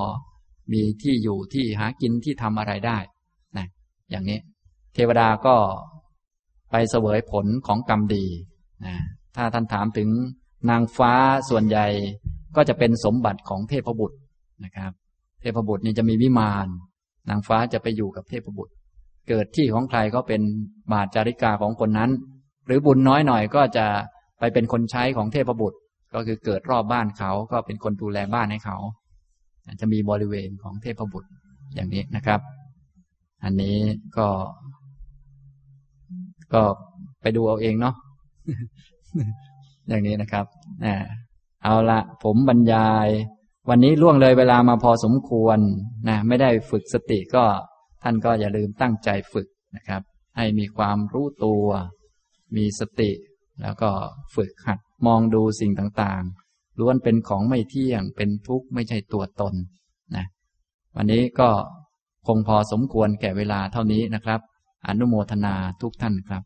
S2: มีที่อยู่ที่หากินที่ทำอะไรได้นะอย่างนี้ เทวดาก็ไปเสวยผลของกรรมดีนะถ้าท่านถามถึงนางฟ้าส่วนใหญ่ก็จะเป็นสมบัติของเทพบุตรนะครับ เทพบุตรนี่จะมีวิมาน นางฟ้าจะไปอยู่กับเทพบุตร เกิดที่ของใครก็เป็นบาทจาริกาของคนนั้น หรือบุญน้อยหน่อยก็จะไปเป็นคนใช้ของเทพบุตร ก็คือเกิดรอบบ้านเขาก็เป็นคนดูแลบ้านให้เขาจะมีบริเวณของเทพบุตรอย่างนี้นะครับ อันนี้ก็ ก็ไปดูเอาเองเนาะอย่างนี้นะครับเอาละผมบรรยาย วันนี้ล่วงเลยเวลามาพอสมควรนะไม่ได้ฝึกสติก็ท่านก็อย่าลืมตั้งใจฝึกนะครับ ให้มีความรู้ตัว มีสติ แล้วก็ฝึกหัดมองดูสิ่งต่างๆล้วนเป็นของไม่เที่ยงเป็นทุกข์ไม่ใช่ตัวตนนะวันนี้ก็คงพอสมควรแก่เวลาเท่านี้นะครับ อนุโมทนาทุกท่านครับ